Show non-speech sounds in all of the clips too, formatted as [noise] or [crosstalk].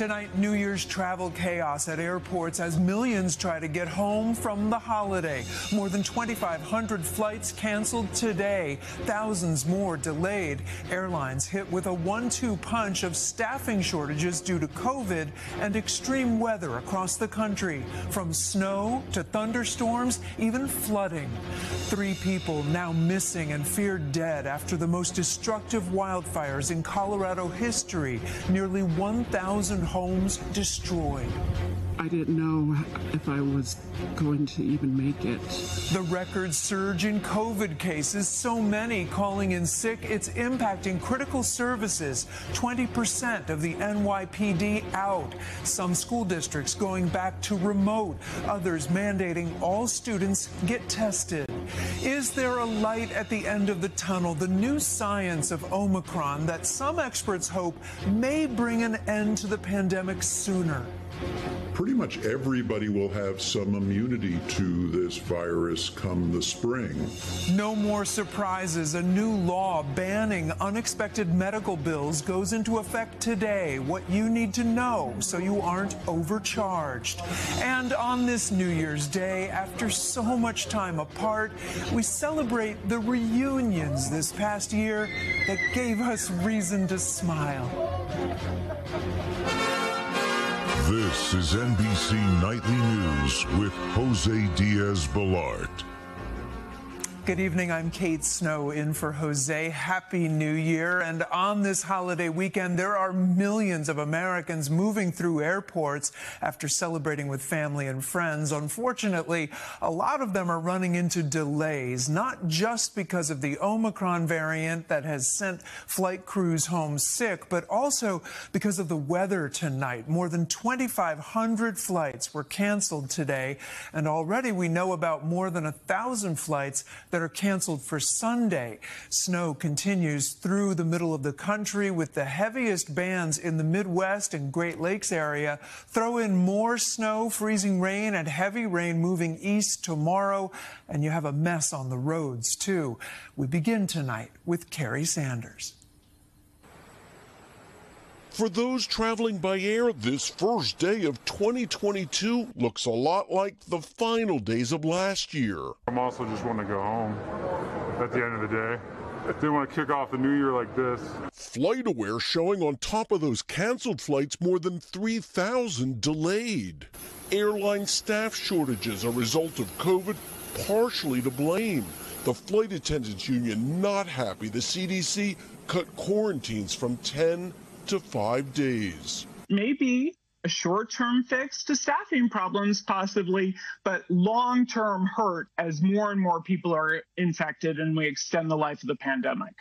Tonight, New Year's travel chaos at airports as millions try to get home from the holiday. More than 2,500 flights canceled today, thousands more delayed. Airlines hit with a one two punch of staffing shortages due to COVID and extreme weather across the country, from snow to thunderstorms, even flooding. Three people now missing and feared dead after the most destructive wildfires in Colorado history. Nearly 1,000 homes destroyed. I didn't know if I was going to even make it. The record surge in COVID cases, so many calling in sick, it's impacting critical services. 20% of the NYPD out. Some school districts going back to remote, others mandating all students get tested. Is there a light at the end of the tunnel? The new science of Omicron that some experts hope may bring an end to the pandemic sooner pretty much everybody will have some immunity to this virus come the spring. No more surprises. A new law banning unexpected medical bills goes into effect today. What you need to know so you aren't overcharged. And on this New Year's Day, after so much time apart, we celebrate the reunions this past year that gave us reason to smile. This is NBC Nightly News with Jose Diaz Balart. Good evening. I'm Kate Snow in for Jose. Happy New Year. And on this holiday weekend, there are millions of Americans moving through airports after celebrating with family and friends. Unfortunately, a lot of them are running into delays, not just because of the Omicron variant that has sent flight crews home sick, but also because of the weather tonight. More than 2,500 flights were canceled today, and already we know about more than a thousand flights that are canceled for Sunday. Snow continues through the middle of the country with the heaviest bands in the Midwest and Great Lakes area. Throw in more snow, freezing rain, and heavy rain moving east tomorrow, and you have a mess on the roads, too. We begin tonight with Kerry Sanders. For those traveling by air, this first day of 2022 looks a lot like the final days of last year. I'm also just wanting to go home at the end of the day. I Didn't want to kick off the new year like this. FlightAware showing on top of those canceled flights more than 3,000 delayed. Airline staff shortages a result of COVID, partially to blame. The Flight Attendants Union not happy the CDC cut quarantines from 10 to five days. Maybe a short term fix to staffing problems, possibly, but long term hurt as more and more people are infected and we extend the life of the pandemic.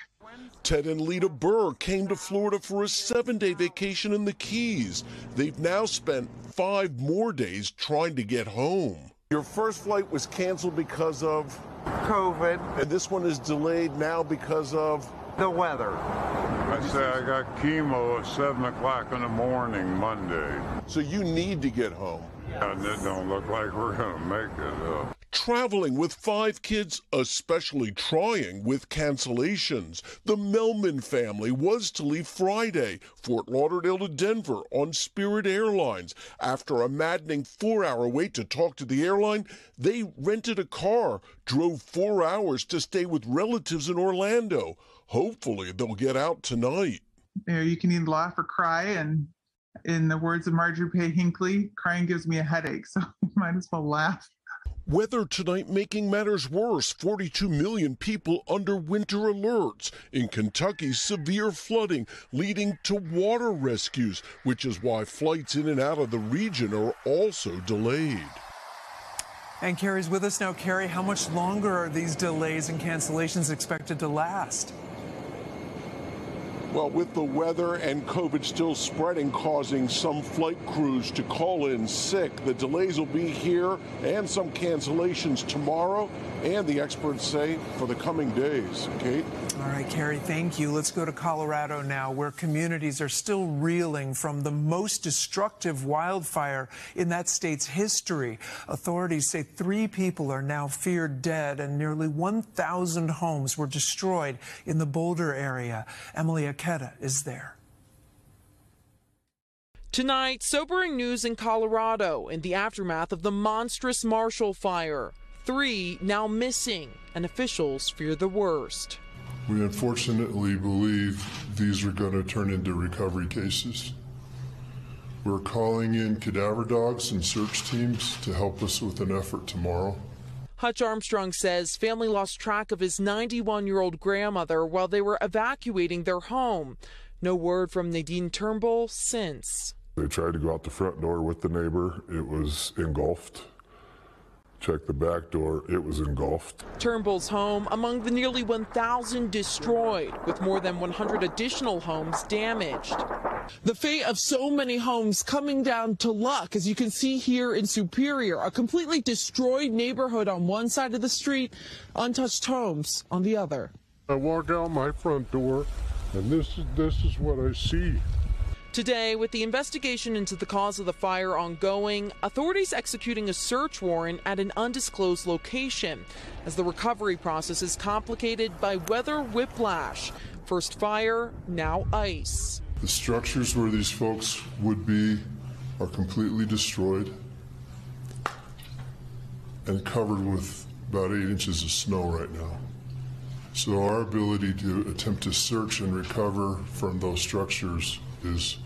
Ted and Lita Burr came to Florida for a seven day vacation in the Keys. They've now spent five more days trying to get home. Your first flight was canceled because of COVID. And this one is delayed now because of the weather. I say I got chemo at 7 o'clock in the morning Monday. So you need to get home. And it don't look like we're going to make it. Uh, Traveling with five kids, especially trying with cancellations. The Melman family was to leave Friday, Fort Lauderdale to Denver on Spirit Airlines. After a maddening four hour wait to talk to the airline, they rented a car, drove four hours to stay with relatives in Orlando. Hopefully, they'll get out tonight. You know, you can either laugh or cry, and in the words of Marjorie Pay Hinckley, crying gives me a headache, [laughs] so you might as well laugh. Weather tonight making matters worse. 42 million people under winter alerts. In Kentucky, severe flooding leading to water rescues, which is why flights in and out of the region are also delayed. And Kerry's with us now. Kerry, how much longer are these delays and cancellations expected to last? Well, with the weather and COVID still spreading, causing some flight crews to call in sick, the delays will be here and some cancellations tomorrow, and the experts say for the coming days. Kate? All right, Kerry, thank you. Let's go to Colorado now, where communities are still reeling from the most destructive wildfire in that state's history. Authorities say three people are now feared dead, and nearly 1,000 homes were destroyed in the Boulder area. Emilie Ikeda is there. Tonight, sobering news in Colorado in the aftermath of the monstrous Marshall Fire. Three now missing, and officials fear the worst. We unfortunately believe these are going to turn into recovery cases. We're calling in cadaver dogs and search teams to help us with an effort tomorrow. Hutch Armstrong says family lost track of his 91 year old grandmother while they were evacuating their home. No word from Nadine Turnbull since. They tried to go out the front door with the neighbor. It was engulfed. Check the back door, it was engulfed. Turnbull's home among the nearly 1,000 destroyed, with more than 100 additional homes damaged. The fate of so many homes coming down to luck, as you can see here in Superior, a completely destroyed neighborhood on one side of the street, untouched homes on the other. I walk out my front door, and this is this is what I see. Today, with the investigation into the cause of the fire ongoing, authorities executing a search warrant at an undisclosed location as the recovery process is complicated by weather whiplash. First fire, now ice. The structures where these folks would be are completely destroyed and covered with about eight inches of snow right now. So our ability to attempt to search and recover from those structures is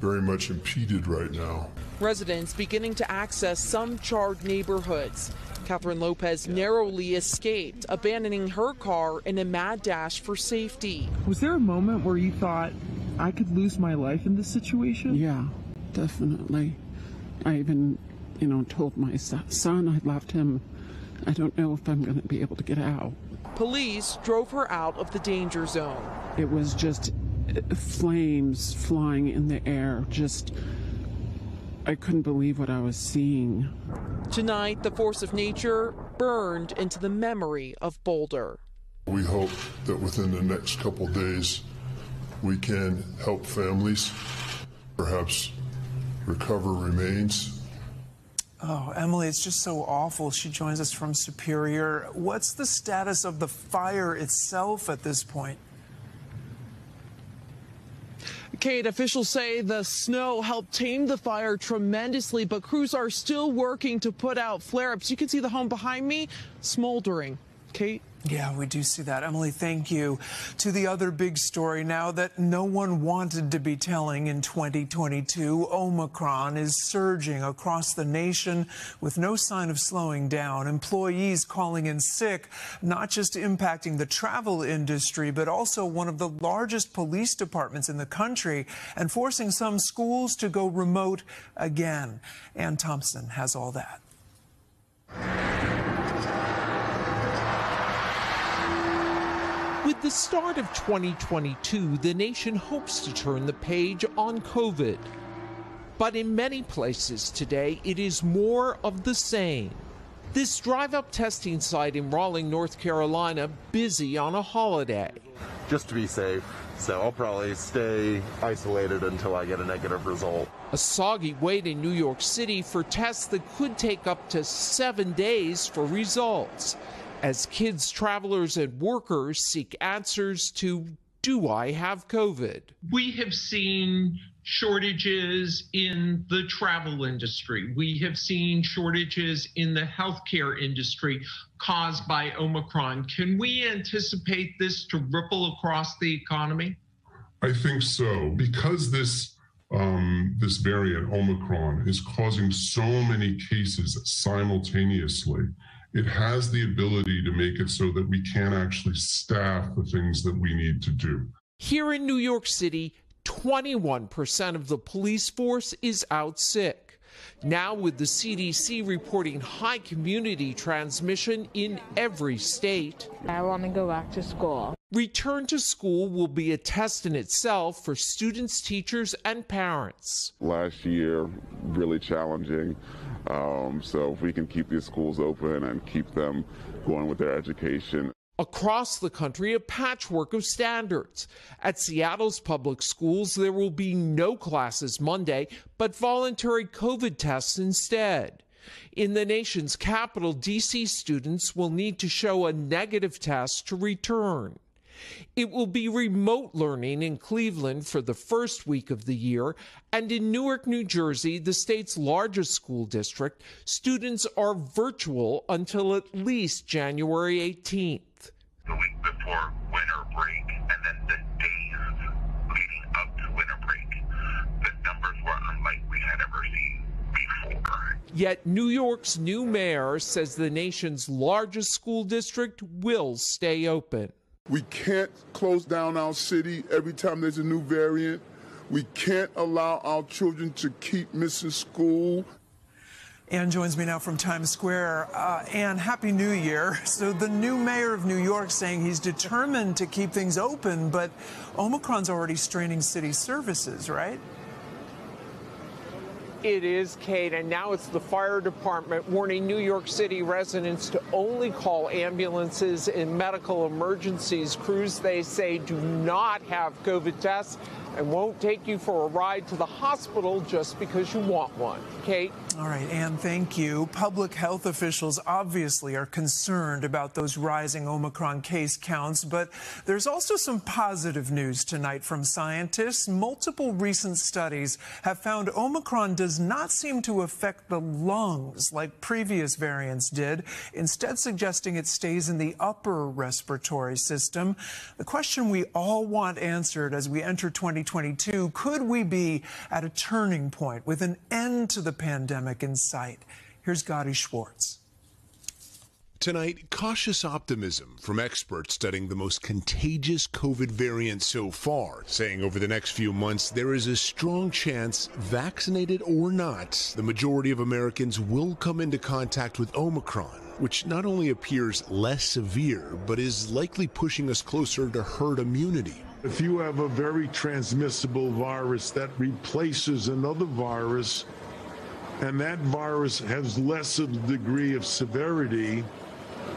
very much impeded right now. Residents beginning to access some charred neighborhoods. Catherine Lopez narrowly escaped, abandoning her car in a mad dash for safety. Was there a moment where you thought, I could lose my life in this situation? Yeah, definitely. I even, you know, told my son I loved him. I don't know if I'm going to be able to get out. Police drove her out of the danger zone. It was just flames flying in the air. Just, I couldn't believe what I was seeing. Tonight, the force of nature burned into the memory of Boulder. We hope that within the next couple days, we can help families, perhaps recover remains. Oh, Emilie, it's just so awful. She joins us from Superior. What's the status of the fire itself at this point? Kate, officials say the snow helped tame the fire tremendously, but crews are still working to put out flare ups. You can see the home behind me smoldering. Kate? Yeah, we do see that. Emilie, thank you. To the other big story now that no one wanted to be telling in 2022, Omicron is surging across the nation with no sign of slowing down. Employees calling in sick, not just impacting the travel industry, but also one of the largest police departments in the country and forcing some schools to go remote again. Ann Thompson has all that. With the start of 2022, the nation hopes to turn the page on COVID. But in many places today, it is more of the same. This drive up testing site in Raleigh, North Carolina, busy on a holiday. Just to be safe, so I'll probably stay isolated until I get a negative result. A soggy wait in New York City for tests that could take up to seven days for results as kids, travelers, and workers seek answers to do I have COVID? We have seen shortages in the travel industry. We have seen shortages in the healthcare industry caused by Omicron. Can we anticipate this to ripple across the economy? I think so. Because this um, this variant, Omicron, is causing so many cases simultaneously it has the ability to make it so that we can actually staff the things that we need to do. Here in New York City, 21% of the police force is out sick. Now, with the CDC reporting high community transmission in every state, I want to go back to school. Return to school will be a test in itself for students, teachers, and parents. Last year, really challenging. Um, so if we can keep these schools open and keep them going with their education. Across the country, a patchwork of standards. At Seattle's public schools, there will be no classes Monday, but voluntary COVID tests instead. In the nation's capital, DC students will need to show a negative test to return. It will be remote learning in Cleveland for the first week of the year, and in Newark, New Jersey, the state's largest school district, students are virtual until at least January 18th. The week before winter break and then the days leading up to winter break, the numbers were unlike we had ever seen before. Yet New York's new mayor says the nation's largest school district will stay open. We can't close down our city every time there's a new variant. We can't allow our children to keep missing school. Ann joins me now from Times Square. Uh, Ann, Happy New Year. So, the new mayor of New York saying he's determined to keep things open, but Omicron's already straining city services, right? It is, Kate, and now it's the fire department warning New York City residents to only call ambulances in medical emergencies. Crews, they say, do not have COVID tests and won't take you for a ride to the hospital just because you want one. Kate? All right, Ann, thank you. Public health officials obviously are concerned about those rising Omicron case counts, but there's also some positive news tonight from scientists. Multiple recent studies have found Omicron does not seem to affect the lungs like previous variants did, instead suggesting it stays in the upper respiratory system. The question we all want answered as we enter 2022, could we be at a turning point with an end to the pandemic in sight? Here's Gadi Schwartz. Tonight, cautious optimism from experts studying the most contagious COVID variant so far, saying over the next few months there is a strong chance, vaccinated or not, the majority of Americans will come into contact with Omicron, which not only appears less severe, but is likely pushing us closer to herd immunity. If you have a very transmissible virus that replaces another virus, and that virus has less of a degree of severity,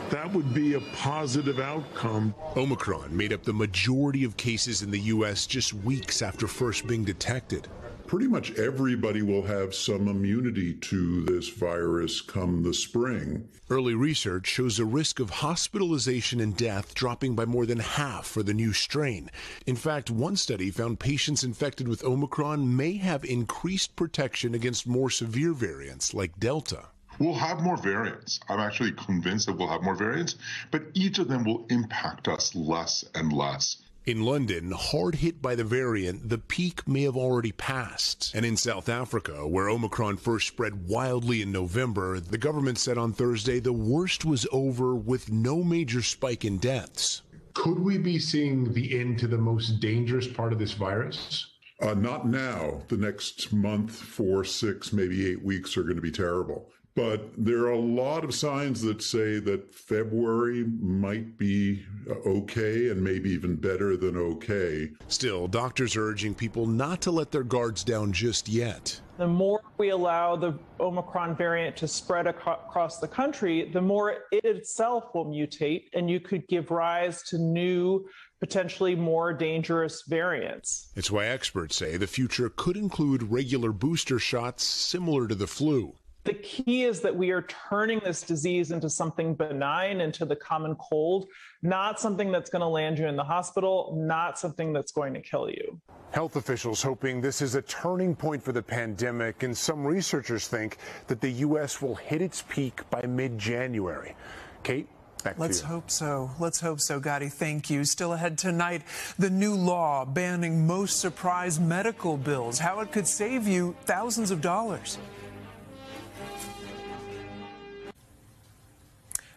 that would be a positive outcome. Omicron made up the majority of cases in the U.S. just weeks after first being detected. Pretty much everybody will have some immunity to this virus come the spring. Early research shows a risk of hospitalization and death dropping by more than half for the new strain. In fact, one study found patients infected with Omicron may have increased protection against more severe variants like Delta. We'll have more variants. I'm actually convinced that we'll have more variants, but each of them will impact us less and less. In London, hard hit by the variant, the peak may have already passed. And in South Africa, where Omicron first spread wildly in November, the government said on Thursday the worst was over with no major spike in deaths. Could we be seeing the end to the most dangerous part of this virus? Uh, not now. The next month, four, six, maybe eight weeks are going to be terrible. But there are a lot of signs that say that February might be uh, okay and maybe even better than okay. Still, doctors are urging people not to let their guards down just yet. The more we allow the Omicron variant to spread ac- across the country, the more it itself will mutate, and you could give rise to new, potentially more dangerous variants. It's why experts say the future could include regular booster shots similar to the flu. The key is that we are turning this disease into something benign, into the common cold, not something that's going to land you in the hospital, not something that's going to kill you. Health officials hoping this is a turning point for the pandemic, and some researchers think that the U.S. will hit its peak by mid January. Kate? Back to you. Let's hope so. Let's hope so, Gadi. Thank you. Still ahead tonight, the new law banning most surprise medical bills, how it could save you thousands of dollars.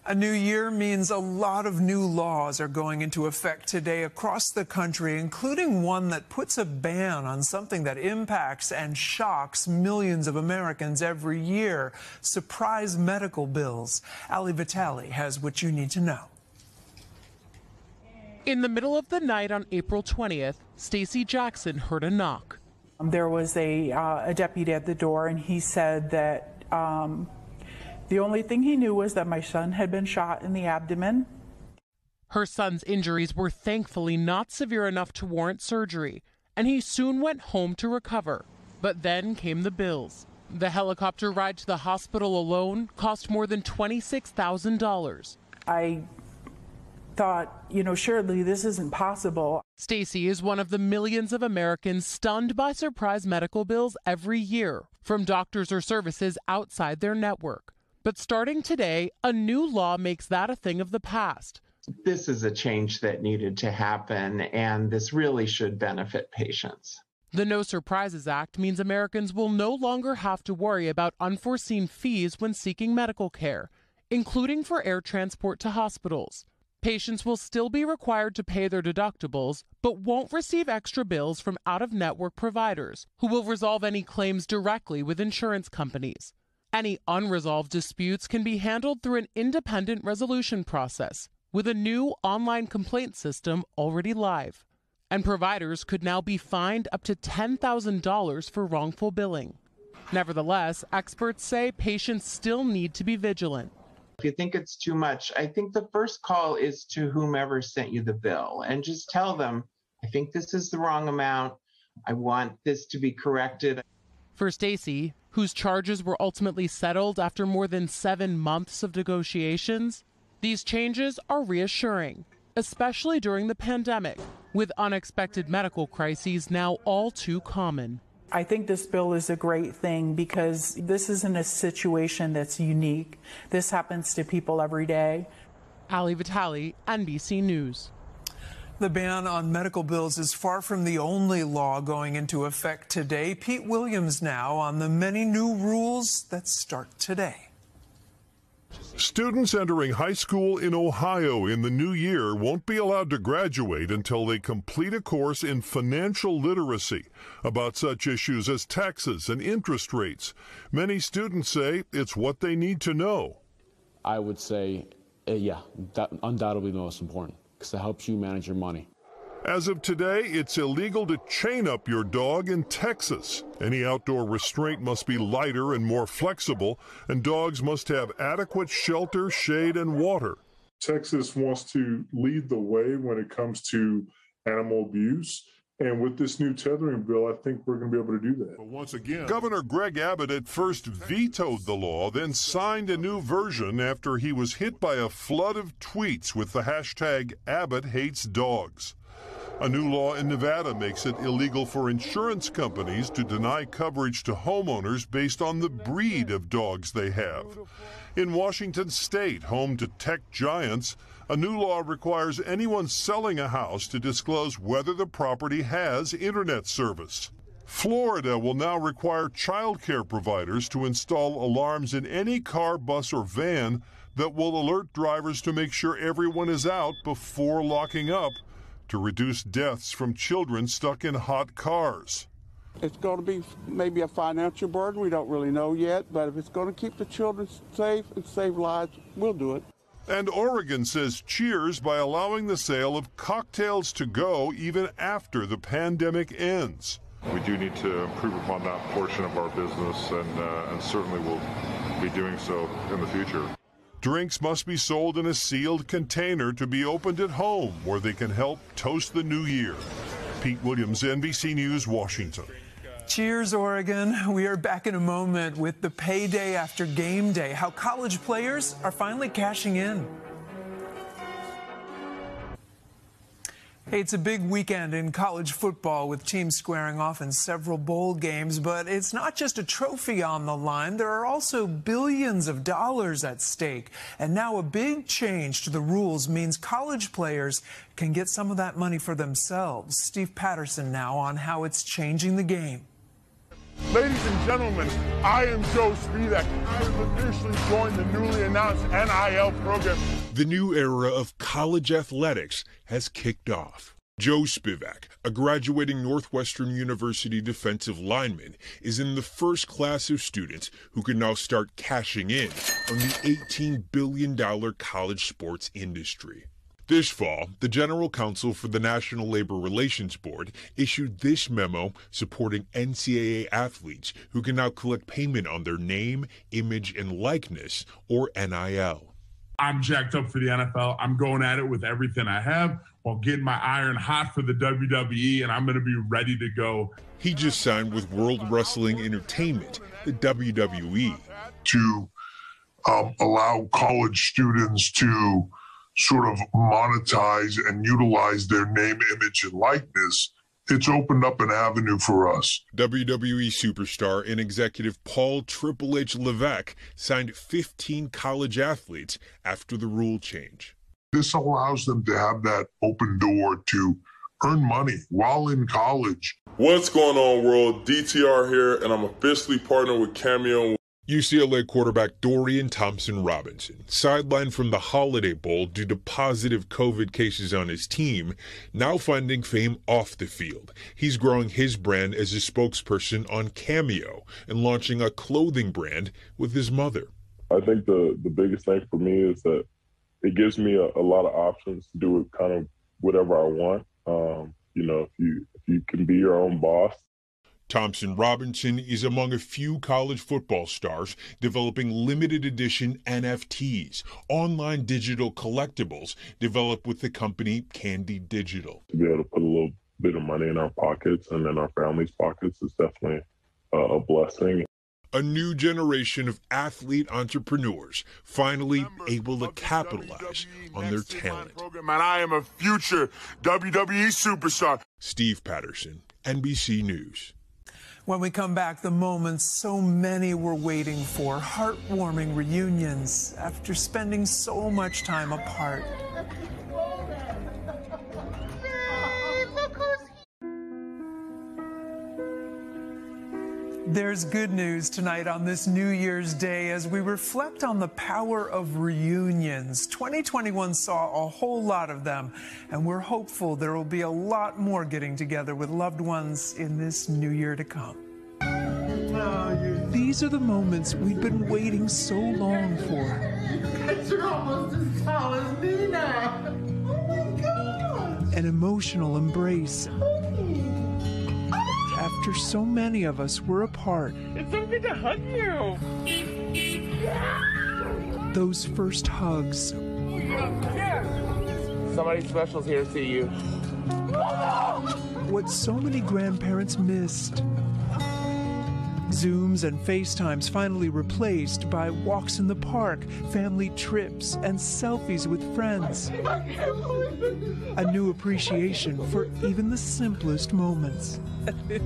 A new year means a lot of new laws are going into effect today across the country, including one that puts a ban on something that impacts and shocks millions of Americans every year surprise medical bills. Ali Vitale has what you need to know. In the middle of the night on April 20th, Stacy Jackson heard a knock. There was a, uh, a deputy at the door, and he said that um, the only thing he knew was that my son had been shot in the abdomen. Her son's injuries were thankfully not severe enough to warrant surgery, and he soon went home to recover. But then came the bills. The helicopter ride to the hospital alone cost more than $26,000. I thought, you know, surely this isn't possible. Stacy is one of the millions of Americans stunned by surprise medical bills every year from doctors or services outside their network. But starting today, a new law makes that a thing of the past. This is a change that needed to happen, and this really should benefit patients. The No Surprises Act means Americans will no longer have to worry about unforeseen fees when seeking medical care, including for air transport to hospitals. Patients will still be required to pay their deductibles, but won't receive extra bills from out of network providers, who will resolve any claims directly with insurance companies. Any unresolved disputes can be handled through an independent resolution process, with a new online complaint system already live. And providers could now be fined up to $10,000 for wrongful billing. Nevertheless, experts say patients still need to be vigilant. If you think it's too much, I think the first call is to whomever sent you the bill and just tell them, I think this is the wrong amount. I want this to be corrected. For Stacy, whose charges were ultimately settled after more than seven months of negotiations, these changes are reassuring, especially during the pandemic, with unexpected medical crises now all too common. I think this bill is a great thing because this isn't a situation that's unique. This happens to people every day. Ali Vitale, NBC News. The ban on medical bills is far from the only law going into effect today. Pete Williams now on the many new rules that start today. Students entering high school in Ohio in the new year won't be allowed to graduate until they complete a course in financial literacy about such issues as taxes and interest rates. Many students say it's what they need to know. I would say, uh, yeah, that undoubtedly the most important because it helps you manage your money. As of today, it's illegal to chain up your dog in Texas. Any outdoor restraint must be lighter and more flexible, and dogs must have adequate shelter, shade, and water. Texas wants to lead the way when it comes to animal abuse. And with this new tethering bill, I think we're going to be able to do that. But once again, Governor Greg Abbott at first vetoed the law, then signed a new version after he was hit by a flood of tweets with the hashtag Abbott hates dogs. A new law in Nevada makes it illegal for insurance companies to deny coverage to homeowners based on the breed of dogs they have. In Washington state, home to tech giants, a new law requires anyone selling a house to disclose whether the property has internet service. Florida will now require child care providers to install alarms in any car, bus, or van that will alert drivers to make sure everyone is out before locking up to reduce deaths from children stuck in hot cars. It's going to be maybe a financial burden. We don't really know yet, but if it's going to keep the children safe and save lives, we'll do it. And Oregon says cheers by allowing the sale of cocktails to go even after the pandemic ends. We do need to improve upon that portion of our business, and, uh, and certainly will be doing so in the future. Drinks must be sold in a sealed container to be opened at home where they can help toast the new year. Pete Williams, NBC News, Washington. Cheers, Oregon. We are back in a moment with the payday after game day, how college players are finally cashing in. Hey, it's a big weekend in college football with teams squaring off in several bowl games, but it's not just a trophy on the line. There are also billions of dollars at stake. And now a big change to the rules means college players can get some of that money for themselves. Steve Patterson now on how it's changing the game. Ladies and gentlemen, I am Joe Spivak. I have officially joined the newly announced NIL program. The new era of college athletics has kicked off. Joe Spivak, a graduating Northwestern University defensive lineman, is in the first class of students who can now start cashing in on the $18 billion college sports industry. This fall, the General Counsel for the National Labor Relations Board issued this memo supporting NCAA athletes who can now collect payment on their name, image, and likeness, or NIL. I'm jacked up for the NFL. I'm going at it with everything I have while getting my iron hot for the WWE, and I'm going to be ready to go. He just signed with World Wrestling Entertainment, the WWE. To um, allow college students to sort of monetize and utilize their name, image, and likeness, it's opened up an avenue for us. WWE superstar and executive Paul Triple H Levesque signed 15 college athletes after the rule change. This allows them to have that open door to earn money while in college. What's going on, world? DTR here, and I'm officially partnered with Cameo. UCLA quarterback Dorian Thompson Robinson, sidelined from the Holiday Bowl due to positive COVID cases on his team, now finding fame off the field. He's growing his brand as a spokesperson on Cameo and launching a clothing brand with his mother. I think the, the biggest thing for me is that it gives me a, a lot of options to do kind of whatever I want. Um, you know, if you if you can be your own boss, Thompson Robinson is among a few college football stars developing limited edition NFTs, online digital collectibles developed with the company Candy Digital. To be able to put a little bit of money in our pockets and in our families' pockets is definitely a blessing. A new generation of athlete entrepreneurs finally able to capitalize on their talent. Program, and I am a future WWE superstar. Steve Patterson, NBC News. When we come back, the moments so many were waiting for heartwarming reunions after spending so much time apart. There's good news tonight on this New Year's Day as we reflect on the power of reunions. 2021 saw a whole lot of them, and we're hopeful there will be a lot more getting together with loved ones in this new year to come. These are the moments we've been waiting so long for. You guys are almost as tall as me now. Oh my God. An emotional embrace oh after so many of us were apart. It's so good to hug you. Those first hugs. Somebody special's here to see you. What so many grandparents missed. Zooms and FaceTimes finally replaced by walks in the park, family trips, and selfies with friends. A new appreciation for even the simplest moments. hey,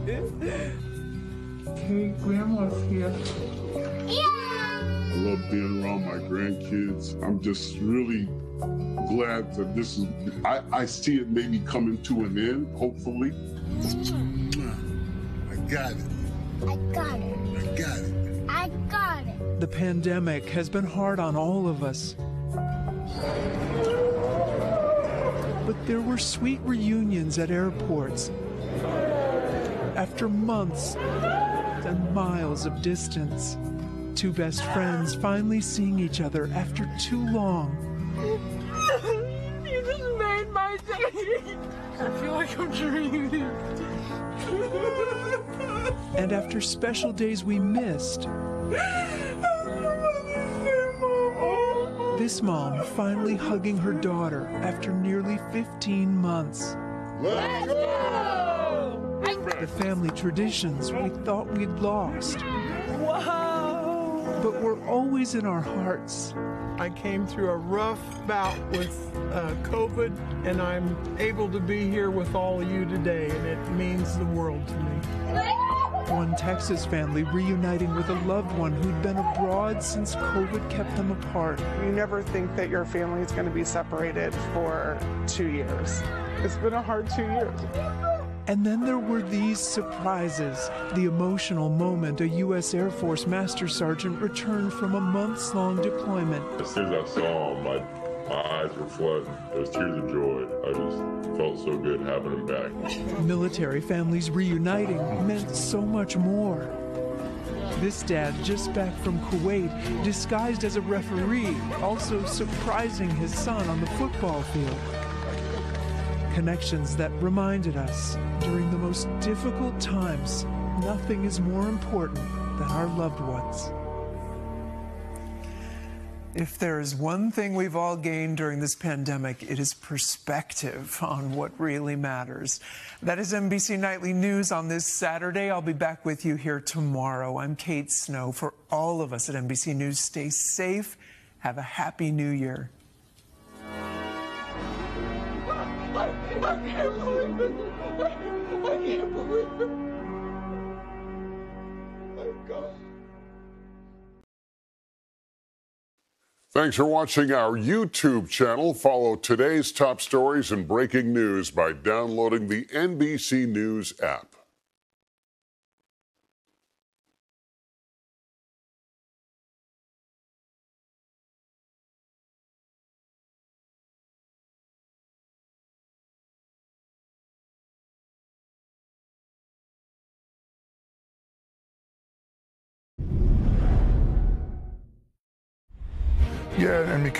Grandma's here. Yeah. I love being around my grandkids. I'm just really glad that this is, I, I see it maybe coming to an end, hopefully. I got it. I got it. I got it. I got it. The pandemic has been hard on all of us. But there were sweet reunions at airports. After months and miles of distance, two best friends finally seeing each other after too long. you just made my day. I feel like I'm dreaming. And after special days we missed. This mom finally hugging her daughter after nearly 15 months. Let's go! The family traditions we thought we'd lost. Wow! But were always in our hearts. I came through a rough bout with uh, COVID, and I'm able to be here with all of you today, and it means the world to me. One Texas family reuniting with a loved one who'd been abroad since COVID kept them apart. You never think that your family is going to be separated for two years. It's been a hard two years. And then there were these surprises. The emotional moment a U.S. Air Force Master Sergeant returned from a months long deployment. As soon as I saw him, my, my eyes were flooding. It was tears of joy. I just felt so good having him back. Military families reuniting meant so much more. This dad, just back from Kuwait, disguised as a referee, also surprising his son on the football field. Connections that reminded us during the most difficult times, nothing is more important than our loved ones. If there is one thing we've all gained during this pandemic, it is perspective on what really matters. That is NBC Nightly News on this Saturday. I'll be back with you here tomorrow. I'm Kate Snow. For all of us at NBC News, stay safe. Have a happy new year. I, can't believe it. I, I can't believe it. My God. Thanks for watching our YouTube channel. Follow today's top stories and breaking news by downloading the NBC News app.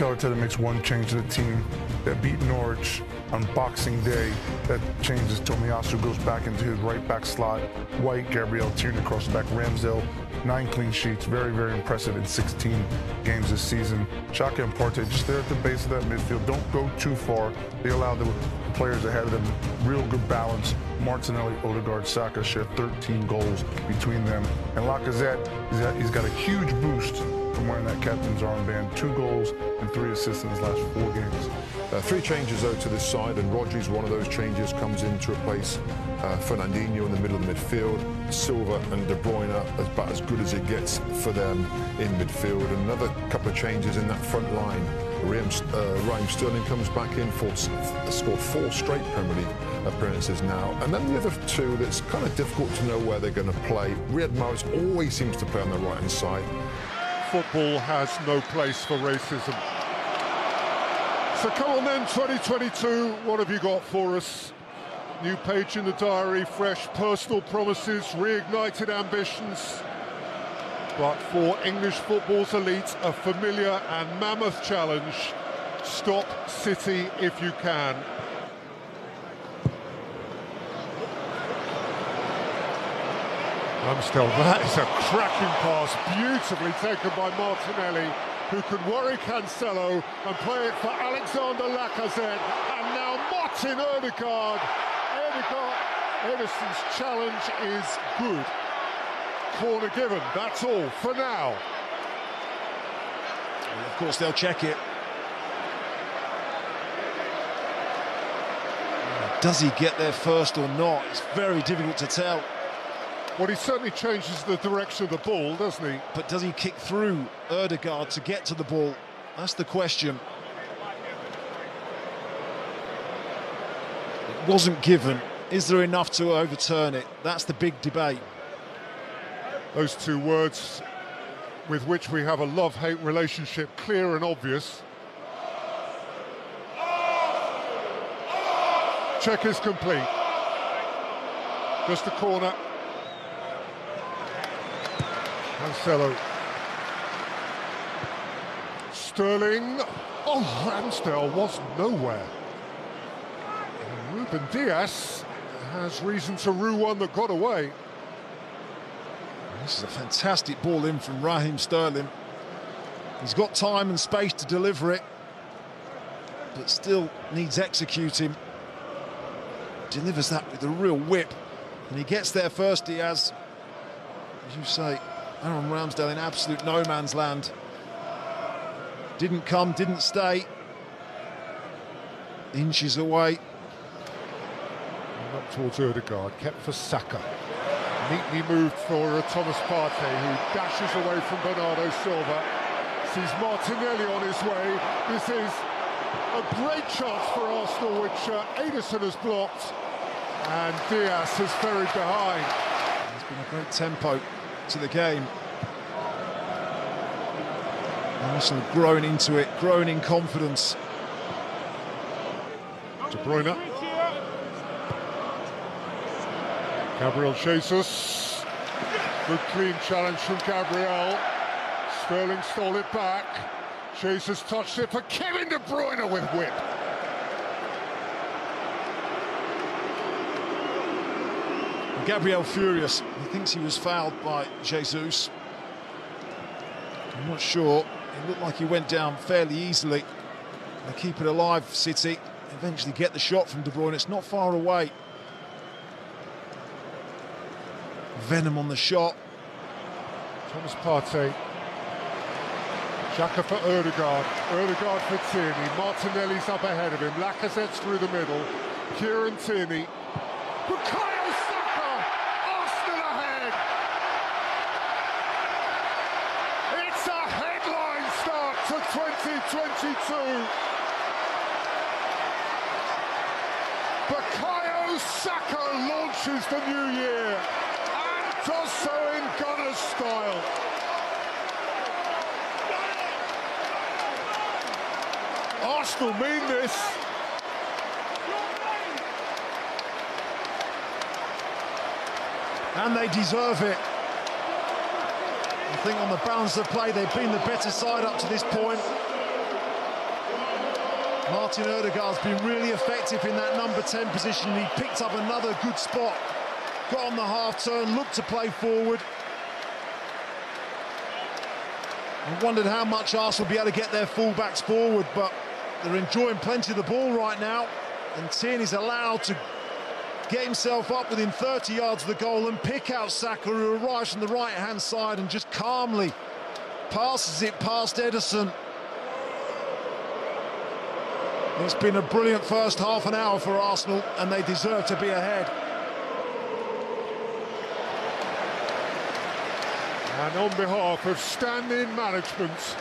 And Mikel makes one change to the team that beat Norwich on Boxing Day. That changes Tomiyasu goes back into his right back slot. White, Gabriel Tierney across the back. Ramsdale, nine clean sheets. Very, very impressive in 16 games this season. Xhaka and Partey just there at the base of that midfield. Don't go too far. They allow the players ahead of them real good balance. Martinelli, Odegaard, Saka share 13 goals between them. And Lacazette, he's got a huge boost from wearing that captain's armband. Two goals and three assists in his last four games. Uh, three changes though to this side, and Rodri's one of those changes comes in to replace uh, Fernandinho in the middle of the midfield. Silva and De Bruyne are about as good as it gets for them in midfield. Another couple of changes in that front line. Raheem, uh, Raheem Sterling comes back in for scored four straight Premier League appearances now. And then the other two that's kind of difficult to know where they're going to play. Riyad Mahrez always seems to play on the right hand side. Football has no place for racism. So come on then, 2022, what have you got for us? New page in the diary, fresh personal promises, reignited ambitions. But for English football's elite, a familiar and mammoth challenge. Stop City if you can. Ramsdale, [laughs] that is a cracking pass, beautifully taken by Martinelli, who could worry Cancelo and play it for Alexander Lacazette. And now Martin Odegaard. Odegaard, Ederson's challenge is good. Corner given, that's all for now. And of course, they'll check it. Does he get there first or not? It's very difficult to tell. Well, he certainly changes the direction of the ball, doesn't he? But does he kick through Odegaard to get to the ball? That's the question. It wasn't given. Is there enough to overturn it? That's the big debate. Those two words with which we have a love-hate relationship, clear and obvious. Check is complete. Just a corner. Cancelo. Sterling. Oh, Ramsdale was nowhere. And Ruben Dias has reason to rue one that got away. This is a fantastic ball in from Raheem Sterling. He's got time and space to deliver it, but still needs executing. Delivers that with a real whip, and he gets there first. Dias. as you say, Aaron Ramsdale in absolute no man's land. Didn't come, didn't stay. Inches away. Up towards Odegaard, kept for Saka. Neatly moved for uh, Thomas Partey, who dashes away from Bernardo Silva. Sees Martinelli on his way. This is a great chance for Arsenal, which uh, Ederson has blocked. And Dias has ferried behind. It's been a great tempo to the game. Arsenal growing into it, growing in confidence. De Bruyne. Gabriel Jesus. Good clean challenge from Gabriel. Sterling stole it back. Jesus touched it for Kevin De Bruyne with whip. Gabriel furious. He thinks he was fouled by Jesus. I'm not sure. It looked like he went down fairly easily. They keep it alive, City. Eventually get the shot from De Bruyne. It's not far away. Venom on the shot. Thomas Partey Xhaka for Odegaard. Odegaard for Tierney. Martinelli's up ahead of him. Lacazette's through the middle. Kieran Tierney Saka! Arsenal ahead! It's a headline start to 2022. Bukayo Saka launches the new year and so in Gunners style. Arsenal mean this. And they deserve it. I think on the balance of play, they've been the better side up to this point. Martin Odegaard's been really effective in that number 10 position. He picked up another good spot, got on the half turn, looked to play forward. I wondered how much Arsenal will be able to get their fullbacks forward, but they're enjoying plenty of the ball right now. And Tierney's allowed to get himself up within 30 yards of the goal and pick out Saka, who arrives from the right-hand side and just calmly passes it past Ederson. It's been a brilliant first half an hour for Arsenal, and they deserve to be ahead. And on behalf of standing management,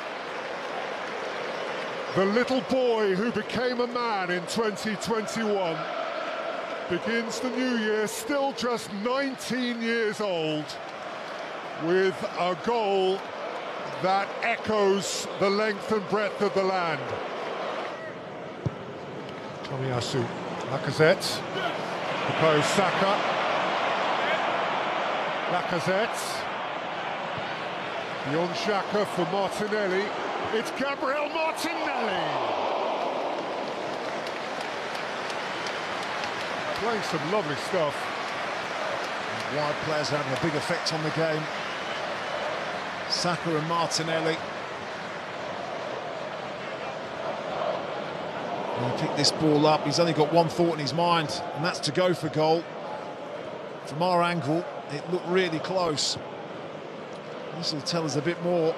the little boy who became a man in 2021 begins the new year still just 19 years old with a goal that echoes the length and breadth of the land. Tomiyasu, Lacazette, Saka, Lacazette, Beyond Xhaka for Martinelli. It's Gabriel Martinelli. Playing some lovely stuff. Wide players having a big effect on the game. Saka and Martinelli. He picked this ball up. He's only got one thought in his mind, and that's to go for goal. From our angle, it looked really close. This will tell us a bit more.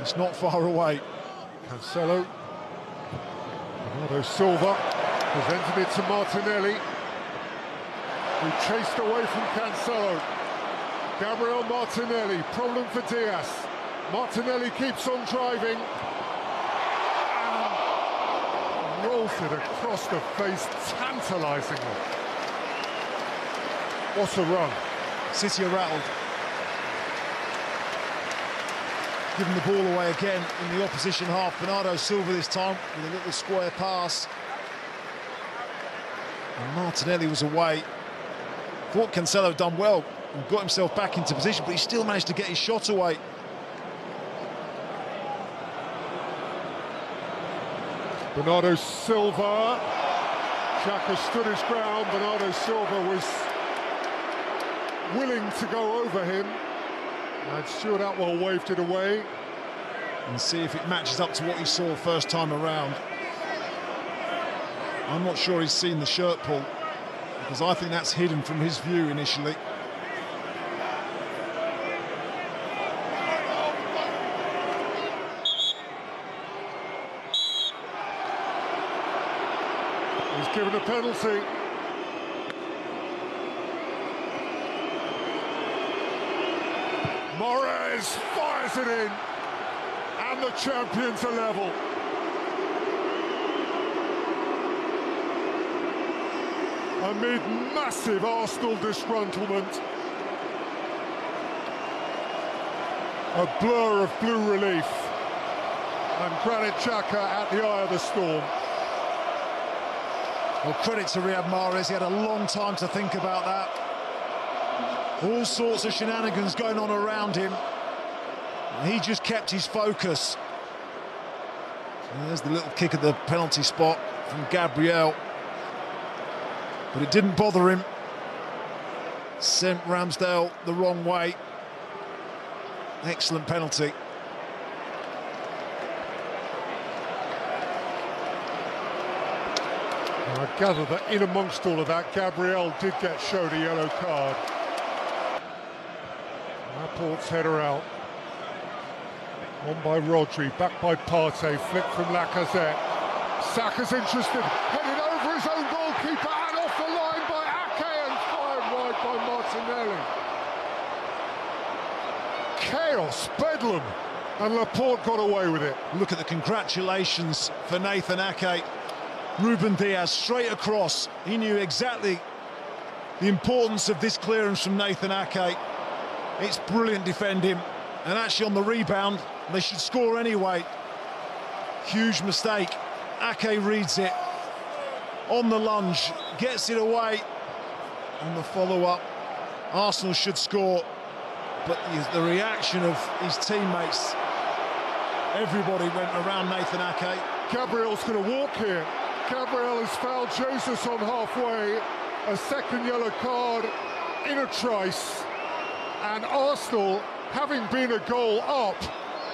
It's not far away. Cancelo. Bernardo Silva presented it to Martinelli, who chased away from Cancelo. Gabriel Martinelli, problem for Dias. Martinelli keeps on driving. And rolls it across the face tantalisingly. What a run. City are rattled. Giving the ball away again in the opposition half. Bernardo Silva this time with a little square pass. And Martinelli was away. Thought Cancelo done well and got himself back into position, but he still managed to get his shot away. Bernardo Silva. Xhaka stood his ground. Bernardo Silva was willing to go over him. And Stuart Atwell waved it away. And see if it matches up to what he saw first time around. I'm not sure he's seen the shirt pull, because I think that's hidden from his view initially. He's given a penalty. Mahrez fires it in, and the champions are level. Amid massive Arsenal disgruntlement, a blur of blue relief, and Granit Xhaka at the eye of the storm. Well, credit to Riyad Mahrez, he had a long time to think about that. All sorts of shenanigans going on around him. He just kept his focus. There's the little kick at the penalty spot from Gabriel. But it didn't bother him. Sent Ramsdale the wrong way. Excellent penalty. I gather that in amongst all of that, Gabriel did get showed a yellow card. Laporte's header out. On by Rodri, back by Partey, flick from Lacazette. Saka's interested, headed over his own goalkeeper and off the line by Ake and fired wide by Martinelli. Chaos, bedlam, and Laporte got away with it. Look at the congratulations for Nathan Ake. Ruben Dias straight across. He knew exactly the importance of this clearance from Nathan Ake. It's brilliant defending, and actually on the rebound, they should score anyway. Huge mistake. Ake reads it on the lunge, gets it away on the follow-up. Arsenal should score, but the reaction of his teammates, everybody went around Nathan Ake. Gabriel's going to walk here. Gabriel has fouled Jesus on halfway. A second yellow card in a trice. And Arsenal, having been a goal up,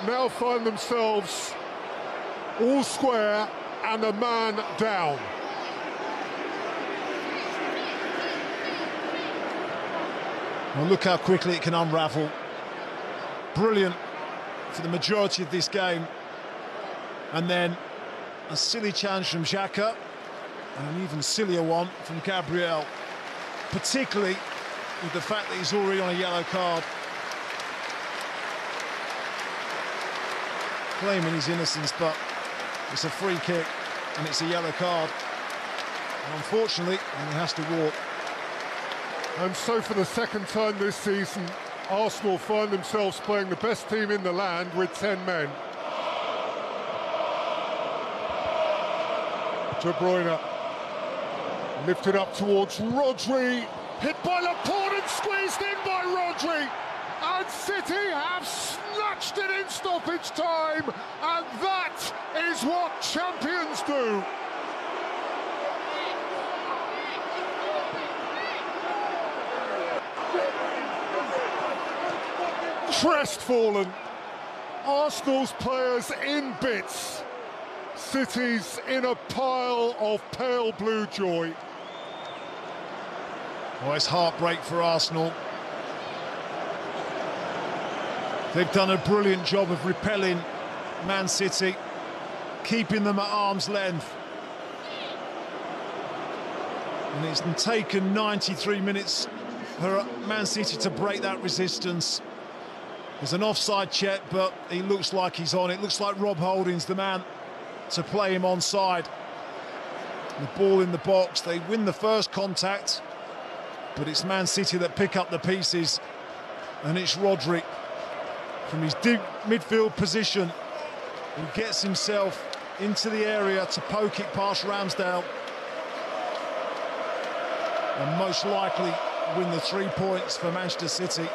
now find themselves all square and a man down. Well, look how quickly it can unravel. Brilliant for the majority of this game. And then a silly challenge from Xhaka, and an even sillier one from Gabriel, particularly with the fact that he's already on a yellow card. Claiming his innocence, but it's a free kick and it's a yellow card. And unfortunately, he has to walk. And so for the second time this season, Arsenal find themselves playing the best team in the land with 10 men. De Bruyne lifted up towards Rodri, hit by Laporte and squeezed in by Rodri. And City have snatched it in stoppage time, and that is what champions do. Crestfallen, Arsenal's players in bits. City's in a pile of pale blue joy. Oh, it's heartbreak for Arsenal. They've done a brilliant job of repelling Man City, keeping them at arm's length. And it's taken 93 minutes for Man City to break that resistance. There's an offside check, but he looks like he's on. It looks like Rob Holding's the man to play him onside. The ball in the box, they win the first contact, but it's Man City that pick up the pieces, and it's Rodri from his deep midfield position He gets himself into the area to poke it past Ramsdale and most likely win the three points for Manchester City.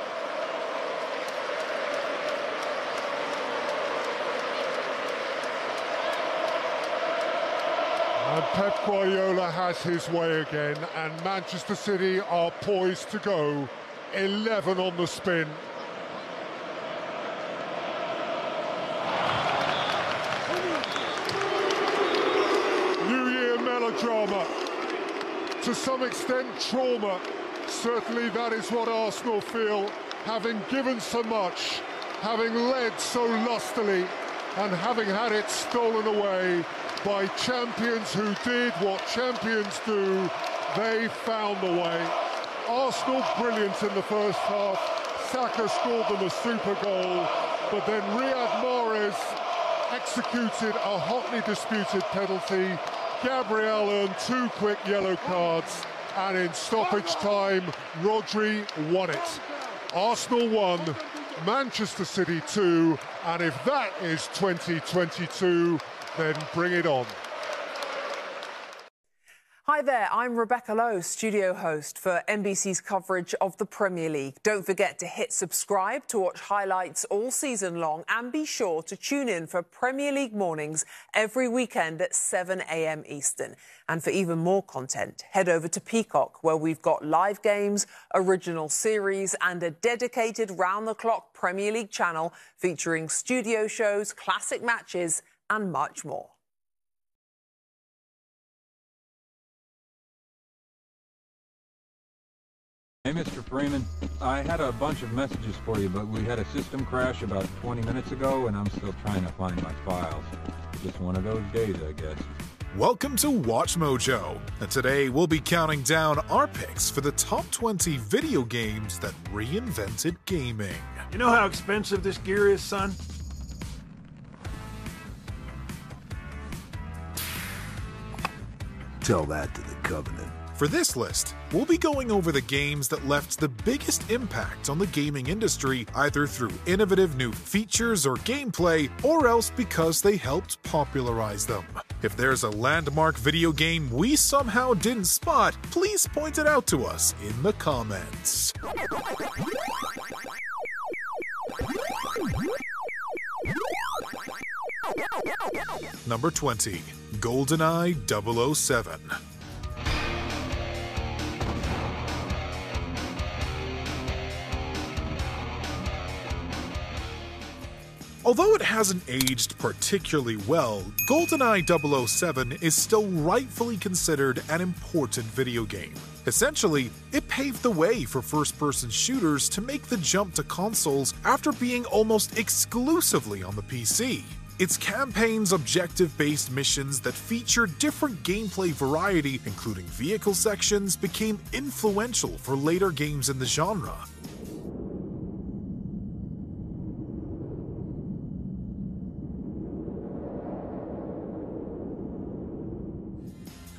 And Pep Guardiola has his way again, and Manchester City are poised to go 11 on the spin. New Year melodrama. To some extent, trauma. Certainly that is what Arsenal feel, having given so much, having led so lustily, and having had it stolen away by champions who did what champions do. They found the way. Arsenal brilliant in the first half. Saka scored them a super goal, but then Riyad Mahrez executed a hotly disputed penalty. Gabriel earned two quick yellow cards, and in stoppage time, Rodri won it. Arsenal won, Manchester City 2, and if that is 2022, then bring it on. Hi there, I'm Rebecca Lowe, studio host for NBC's coverage of the Premier League. Don't forget to hit subscribe to watch highlights all season long and be sure to tune in for Premier League mornings every weekend at 7 a.m. Eastern. And for even more content, head over to Peacock, where we've got live games, original series, and a dedicated round the clock Premier League channel featuring studio shows, classic matches, and much more. Hey, Mr. Freeman. I had a bunch of messages for you, but we had a system crash about 20 minutes ago, and I'm still trying to find my files. Just one of those days, I guess. Welcome to Watch Mojo, and today we'll be counting down our picks for the top 20 video games that reinvented gaming. You know how expensive this gear is, son? Tell that to the Covenant. For this list, we'll be going over the games that left the biggest impact on the gaming industry, either through innovative new features or gameplay, or else because they helped popularize them. If there's a landmark video game we somehow didn't spot, please point it out to us in the comments. Number 20 GoldenEye 007. Although it hasn't aged particularly well, GoldenEye 007 is still rightfully considered an important video game. Essentially, it paved the way for first person shooters to make the jump to consoles after being almost exclusively on the PC. Its campaign's objective based missions that feature different gameplay variety, including vehicle sections, became influential for later games in the genre.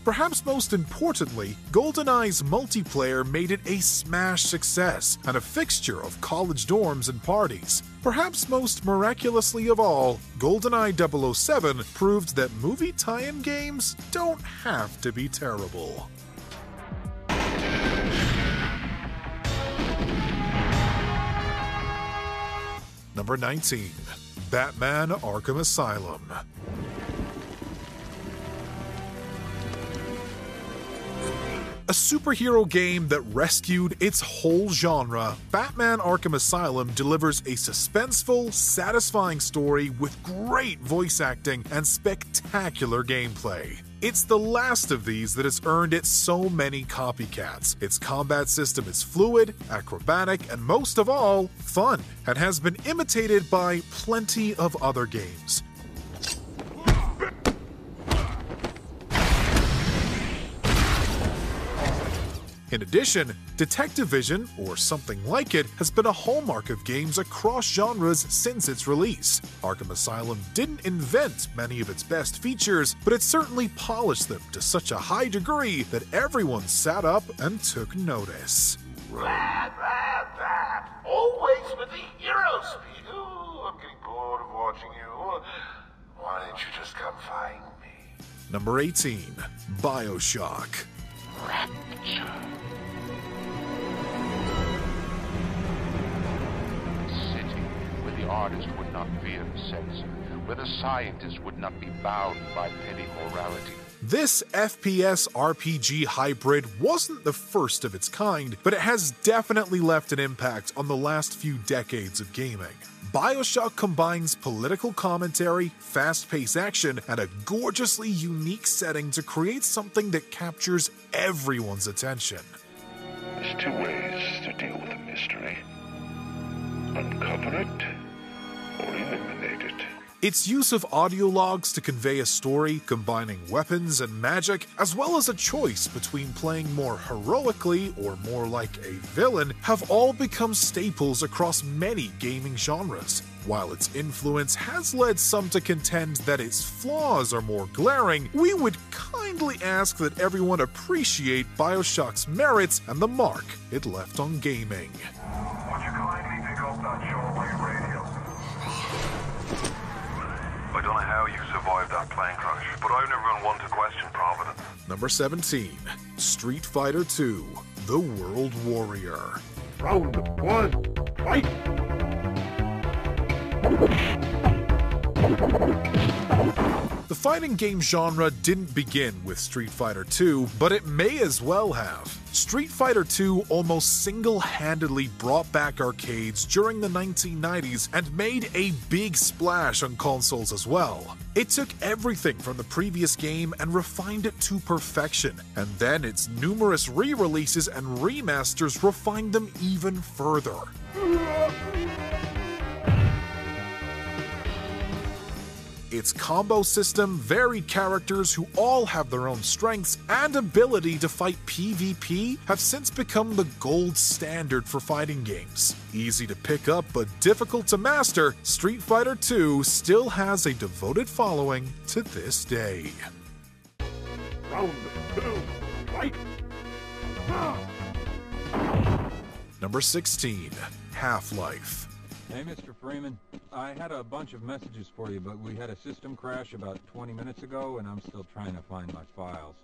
Perhaps most importantly, GoldenEye's multiplayer made it a smash success and a fixture of college dorms and parties. Perhaps most miraculously of all, GoldenEye 007 proved that movie tie in games don't have to be terrible. Number 19 Batman Arkham Asylum. A superhero game that rescued its whole genre, Batman Arkham Asylum delivers a suspenseful, satisfying story with great voice acting and spectacular gameplay. It's the last of these that has earned it so many copycats. Its combat system is fluid, acrobatic, and most of all, fun, and has been imitated by plenty of other games. In addition, Detective Vision, or something like it, has been a hallmark of games across genres since its release. Arkham Asylum didn't invent many of its best features, but it certainly polished them to such a high degree that everyone sat up and took notice. Always with the hero speed. Ooh, I'm getting bored of watching you. Why don't you just come find me? Number 18 Bioshock. Rapture. Where the artist would not fear censor, where the scientist would not be bound by petty morality. This FPS RPG hybrid wasn't the first of its kind, but it has definitely left an impact on the last few decades of gaming. Bioshock combines political commentary, fast paced action, and a gorgeously unique setting to create something that captures everyone's attention. There's two ways to deal with a mystery uncover it or eliminate it. Its use of audio logs to convey a story, combining weapons and magic, as well as a choice between playing more heroically or more like a villain, have all become staples across many gaming genres. While its influence has led some to contend that its flaws are more glaring, we would kindly ask that everyone appreciate Bioshock's merits and the mark it left on gaming. I don't know how you survived that plane crash, but I've never been one to question Providence. Number 17 Street Fighter II The World Warrior. Round one, fight! [laughs] The fighting game genre didn't begin with Street Fighter II, but it may as well have. Street Fighter II almost single handedly brought back arcades during the 1990s and made a big splash on consoles as well. It took everything from the previous game and refined it to perfection, and then its numerous re releases and remasters refined them even further. Its combo system, varied characters who all have their own strengths, and ability to fight PvP have since become the gold standard for fighting games. Easy to pick up but difficult to master, Street Fighter II still has a devoted following to this day. Round two, fight! Number 16, Half Life. Hey, Mr. Freeman. I had a bunch of messages for you, but we had a system crash about 20 minutes ago, and I'm still trying to find my files.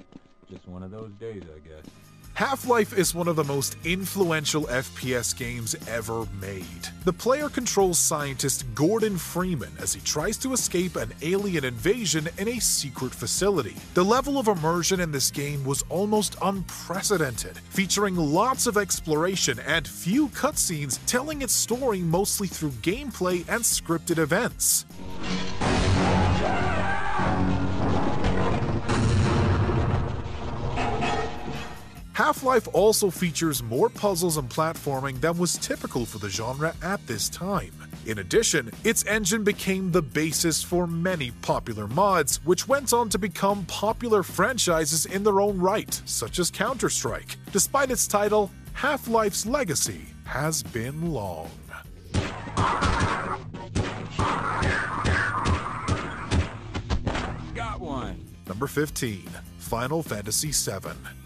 Just one of those days, I guess. Half Life is one of the most influential FPS games ever made. The player controls scientist Gordon Freeman as he tries to escape an alien invasion in a secret facility. The level of immersion in this game was almost unprecedented, featuring lots of exploration and few cutscenes telling its story mostly through gameplay and scripted events. Half Life also features more puzzles and platforming than was typical for the genre at this time. In addition, its engine became the basis for many popular mods, which went on to become popular franchises in their own right, such as Counter Strike. Despite its title, Half Life's legacy has been long. Got one. Number 15, Final Fantasy VII.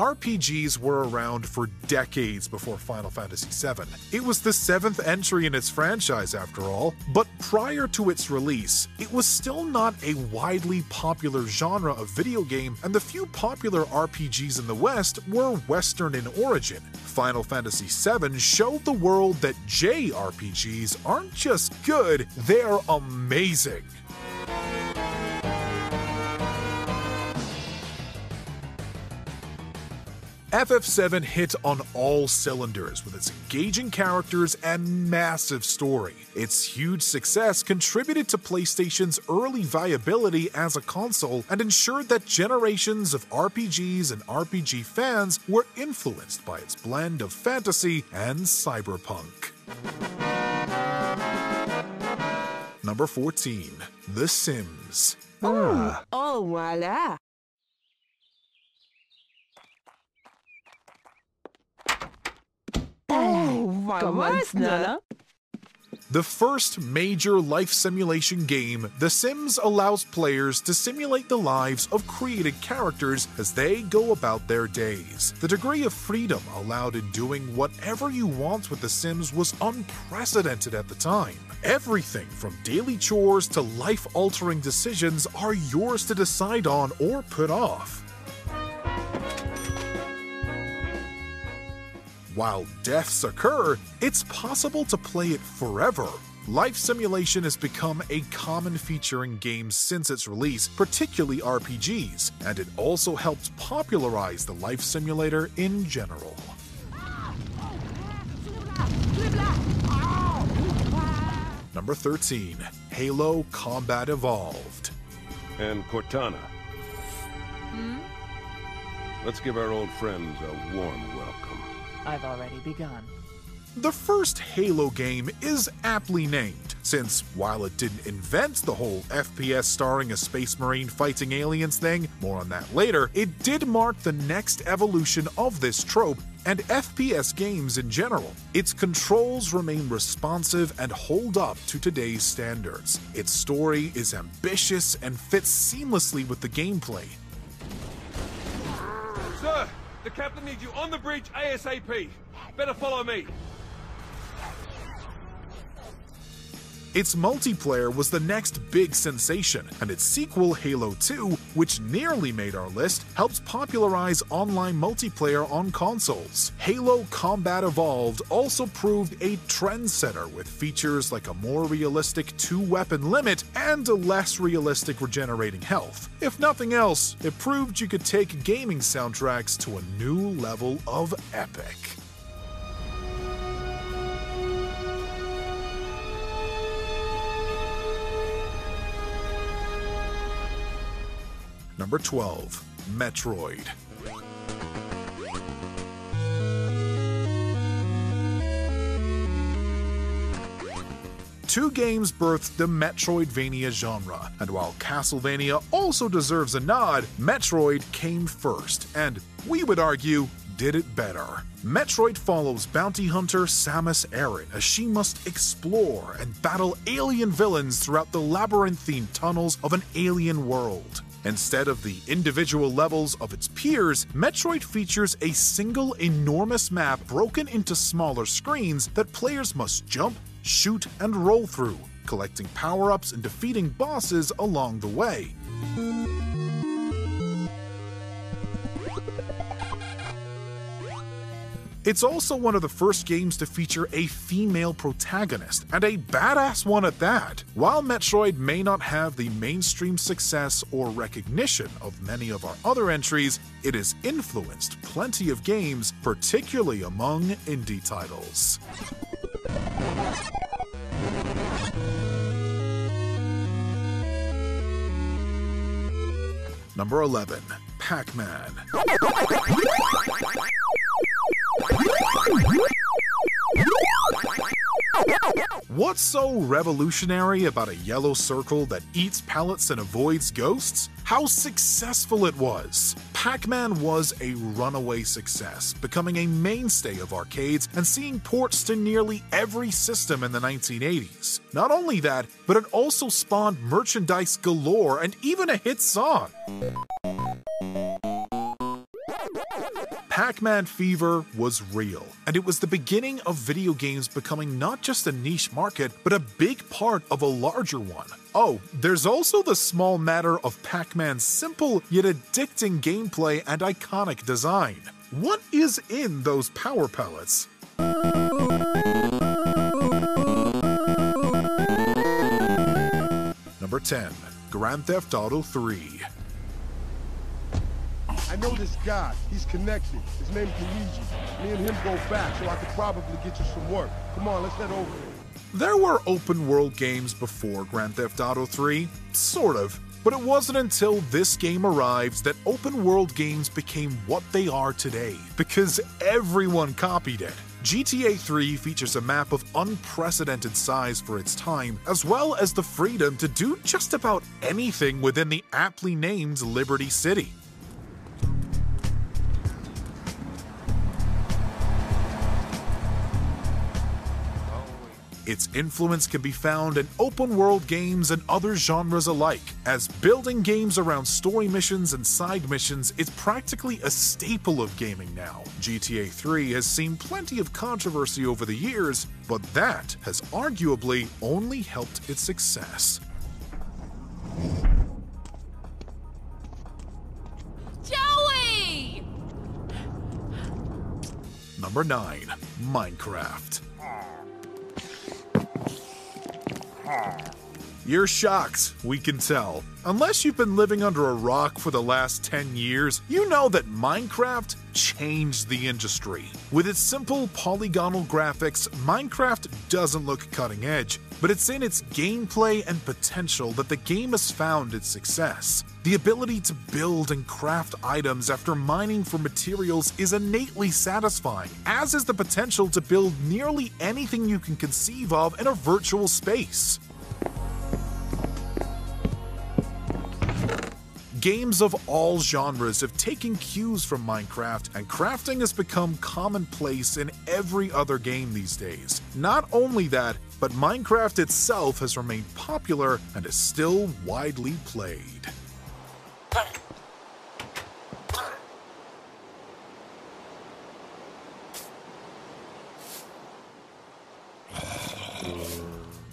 RPGs were around for decades before Final Fantasy VII. It was the seventh entry in its franchise, after all, but prior to its release, it was still not a widely popular genre of video game, and the few popular RPGs in the West were Western in origin. Final Fantasy VII showed the world that JRPGs aren't just good, they're amazing. FF7 hit on all cylinders with its engaging characters and massive story. Its huge success contributed to PlayStation's early viability as a console and ensured that generations of RPGs and RPG fans were influenced by its blend of fantasy and cyberpunk. Number 14, The Sims. Oh, oh, voila. Comment The first major life simulation game, The Sims allows players to simulate the lives of created characters as they go about their days. The degree of freedom allowed in doing whatever you want with The Sims was unprecedented at the time. Everything from daily chores to life altering decisions are yours to decide on or put off. While deaths occur, it's possible to play it forever. Life simulation has become a common feature in games since its release, particularly RPGs, and it also helped popularize the life simulator in general. Number 13, Halo Combat Evolved. And Cortana. Hmm? Let's give our old friends a warm welcome. I've already begun. The first Halo game is aptly named, since while it didn't invent the whole FPS starring a space marine fighting aliens thing, more on that later, it did mark the next evolution of this trope and FPS games in general. Its controls remain responsive and hold up to today's standards. Its story is ambitious and fits seamlessly with the gameplay. Sir, the captain needs you on the bridge ASAP. Better follow me. Its multiplayer was the next big sensation, and its sequel, Halo 2, which nearly made our list, helped popularize online multiplayer on consoles. Halo Combat Evolved also proved a trendsetter with features like a more realistic two weapon limit and a less realistic regenerating health. If nothing else, it proved you could take gaming soundtracks to a new level of epic. Number 12, Metroid. Two games birthed the Metroidvania genre, and while Castlevania also deserves a nod, Metroid came first, and we would argue, did it better. Metroid follows bounty hunter Samus Aran as she must explore and battle alien villains throughout the labyrinthine tunnels of an alien world. Instead of the individual levels of its peers, Metroid features a single enormous map broken into smaller screens that players must jump, shoot, and roll through, collecting power ups and defeating bosses along the way. It's also one of the first games to feature a female protagonist, and a badass one at that. While Metroid may not have the mainstream success or recognition of many of our other entries, it has influenced plenty of games, particularly among indie titles. Number 11, Pac Man. What's so revolutionary about a yellow circle that eats pellets and avoids ghosts? How successful it was! Pac Man was a runaway success, becoming a mainstay of arcades and seeing ports to nearly every system in the 1980s. Not only that, but it also spawned merchandise galore and even a hit song. Pac Man fever was real, and it was the beginning of video games becoming not just a niche market, but a big part of a larger one. Oh, there's also the small matter of Pac Man's simple yet addicting gameplay and iconic design. What is in those power pellets? Number 10, Grand Theft Auto 3. I know this guy. He's connected. His name's Luigi. Me and him go back, so I could probably get you some work. Come on, let's head over There were open world games before Grand Theft Auto 3, sort of. But it wasn't until this game arrives that open world games became what they are today, because everyone copied it. GTA 3 features a map of unprecedented size for its time, as well as the freedom to do just about anything within the aptly named Liberty City. Its influence can be found in open world games and other genres alike, as building games around story missions and side missions is practically a staple of gaming now. GTA 3 has seen plenty of controversy over the years, but that has arguably only helped its success. Joey! Number 9, Minecraft. You're shocked, we can tell. Unless you've been living under a rock for the last 10 years, you know that Minecraft changed the industry. With its simple polygonal graphics, Minecraft doesn't look cutting edge, but it's in its gameplay and potential that the game has found its success. The ability to build and craft items after mining for materials is innately satisfying, as is the potential to build nearly anything you can conceive of in a virtual space. Games of all genres have taken cues from Minecraft, and crafting has become commonplace in every other game these days. Not only that, but Minecraft itself has remained popular and is still widely played.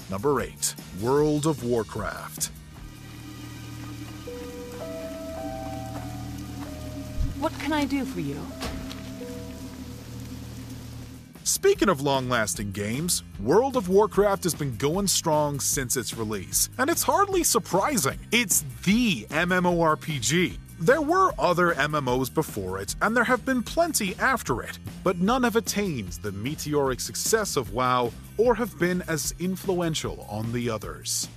Number 8. World of Warcraft. What can I do for you? Speaking of long lasting games, World of Warcraft has been going strong since its release, and it's hardly surprising. It's the MMORPG. There were other MMOs before it, and there have been plenty after it, but none have attained the meteoric success of WoW or have been as influential on the others.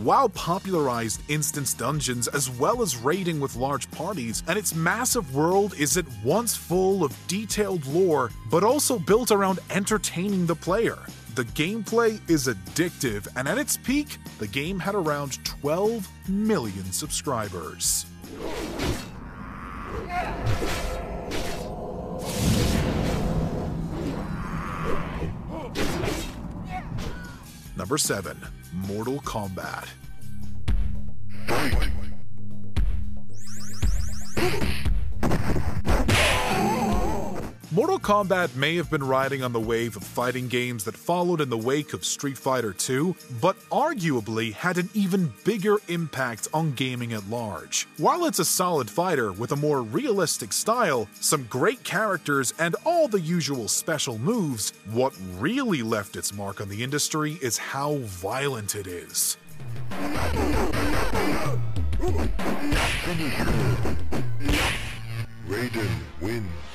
WoW popularized instance dungeons as well as raiding with large parties, and its massive world is at once full of detailed lore, but also built around entertaining the player. The gameplay is addictive, and at its peak, the game had around 12 million subscribers. Number 7. Mortal Kombat. Mortal Kombat may have been riding on the wave of fighting games that followed in the wake of Street Fighter II, but arguably had an even bigger impact on gaming at large. While it's a solid fighter with a more realistic style, some great characters, and all the usual special moves, what really left its mark on the industry is how violent it is. Raiden wins.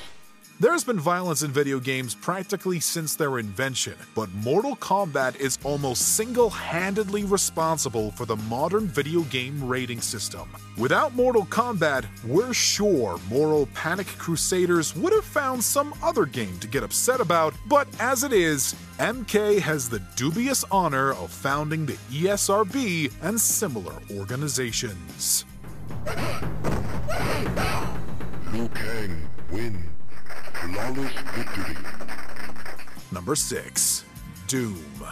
There's been violence in video games practically since their invention, but Mortal Kombat is almost single handedly responsible for the modern video game rating system. Without Mortal Kombat, we're sure moral panic crusaders would have found some other game to get upset about, but as it is, MK has the dubious honor of founding the ESRB and similar organizations. Liu Kang wins. Flawless victory. Number 6. Doom.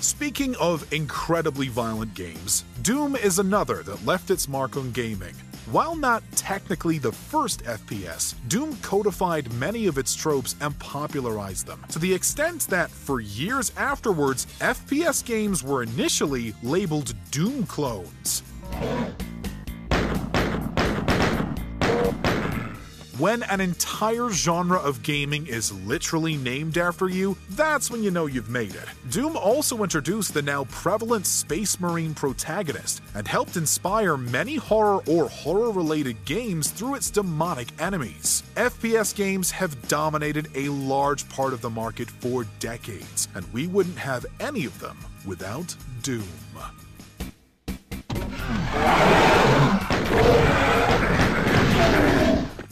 Speaking of incredibly violent games, Doom is another that left its mark on gaming. While not technically the first FPS, Doom codified many of its tropes and popularized them, to the extent that for years afterwards, FPS games were initially labeled Doom clones. When an entire genre of gaming is literally named after you, that's when you know you've made it. Doom also introduced the now prevalent Space Marine protagonist and helped inspire many horror or horror related games through its demonic enemies. FPS games have dominated a large part of the market for decades, and we wouldn't have any of them without Doom.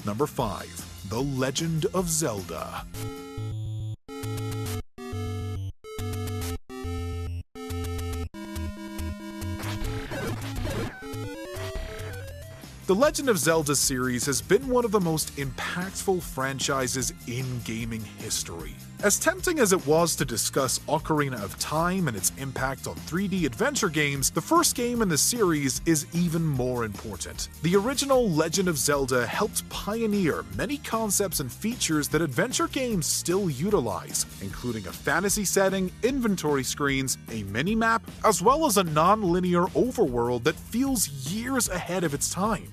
Number 5. The Legend of Zelda. The Legend of Zelda series has been one of the most impactful franchises in gaming history. As tempting as it was to discuss Ocarina of Time and its impact on 3D adventure games, the first game in the series is even more important. The original Legend of Zelda helped pioneer many concepts and features that adventure games still utilize, including a fantasy setting, inventory screens, a mini-map, as well as a non-linear overworld that feels years ahead of its time.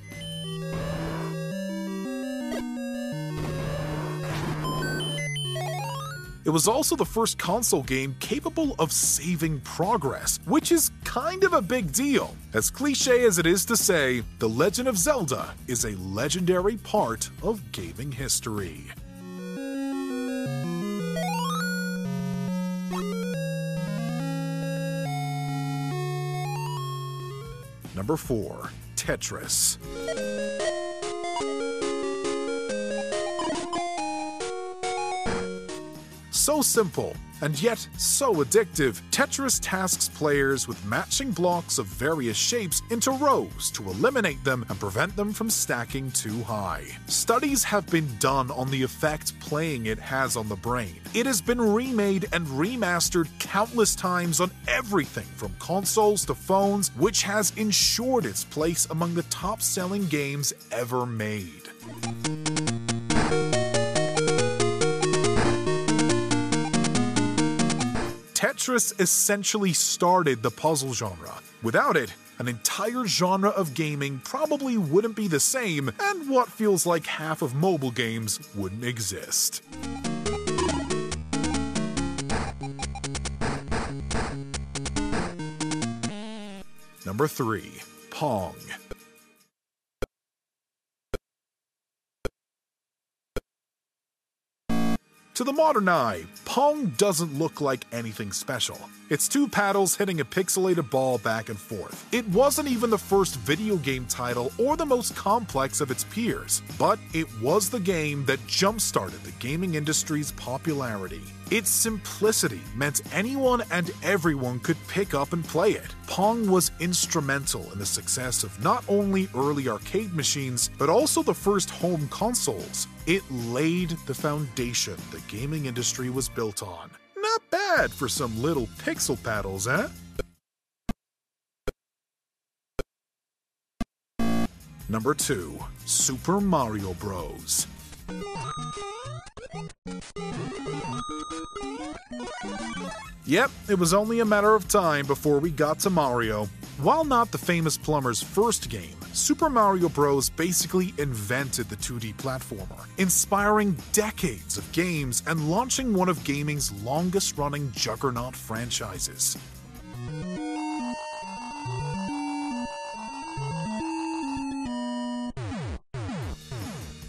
It was also the first console game capable of saving progress, which is kind of a big deal. As cliche as it is to say, The Legend of Zelda is a legendary part of gaming history. Number 4. Tetris. So simple, and yet so addictive, Tetris tasks players with matching blocks of various shapes into rows to eliminate them and prevent them from stacking too high. Studies have been done on the effect playing it has on the brain. It has been remade and remastered countless times on everything from consoles to phones, which has ensured its place among the top selling games ever made. Tetris essentially started the puzzle genre. Without it, an entire genre of gaming probably wouldn't be the same, and what feels like half of mobile games wouldn't exist. Number 3. Pong. To the modern eye, Pong doesn't look like anything special. It's two paddles hitting a pixelated ball back and forth. It wasn't even the first video game title or the most complex of its peers, but it was the game that jump started the gaming industry's popularity. Its simplicity meant anyone and everyone could pick up and play it. Pong was instrumental in the success of not only early arcade machines, but also the first home consoles. It laid the foundation the gaming industry was built on. Not bad for some little pixel paddles, eh? Number 2. Super Mario Bros. Yep, it was only a matter of time before we got to Mario. While not the famous plumber's first game, Super Mario Bros. basically invented the 2D platformer, inspiring decades of games and launching one of gaming's longest running juggernaut franchises.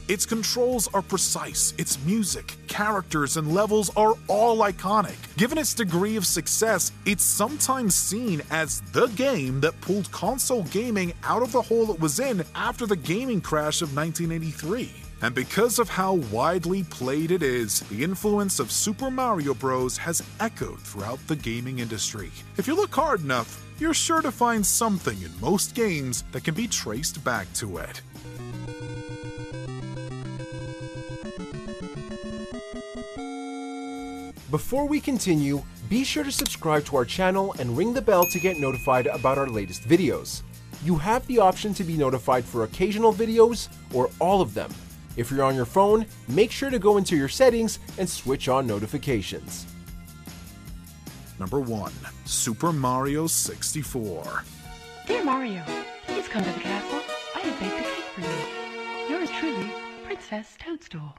Its controls are precise, its music, characters, and levels are all iconic. Given its degree of success, it's sometimes seen as the game that pulled console gaming out of the hole it was in after the gaming crash of 1983. And because of how widely played it is, the influence of Super Mario Bros. has echoed throughout the gaming industry. If you look hard enough, you're sure to find something in most games that can be traced back to it. Before we continue, be sure to subscribe to our channel and ring the bell to get notified about our latest videos. You have the option to be notified for occasional videos or all of them. If you're on your phone, make sure to go into your settings and switch on notifications. Number 1. Super Mario 64. Dear Mario, please come to the castle. I have baked a cake for you. Yours truly, Princess Toadstool.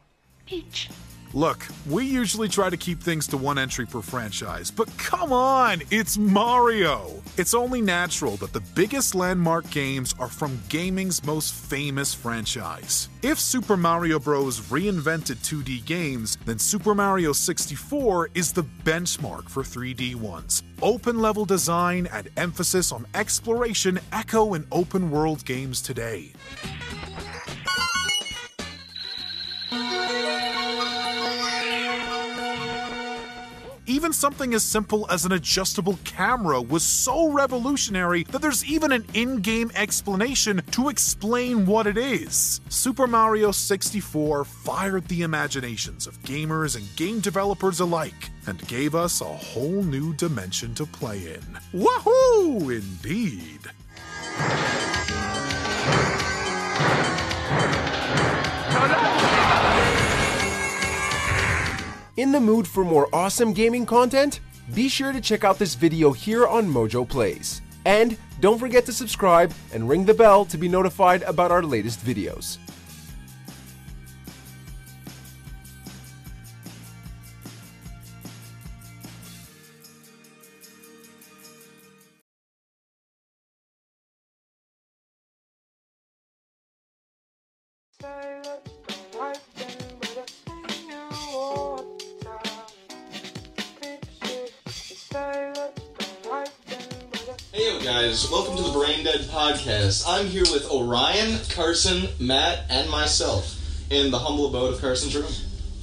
Peach. Look, we usually try to keep things to one entry per franchise, but come on, it's Mario! It's only natural that the biggest landmark games are from gaming's most famous franchise. If Super Mario Bros. reinvented 2D games, then Super Mario 64 is the benchmark for 3D ones. Open level design and emphasis on exploration echo in open world games today. Even something as simple as an adjustable camera was so revolutionary that there's even an in game explanation to explain what it is. Super Mario 64 fired the imaginations of gamers and game developers alike and gave us a whole new dimension to play in. Wahoo! Indeed. In the mood for more awesome gaming content? Be sure to check out this video here on Mojo Plays. And don't forget to subscribe and ring the bell to be notified about our latest videos. Dead Podcast. I'm here with Orion, Carson, Matt, and myself in the humble abode of Carson's room.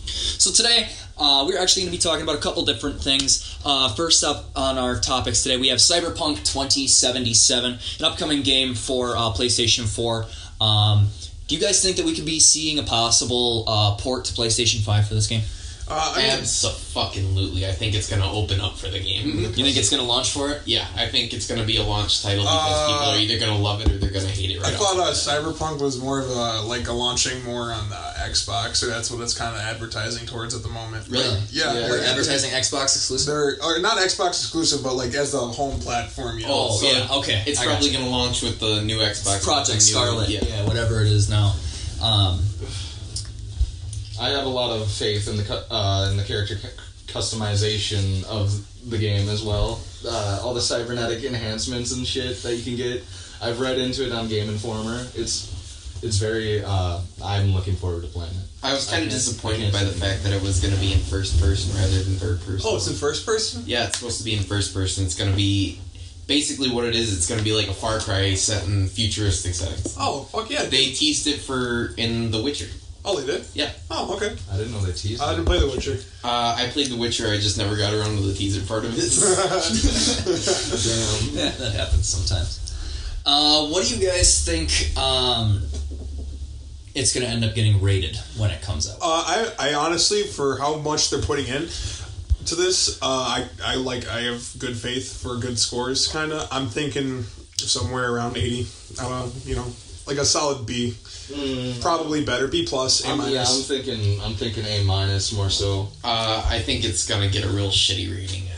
So today, Uh, we're actually going to be talking about a couple different things. Uh, first up on our topics today, we have Cyberpunk 2077, an upcoming game for uh, PlayStation 4. Um, do you guys think that we could be seeing a possible uh, port to PlayStation 5 for this game? Uh, Absolutely. I think it's going to open up for the game. [laughs] You think it's going to launch for it? Yeah, I think it's going to be a launch title because people are either going to love it or they're going to hate it I right thought off. uh, Cyberpunk was more of a like a launching more on the Xbox, so that's what it's kind of advertising towards at the moment. Really? Like, yeah, Yeah. like, Advertising Xbox exclusive. They're or not Xbox exclusive, but like as the home platform. You know? Oh, so- yeah. okay. It's I probably going to launch with the new Xbox. Project the new- Scarlett, yeah. whatever it is now. Um, I have a lot of faith in the uh, in the character cu- customization of the game as well. Uh, all the cybernetic enhancements and shit that you can get. I've read into it on Game Informer. It's it's very. Uh, I'm looking forward to playing it. I was kind of disappointed by the fact that it was going to be in first person rather than third person. Oh, it's in first person. Yeah, it's supposed to be in first person. It's going to be basically what it is. It's going to be like a Far Cry set in futuristic settings. Oh, fuck yeah! They teased it for in The Witcher. Oh, they did. Yeah. Oh, okay. I didn't know they teased. I didn't play The Witcher. Uh, I played The Witcher. I just never got around to the teaser part of it. [laughs] yeah, [laughs] that happens sometimes. Uh, what do you guys think um, it's going to end up getting rated when it comes out? Uh, I, I honestly, for how much they're putting in to this, uh, I, I like, I have good faith for good scores. Kind of, I'm thinking somewhere around eighty. Uh, you know, like a solid B. Probably better B plus, A I'm, minus. yeah, I'm thinking. I'm thinking A minus more so. Uh, I think it's gonna get a real shitty rating at,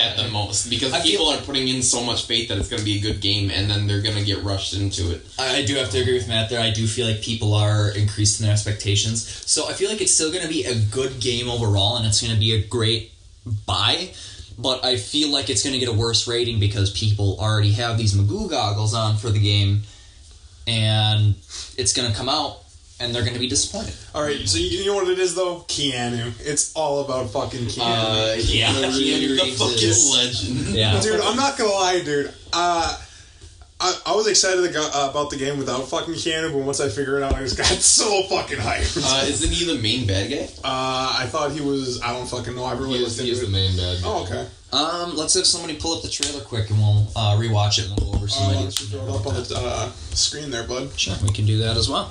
at the most because I feel- people are putting in so much faith that it's gonna be a good game, and then they're gonna get rushed into it. I, I do have to agree with Matt there. I do feel like people are increasing their expectations. So I feel like it's still going to be a good game overall, and it's going to be a great buy. But I feel like it's going to get a worse rating because people already have these Magoo goggles on for the game, and it's going to come out, and they're going to be disappointed. All right, so you you know what it is though? Keanu. It's all about fucking Keanu. Uh, yeah, Keanu Reeves is- legend. Yeah. dude. I'm not gonna lie, dude. Uh, I, I was excited uh, about the game without fucking Keanu, but once I figured it out, I just got [laughs] so fucking hyped. Uh, isn't he the main bad guy? Uh, I thought he was. I don't fucking know. I really He is, looked he is the main bad. guy. Oh, okay. Um, let's have somebody pull up the trailer quick, and we'll uh, rewatch it, and we'll go over some Uh, why don't you throw it up on the uh, screen there, bud? Sure, we can do that as well.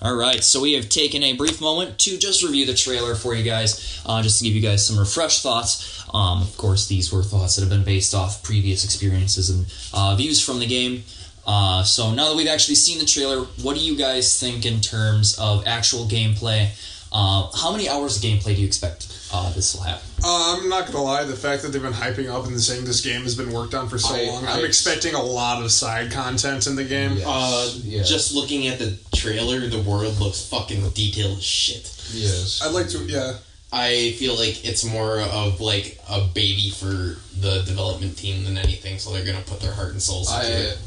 All right, so we have taken a brief moment to just review the trailer for you guys, uh, just to give you guys some refreshed thoughts. Um, of course, these were thoughts that have been based off previous experiences and uh, views from the game. Uh, so now that we've actually seen the trailer, what do you guys think in terms of actual gameplay? Uh, how many hours of gameplay do you expect uh, this will have? Uh, I'm not gonna lie. The fact that they've been hyping up and saying this game has been worked on for so I- long, I- I'm expecting a lot of side content in the game. Uh, just looking at the trailer, the world looks fucking detailed as shit. Yes. I'd like to. Yeah. I feel like it's more of like a baby for the development team than anything, so they're gonna put their heart and souls into I, it.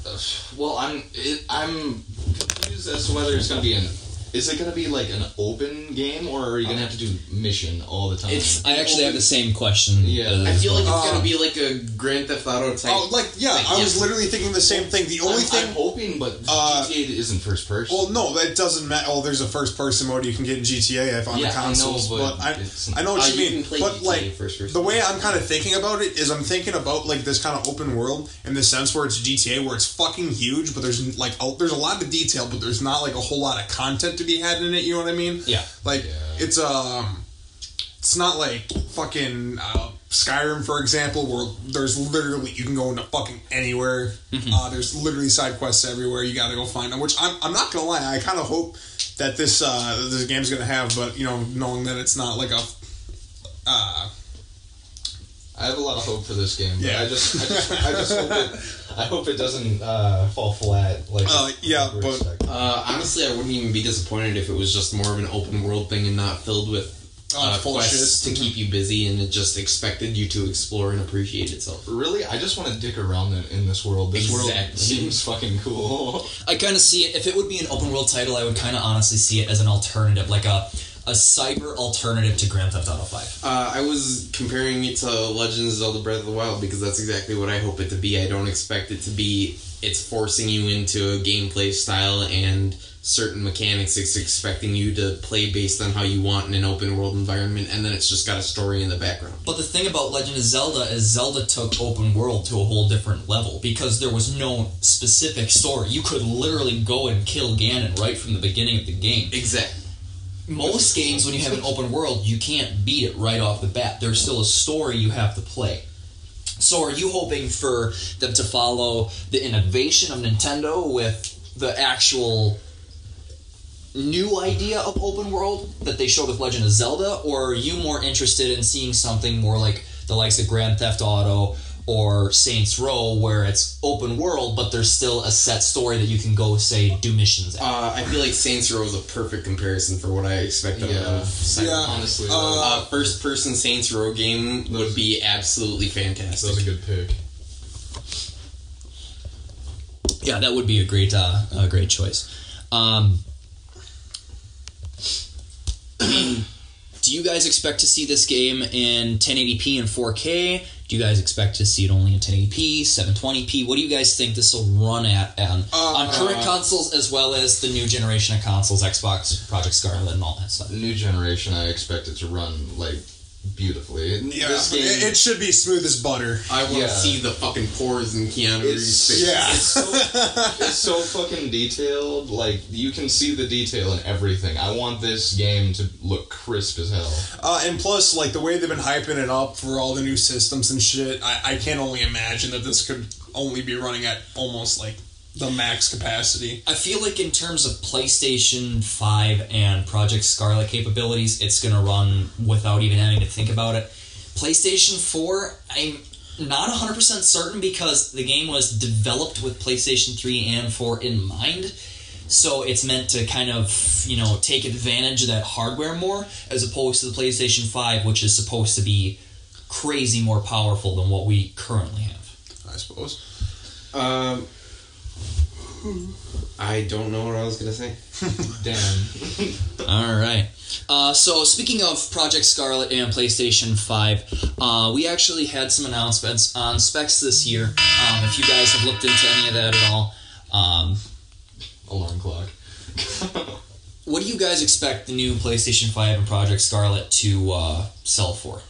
well, I'm it, I'm confused as to whether it's gonna be an. Is it gonna be like an open game, or are you gonna have to do mission all the time? It's. I actually have the same question. Yeah. as I feel like it's Uh, gonna be like a Grand Theft Auto type. Oh, like yeah, Like, I was yeah. literally thinking the same thing. The only I'm, thing. I'm hoping, but Uh, GTA isn't first person. well, no, that doesn't matter. Oh, there's a first-person mode you can get in GTA if on Yeah, the I know, consoles, but but, I, I know what Uh, you you mean. can play But GTA like first person. the way I'm kind of thinking about it is, I'm thinking about like this kind of open world in the sense where it's GTA, where it's fucking huge, but there's like a, there's a lot of detail, but there's not like a whole lot of content to be had in it. You know what I mean? Yeah. Like it's um, it's not like fucking uh, Skyrim, for example, where there's literally you can go into fucking anywhere. Uh, there's literally side quests everywhere. You got to go find them. Which I'm, I'm not gonna lie, I kind of hope that this uh, this game's gonna have, but you know, knowing that it's not like a uh, I have a lot of hope for this game. But Yeah. I just, I just, I just hope it. I hope it doesn't uh, fall flat. Like, Uh, yeah, but- Uh, honestly, I wouldn't even be disappointed if it was just more of an open world thing and not filled with Uh, uh, full quests shit. to keep you busy, and it just expected you to explore and appreciate itself. really, I just want to dick around in, in this world. This world seems fucking cool. I kind of see it. If it would be an open world title, I would kind of honestly see it as an alternative, like a a cyber alternative to Grand Theft Auto 5. Uh, I was comparing it to Legends of Zelda Breath of the Wild because that's exactly what I hope it to be. I don't expect it to be. It's forcing you into a gameplay style and certain mechanics. It's expecting you to play based on how you want in an open world environment, and then it's just got a story in the background. But the thing about Legend of Zelda is Zelda took open world to a whole different level because there was no specific story. You could literally go and kill Ganon right from the beginning of the game. Exactly. Most games, when you have an open world, you can't beat it right off the bat. There's still a story you have to play. So, are you hoping for them to follow the innovation of Nintendo with the actual new idea of open world that they showed with Legend of Zelda, or are you more interested in seeing something more like the likes of Grand Theft Auto or Saints Row, where it's open world, but there's still a set story that you can go say do missions at? Uh, I feel like Saints Row is a perfect comparison for what I expect out of Cyber. Yeah, honestly, uh, first person Saints Row game would be absolutely fantastic. That was a good pick. Yeah, that would be a great, uh, a great choice. Um, I mean, do you guys expect to see this game in 1080p and 4K? Do you guys expect to see it only in 1080p, 720p? What do you guys think this will run at on, uh, on current uh, consoles as well as the new generation of consoles, Xbox, Project Scarlett, and all that stuff? The new generation, I expect it to run like beautifully. Yeah, This game- it, it should be smooth as butter. I want to Yeah. see the fucking pores in Keanu Reeves' face. yeah. It's so, [laughs] it's so fucking detailed. Like you can see the detail in everything. I want this game to look crisp as hell. Uh, and plus, like the way they've been hyping it up for all the new systems and shit, I, I can only imagine that this could only be running at almost like the max capacity. I feel like in terms of PlayStation 5 and Project Scarlett capabilities, it's going to run without even having to think about it. PlayStation 4, I'm not 100% certain because the game was developed with PlayStation 3 and 4 in mind. So it's meant to kind of, you know, take advantage of that hardware more as opposed to the PlayStation 5, which is supposed to be crazy more powerful than what we currently have. I suppose. Um, I don't know what I was gonna say. [laughs] Damn. All right. Uh, so speaking of Project Scarlett and PlayStation Five, uh, we actually had some announcements on specs this year. Um, if you guys have looked into any of that at all, um, Alarm clock. what do you guys expect the new PlayStation Five and Project Scarlett to uh, sell for?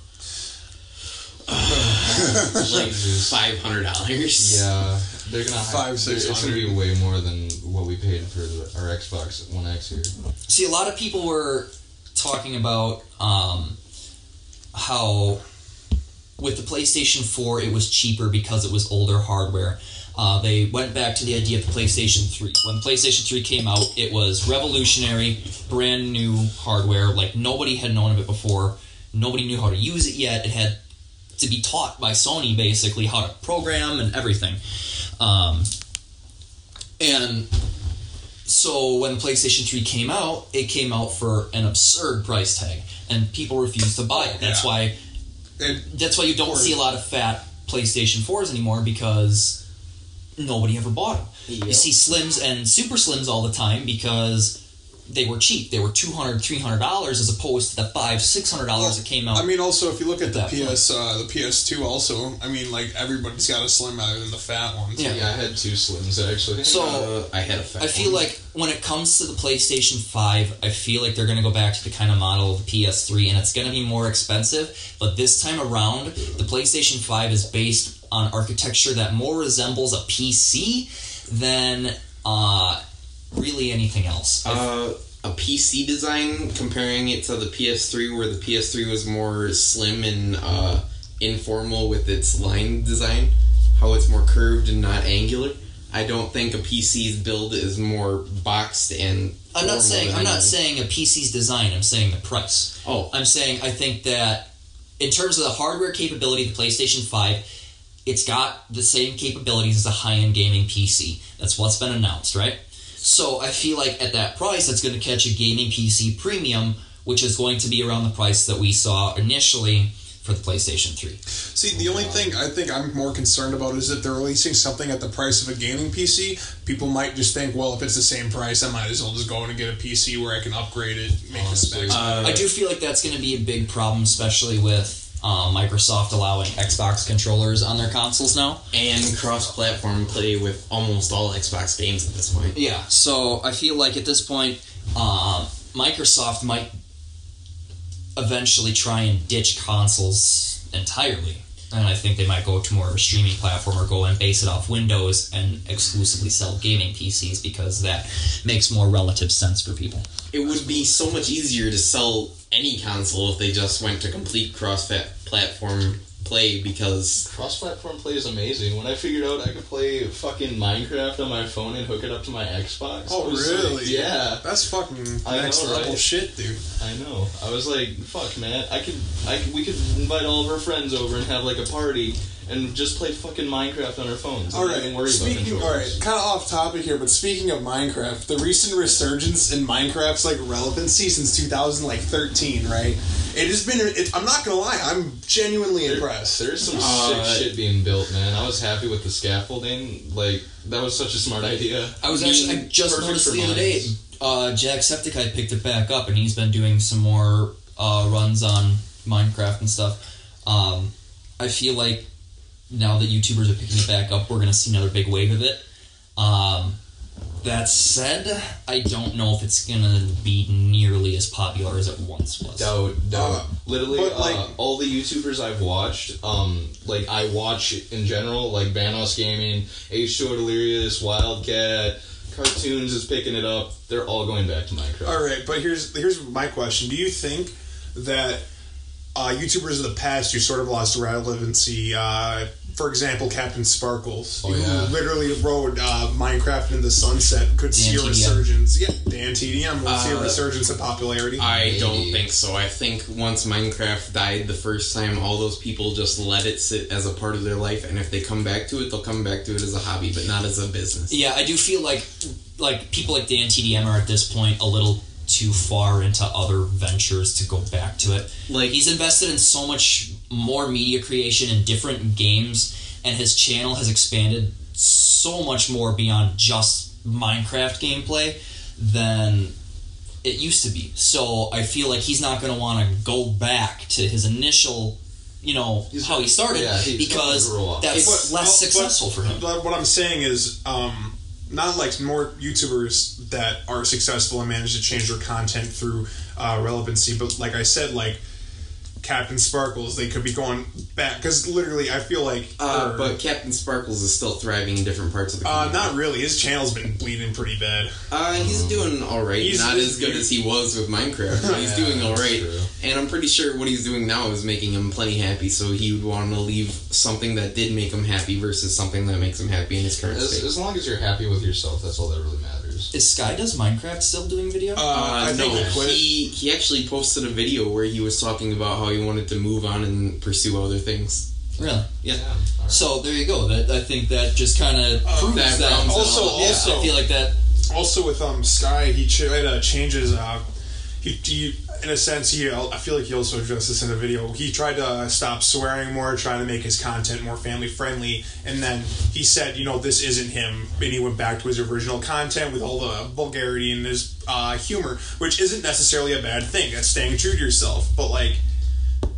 [sighs] like five hundred dollars. Yeah, they're gonna Five, six It's gonna be way more than what we paid for the, our Xbox One X here. See, a lot of people were talking about um, how with the PlayStation 4 it was cheaper because it was older hardware. Uh, they went back to the idea of the PlayStation 3. When the PlayStation 3 came out, it was revolutionary, brand new hardware. Like nobody had known of it before. Nobody knew how to use it yet. It had to be taught by Sony basically how to program and everything. Um, and so when the PlayStation 3 came out, it came out for an absurd price tag, and people refused to buy it. That's Yeah. why. that's why you don't see a lot of fat PlayStation 4s anymore because nobody ever bought them. You see Slims and Super Slims all the time because they were cheap. They were $200, $300 as opposed to the five, $600 that came out. I mean, also if you look at the. PS, uh, the PS2, also, I mean, like everybody's got a slim other than the fat ones. Yeah. Yeah, I had two slims actually. So Uh, I had a fat I feel one. like when it comes to the PlayStation 5, I feel like they're going to go back to the kind of model of the PS3 and it's going to be more expensive. But this time around, the PlayStation 5 is based on architecture that more resembles a PC than uh, really anything else. uh, a PC design, comparing it to the PS3, where the PS3 was more slim and uh, informal with its line design, how it's more curved and not angular. I don't think a PC's build is more boxed and. I'm not saying I'm not anything. saying a PC's design. I'm saying the price. Oh. I'm saying I think that in terms of the hardware capability of the PlayStation 5, it's got the same capabilities as a high-end gaming PC. That's what's been announced, right? So I feel like at that price, it's going to catch a gaming PC premium, which is going to be around the price that we saw initially for the PlayStation 3. See, the only thing I think I'm more concerned about is if they're releasing something at the price of a gaming PC, people might just think, well, if it's the same price, I might as well just go in and get a PC where I can upgrade it, make the specs. Uh, I do feel like that's going to be a big problem, especially with um, Microsoft allowing Xbox controllers on their consoles now. And cross-platform play with almost all Xbox games at this point. Yeah, so I feel like at this point, um, Microsoft might eventually try and ditch consoles entirely. And I think they might go to more of a streaming platform or go and base it off Windows and exclusively sell gaming PCs because that makes more relative sense for people. It would be so much easier to sell any console if they just went to complete cross-platform play because Cross-platform play is amazing. When I figured out I could play fucking Minecraft on my phone and hook it up to my Xbox. Oh, I was like, really? yeah. That's fucking I next know, level right? shit, dude. I know. I was like, fuck, man. I could, I could, we could invite all of our friends over and have like a party and just play fucking Minecraft on our phones. All right, and not worry speaking. All controllers. right, kind of off topic here, but speaking of Minecraft, the recent resurgence in Minecraft's like relevancy since 2013, right? It has been. It, I'm not gonna lie, I'm genuinely impressed. There's some Uh, sick shit being built, man. I was happy with the scaffolding. Like that was such a smart idea. I was actually I just noticed for the other day. mines. Uh, Jacksepticeye picked it back up, and he's been doing some more uh, runs on Minecraft and stuff. Um, I feel like now that YouTubers are picking it back up, we're going to see another big wave of it. Um, that said, I don't know if it's going to be nearly as popular as it once was. Doubt, doubt. Uh, Literally, but, like- uh, all the YouTubers I've watched, um, like I watch in general, like Vanoss Gaming, H2O Delirious, Wildcat, Cartoons is picking it up. They're all going back to Minecraft. All right, but here's here's my question: Do you think that uh, YouTubers of the past who sort of lost relevancy, uh, for example, Captain Sparklez, Oh, yeah. who literally rode uh, Minecraft in the sunset, could see a resurgence? Yeah, Dan TDM will see a Uh, resurgence in popularity. I don't think so. I think once Minecraft died the first time, all those people just let it sit as a part of their life, and if they come back to it, they'll come back to it as a hobby, but not as a business. Yeah, I do feel like like people like Dan TDM are at this point a little too far into other ventures to go back to it. Like he's invested in so much more media creation in different games, and his channel has expanded so much more beyond just Minecraft gameplay than it used to be. So I feel like he's not going to want to go back to his initial, you know, how he started yeah, he's because gonna grow up. that's But- less but- successful for him. But what I'm saying is, um, not like more YouTubers that are successful and manage to change their content through uh, relevancy, but like I said, like Captain Sparklez, they could be going back because literally, I feel like. Uh, or- but Captain Sparklez is still thriving in different parts of the uh, not really. His channel's been bleeding pretty bad. Uh, he's doing all right. He's- Not as good as he was with Minecraft, but he's [laughs] Yeah, doing all right. true. And I'm pretty sure what he's doing now is making him plenty happy. So he would want to leave something that did make him happy versus something that makes him happy in his current As, state. as long as you're happy with yourself, that's all that really matters. Is Sky Does Minecraft still doing video? Uh, Uh, I no, think they quit. he he actually posted a video where he was talking about how he wanted to move on and pursue other things. Really? Yeah. So there you go. That I think that just kind of proves that that. rounds Also, yeah, also, I feel like that. also with um Sky, he ch- uh, changes. Uh, he, he, in a sense, he. I feel like he also addressed this in the video. He tried to stop swearing more, trying to make his content more family friendly, and then he said, you know, this isn't him, and he went back to his original content with all the vulgarity and his uh, humor, which isn't necessarily a bad thing. That's staying true to yourself, but like,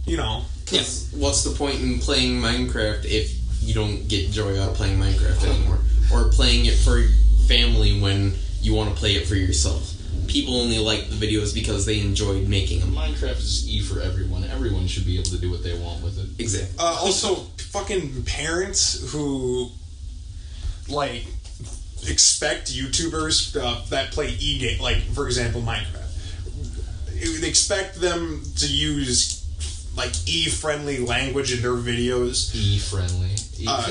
you know, Because what's the point in playing Minecraft if you don't get joy out of playing Minecraft anymore? Or playing it for family when you want to play it for yourself? People only like the videos because they enjoyed making them. Minecraft is E for everyone. Everyone should be able to do what they want with it. Exactly. Uh, also, fucking parents who like expect YouTubers uh, that play e game, like for example Minecraft, they expect them to use like e friendly language in their videos. E friendly. E- Uh,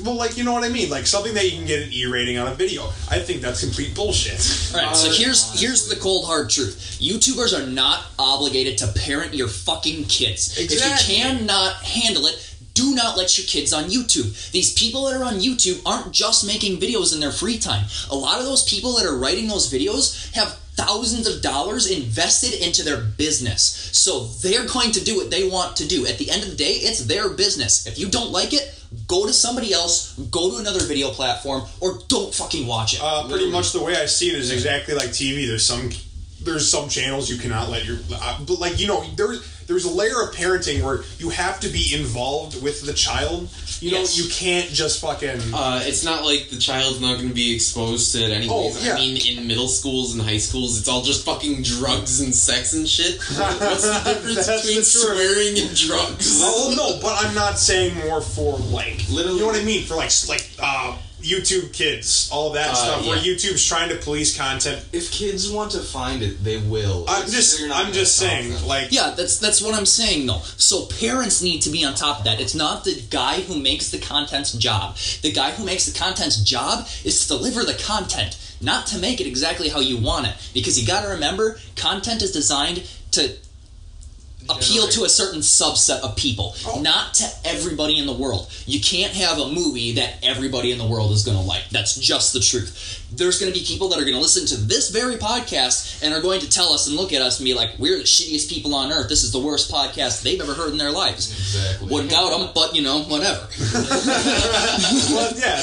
well, like you know what I mean, like something that you can get an E rating on a video. I think that's complete bullshit. All right, so uh, here's here's the cold hard truth. YouTubers are not obligated to parent your fucking kids. If you cannot handle it, do not let your kids on YouTube. These people that are on YouTube aren't just making videos in their free time. A lot of those people that are writing those videos have thousands of dollars invested into their business. So they're going to do what they want to do. At the end of the day, it's their business. If you don't like it, go to somebody else, go to another video platform, or don't fucking watch it. Uh, pretty much the way I see it is exactly like TV. There's some there's some channels you cannot let your uh, but like you know there's there's a layer of parenting where you have to be involved with the child. You know, you can't just fucking. Uh, it's not like the child's not going to be exposed to it anyways. Oh, yeah. I mean, in middle schools and high schools, it's all just fucking drugs and sex and shit. [laughs] What's the difference between swearing and drugs? Oh no, but I'm not saying more for like literally. You know what I mean for like like uh, YouTube kids, all that Uh, stuff. Where. YouTube's trying to police content. If kids want to find it, they will. I'm It's- just not I'm just saying them. like Yeah, that's that's what I'm saying though. So parents need to be on top of that. It's not the guy who makes the content's job. The guy who makes the content's job is to deliver the content, not to make it exactly how you want it. Because you got to remember, content is designed to appeal to a certain subset of people, not to everybody in the world. You can't have a movie that everybody in the world is going to like. That's just the truth. There's going to be people that are going to listen to this very podcast and are going to tell us and look at us and be like, "We're the shittiest people on earth. This is the worst podcast they've ever heard in their lives." Exactly. Wouldn't doubt them, but you know, whatever. [laughs] well, yeah.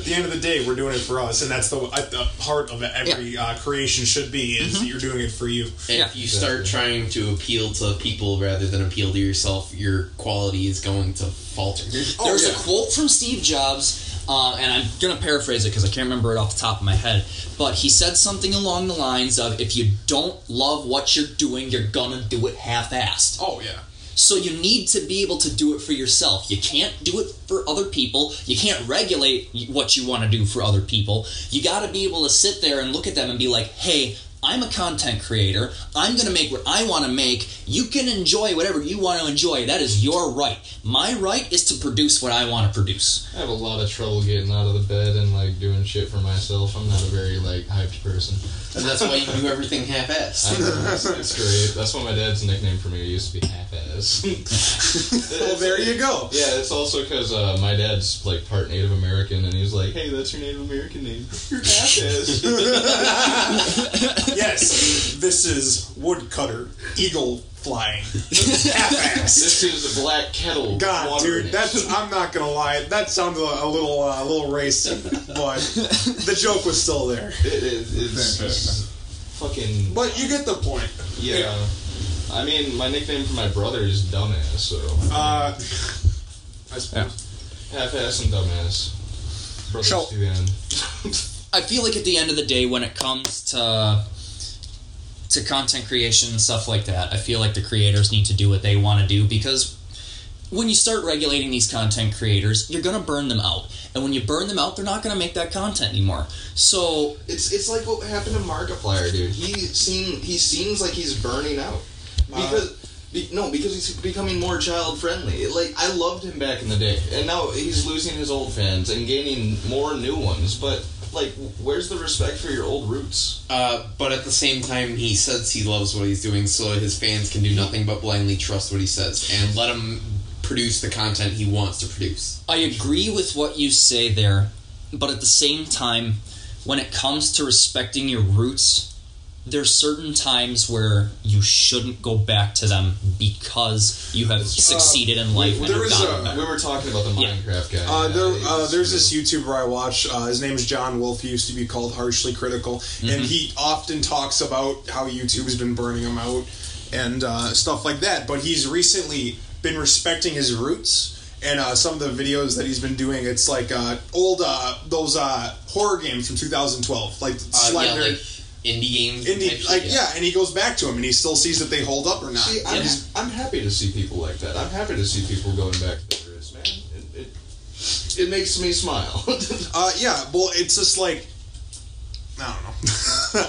At the, end, at the end of the day, we're doing it for us, and that's the the heart of every uh, creation should be is Mm-hmm. that you're doing it for you. And if you start trying to appeal to people rather than appeal to yourself, your quality is going to falter. There's a quote from Steve Jobs, uh, and I'm going to paraphrase it because I can't remember it off the top of my head. But he said something along the lines of if you don't love what you're doing, you're going to do it half assed. Oh, yeah. So you need to be able to do it for yourself. You can't do it for other people. You can't regulate what you want to do for other people. You got to be able to sit there and look at them and be like, hey, I'm a content creator. I'm going to make what I want to make. You can enjoy whatever you want to enjoy. That is your right. My right is to produce what I want to produce. I have a lot of trouble getting out of the bed and like doing shit for myself. I'm not a very like hyped person. And that's why you do everything I half-assed. know, it's, it's great. That's why my dad's nickname for me used to be half-ass. [laughs] well, there you go. Yeah, it's also because uh, my dad's like part Native American, and he's like, "Hey, that's your Native American name. You're half-ass." [laughs] [laughs] [laughs] yes, this is woodcutter, eagle flying, half-ass. This is the black kettle. God, water dude, that's I'm not gonna lie. That sounded a, a little uh, a little racy, but the joke was still there. It, it, it's just fucking. But you get the point. Yeah. I mean, my nickname for my brother is Dumbass, so. Uh, I suppose. Half-ass and Dumbass. Brothers So- to the end. I feel like at the end of the day, when it comes to to content creation and stuff like that, I feel like the creators need to do what they want to do because when you start regulating these content creators, you're gonna burn them out, and when you burn them out, they're not gonna make that content anymore. So It's it's like what happened to Markiplier, dude. He seem he seems like he's burning out because be, no because he's becoming more child friendly. Like I loved him back in the day, and now he's losing his old fans and gaining more new ones. But like, where's the respect for your old roots? Uh, but at the same time, he says he loves what he's doing, so his fans can do nothing but blindly trust what he says and let him produce the content he wants to produce. I agree with what you say there, but at the same time, when it comes to respecting your roots, there's certain times where you shouldn't go back to them because you have succeeded in life. and there have is gotten a- We were talking about the Minecraft guy. Uh, there, uh, there's this YouTuber I watch. Uh, his name is John Wolfe. He used to be called Harshly Critical, and Mhm. he often talks about how YouTube's been burning him out and uh, stuff like that. But he's recently been respecting his roots. And uh, some of the videos that he's been doing, it's like uh, old uh, those uh, horror games from 2012, like Uh, yeah, Slender, like indie games. indie, type shit, like yeah. and he goes back to him, and he still sees that they hold up or not. See, I'm, I'm happy to see people like that. I'm happy to see people going back to their roots, man. It, it, it makes me smile. [laughs] Uh, yeah, well, it's just like I don't know.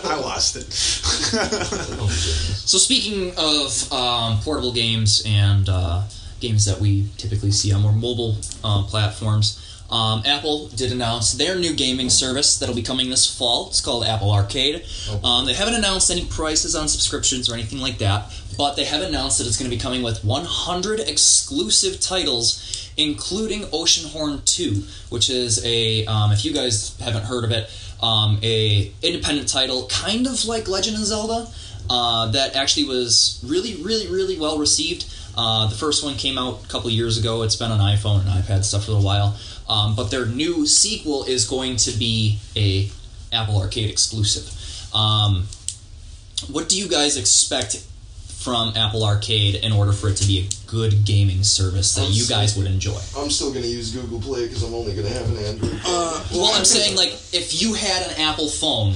[laughs] I lost it. So speaking of um, portable games and uh, games that we typically see on more mobile uh, platforms, Um, Apple did announce their new gaming service that'll be coming this fall. It's called Apple Arcade. Um, they haven't announced any prices on subscriptions or anything like that, but they have announced that it's going to be coming with 100 exclusive titles, including Oceanhorn 2, which is a, um, if you guys haven't heard of it, um, a independent title, kind of like Legend of Zelda, uh, that actually was really, really, really well received. Uh, the first one came out a couple years ago. It's been on iPhone and iPad stuff for a while. Um, but their new sequel is going to be a Apple Arcade exclusive. Um, what do you guys expect from Apple Arcade in order for it to be a good gaming service that I'm you still- guys would enjoy? I'm still gonna use Google Play because I'm only gonna have an Android. Uh, well, I'm saying like if you had an Apple phone,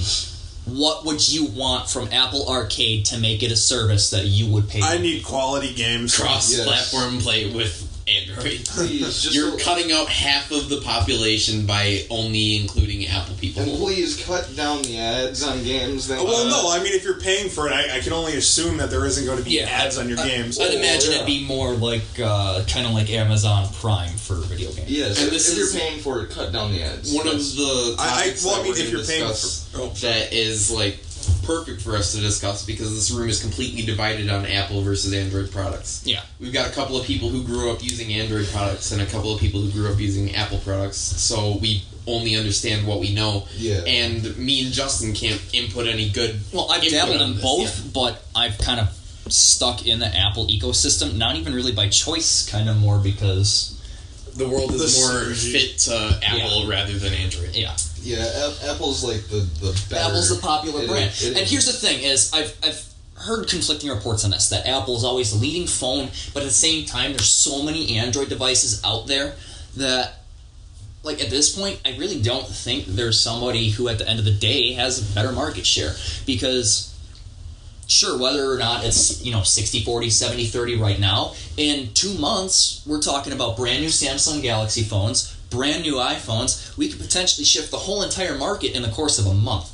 what would you want from Apple Arcade to make it a service that you would pay? I need quality games. cross-platform play with Android. Please, [laughs] You're a- cutting out half of the population by only including Apple people. and please cut down the ads on games. That Well, no, I mean, if you're paying for it, I, I can only assume that there isn't going to be ads on your games. I'd imagine it'd be more like uh, kind of like Amazon Prime for video games. Yes, And if, this if is you're paying for it, cut down the ads. One of the I- I- topics well, I that mean, we're if gonna you're paying discuss for- oh. that is like perfect for us to discuss because this room is completely divided on Apple versus Android products. Yeah. We've got a couple of people who grew up using Android products and a couple of people who grew up using Apple products, so we only understand what we know. Yeah. And me and Justin can't input any good. Well, I've input dabbled on in both, yeah. but I've kind of stuck in the Apple ecosystem. Not even really by choice, kind of more because The world is The more fit to Apple rather than Android. yeah, yeah, A- Apple's like the the better. Apple's the popular It- brand. it- and here's the thing: is I've I've heard conflicting reports on this that Apple is always the leading phone, but at the same time, there's so many Android devices out there that. Like at this point, I really don't think there's somebody who, at the end of the day, has a better market share because sure whether or not it's you know 60 40 70 30 right now in two months we're talking about brand new samsung galaxy phones brand new iphones we could potentially shift the whole entire market in the course of a month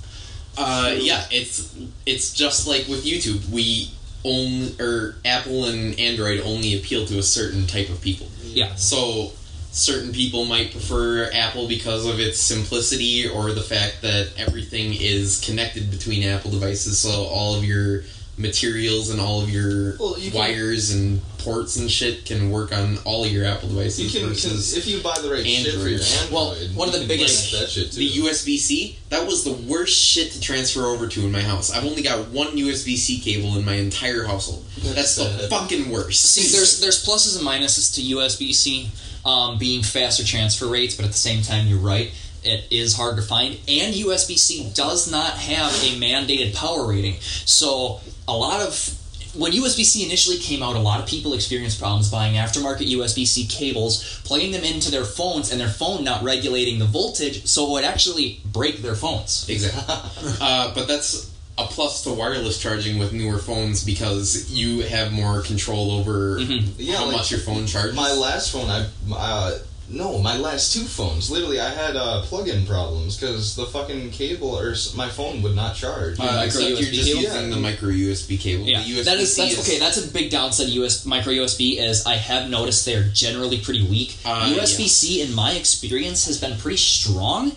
Uh, yeah, it's it's just like with YouTube. We own or Apple and Android only appeal to a certain type of people. Yeah. So certain people might prefer Apple because of its simplicity or the fact that everything is connected between Apple devices. So all of your materials and all of your Well, you can- wires and ports and shit can work on all of your Apple devices You can, can versus if you buy the right shit for your Android. Android. Well, one of the biggest- like that shit too. the USB C, that was the worst shit to transfer over to in my house. I've only got one USB C cable in my entire household. That's, the fucking worst. see there's there's pluses and minuses to usb-c um, being faster transfer rates but at the same time you're right it is hard to find and usb-c does not have a mandated power rating so a lot of when USB-C initially came out, a lot of people experienced problems buying aftermarket USB-C cables, plugging them into their phones, and their phone not regulating the voltage, so it would actually break their phones. Exactly. [laughs] uh, but that's a plus to wireless charging with newer phones because you have more control over Yeah, how like, much your phone charges. My last phone, I uh, no, my last two phones. Literally, I had uh, plug-in problems because the fucking cable or s- my phone would not charge. uh, micro except you're USB just cable? using the micro USB cable. Yeah, the USB that is that's okay. That's a big downside of US micro USB is I have noticed they're generally pretty weak. Uh, USB C, in my experience, has been pretty strong,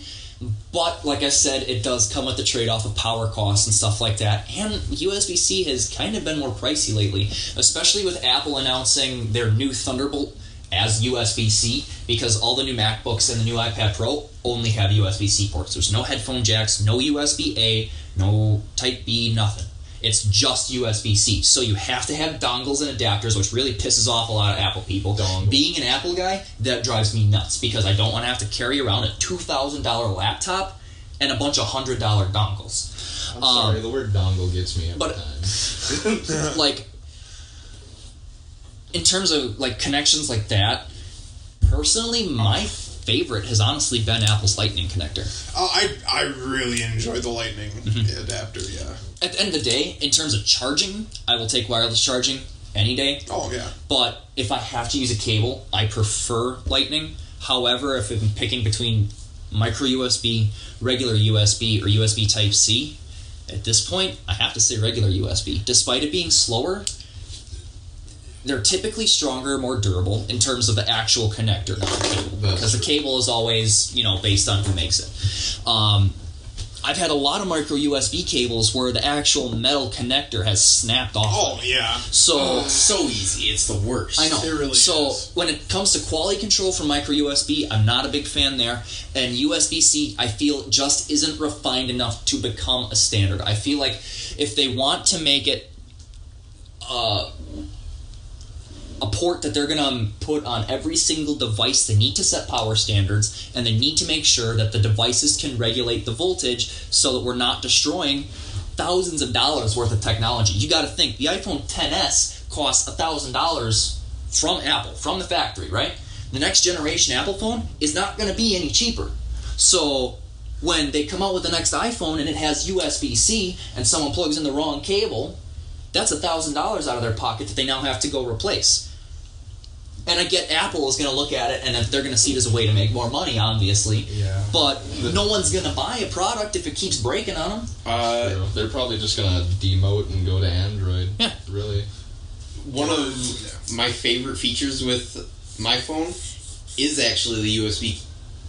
but like I said, it does come with the trade off of power costs and stuff like that. And USB C has kind of been more pricey lately, especially with Apple announcing their new Thunderbolt as USB C because all the new MacBooks and the new iPad Pro only have USB C ports. There's no headphone jacks, no USB A, no Type B, nothing. It's just USB C. So you have to have dongles and adapters, which really pisses off a lot of Apple people. Being an Apple guy, that drives me nuts because I don't want to have to carry around a $2,000 laptop and a bunch of $100 dongles. I'm sorry, Um, the word dongle gets me every but- time. [laughs] like in terms of like connections like that personally my favorite has honestly been apple's lightning connector Uh, I I really enjoy the Lightning adapter. Yeah. at the end of the day in terms of charging i will take wireless charging any day Oh yeah. but if i have to use a cable i prefer lightning however if i'm picking between micro usb regular usb or usb type c at this point i have to say regular usb despite it being slower they're typically stronger, more durable in terms of the actual connector, not the cable, because the cable is always you know based on who makes it. Um, I've had a lot of micro USB cables where the actual metal connector has snapped off. Oh yeah. So Oh, so easy. It's the worst. I know. It really so is. when it comes to quality control for micro USB, I'm not a big fan there. And USB C, I feel just isn't refined enough to become a standard. I feel like if they want to make it uh, a port that they're going to um, put on every single device, they need to set power standards and they need to make sure that the devices can regulate the voltage so that we're not destroying thousands of dollars worth of technology. You got to think the iPhone 10s costs thousand dollars from Apple, from the factory, right? The next generation Apple phone is not going to be any cheaper. So when they come out with the next iPhone and it has USB C and someone plugs in the wrong cable, that's a thousand dollars out of their pocket that they now have to go replace. And I get Apple is going to look at it and they're going to see it as a way to make more money, obviously. Yeah. But no one's going to buy a product if it keeps breaking on them. Uh, They're probably just gonna demote and go to Android. Yeah. Really. one of my favorite features with my phone is actually the USB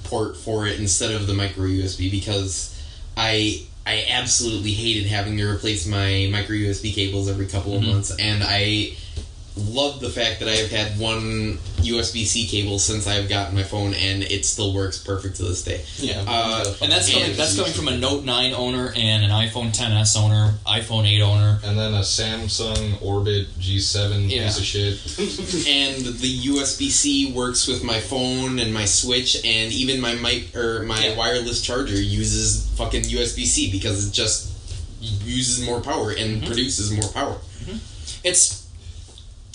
port for it instead of the micro USB because I I absolutely hated having to replace my micro USB cables every couple of Mhm. months and I love the fact that I have had one USB C cable since I've gotten my phone and it still works perfect to this day. Yeah. Uh, And that's coming, and- that's coming from a Note 9 owner and an iPhone 10s owner, iPhone 8 owner. And then a Samsung Orbit G7 Yeah. piece of shit. [laughs] [laughs] and the USB C works with my phone and my Switch, and even my mic or my wireless charger uses fucking USB C because it just uses more power and produces more power. It's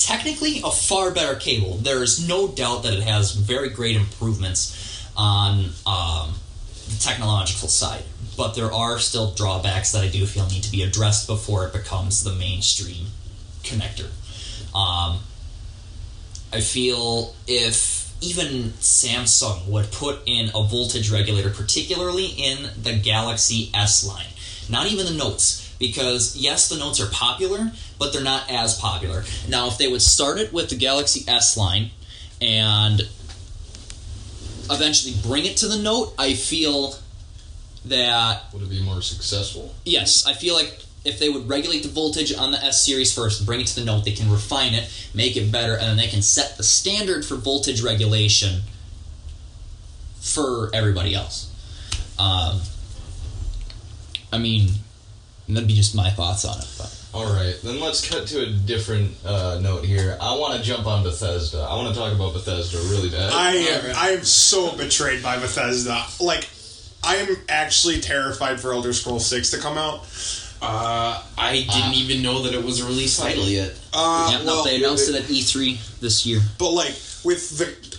technically a far better cable. There is no doubt that it has very great improvements on um, the technological side, but there are still drawbacks that I do feel need to be addressed before it becomes the mainstream connector. Um, I feel if even Samsung would put in a voltage regulator, particularly in the Galaxy S line, not even the Notes, because yes, the Notes are popular, but they're not as popular. Now, if they would start it with the Galaxy S line and eventually bring it to the Note, I feel that Would it be more successful? Yes, I feel like if they would regulate the voltage on the S series first and bring it to the Note, they can refine it, make it better, and then they can set the standard for voltage regulation for everybody else. Um, I mean, that'd be just my thoughts on it. But All right, then let's cut to a different uh, note here. I want to jump on Bethesda. I want to talk about Bethesda really bad. I am I am so betrayed by Bethesda. Like I am actually terrified for Elder Scrolls Six to come out. Uh, I didn't even know that it was a release title yet. Uh, yeah, no, they announced it at E3 this year. But like with the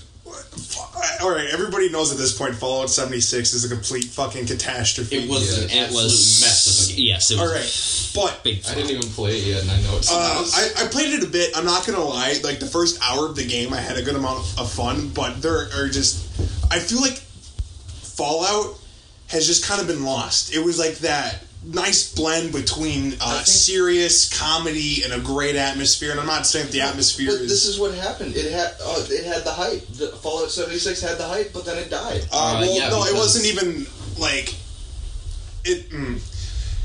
all right, everybody knows at this point Fallout 76 is a complete fucking catastrophe. It was an It absolute was mess of a game. Yes, it was All right, but big. I didn't even play it yet, and I know it's. Uh, I, I played it a bit. I'm not gonna lie. Like the first hour of the game, I had a good amount of fun. But there are just, I feel like Fallout has just kind of been lost. It was like that nice blend between uh, serious comedy and a great atmosphere. And I'm not saying that the atmosphere But is. this is what happened. It had uh, it had the hype. The Fallout 76 had the hype, but then it died. uh, well, yeah, no, it wasn't even like it. Mm,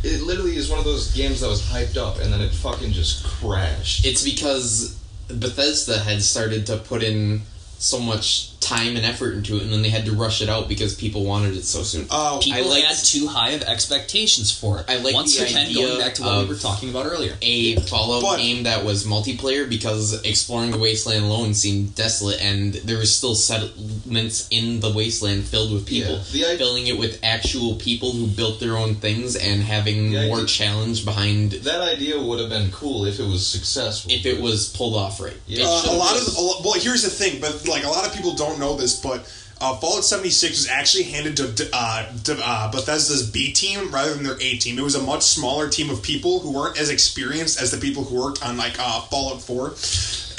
It literally is one of those games that was hyped up, and then it fucking just crashed. It's because Bethesda had started to put in so much time and effort into it, and then they had to rush it out because people wanted it so soon. Oh, People I liked- had too high of expectations for it. I like Once the again, idea going back to what we of- were talking about earlier. a Fallout But- game that was multiplayer because exploring the wasteland alone seemed desolate, and there was still settlements in the wasteland filled with people. Yeah, the filling it with actual people who built their own things and having more idea- challenge behind That idea would have been cool if it was successful. if it was pulled off right. Yeah. Uh, a lot of a lo- well, here's the thing, but like a lot of people don't know this, but uh, Fallout 76 was actually handed to uh, to, uh, Bethesda's B team rather than their A team. It was a much smaller team of people who weren't as experienced as the people who worked on like uh, Fallout 4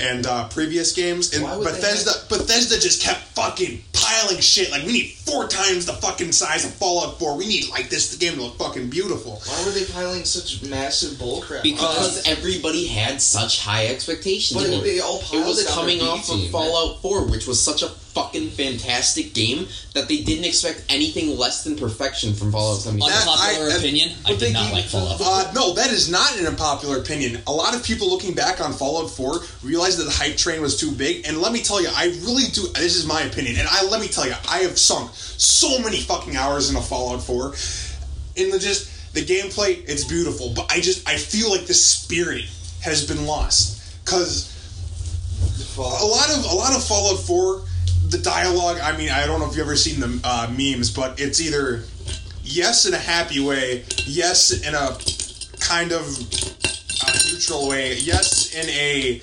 and uh, previous games. And Why would they Bethesda Bethesda just kept fucking piling shit. Like we need four times the fucking size of Fallout 4. We need like this The game to look fucking beautiful. Why were they piling such massive bullcrap? Because everybody had such high expectations. But It- they all it was coming their B off of Fallout 4, which was such a fucking fantastic game that they didn't expect anything less than perfection from Fallout 76. Unpopular opinion, I did not like Fallout. Uh, no, that is not an unpopular opinion. A lot of people looking back on Fallout 4 realized that the hype train was too big. And let me tell you, I really do. This is my opinion, and I let me tell you, I have sunk so many fucking hours in a Fallout 4. In the just the gameplay, it's beautiful, but I just I feel like the spirit has been lost because a lot of a lot of Fallout 4, the dialogue. I mean, I don't know if you've ever seen the uh, memes, but it's either yes in a happy way, yes in a kind of uh, neutral way, yes in a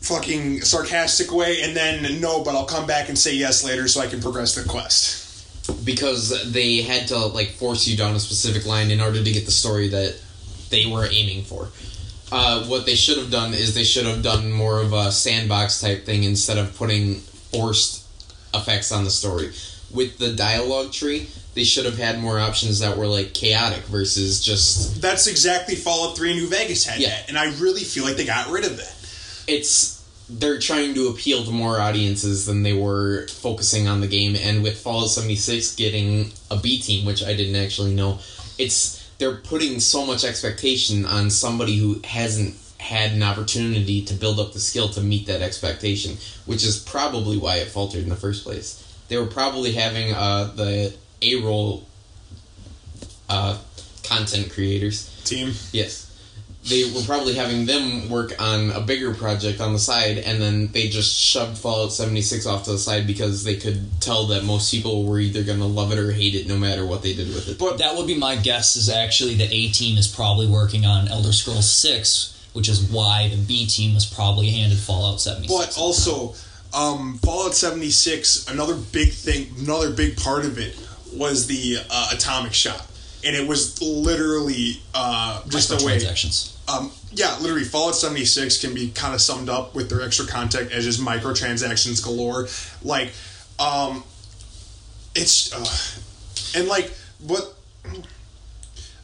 fucking sarcastic way, and then no, but I'll come back and say yes later so I can progress the quest. because they had to like force you down a specific line in order to get the story that they were aiming for. Uh, what they should have done is they should have done more of a sandbox type thing instead of putting forced effects on the story. With the dialogue tree, they should have had more options that were like chaotic versus just That's exactly Fallout 3 New Vegas had that, and I really feel like they got rid of that. it's they're trying to appeal to more audiences than they were focusing on the game and with Fallout 76 getting a B team which I didn't actually know it's they're putting so much expectation on somebody who hasn't had an opportunity to build up the skill to meet that expectation which is probably why it faltered in the first place they were probably having uh, the A roll uh, content creators team yes they were probably having them work on a bigger project on the side, and then they just shoved Fallout 76 off to the side because they could tell that most people were either going to love it or hate it no matter what they did with it. But that would be my guess. Is actually the A team is probably working on Elder Scrolls Six, which is why the B team was probably handed Fallout 76. But also, um, Fallout 76, another big thing, another big part of it was the uh, atomic shop. And it was literally uh, just a way. Um, yeah, literally, Fallout 76 can be kind of summed up with their extra content as just microtransactions galore. Like, um, it's. Uh, and, like, what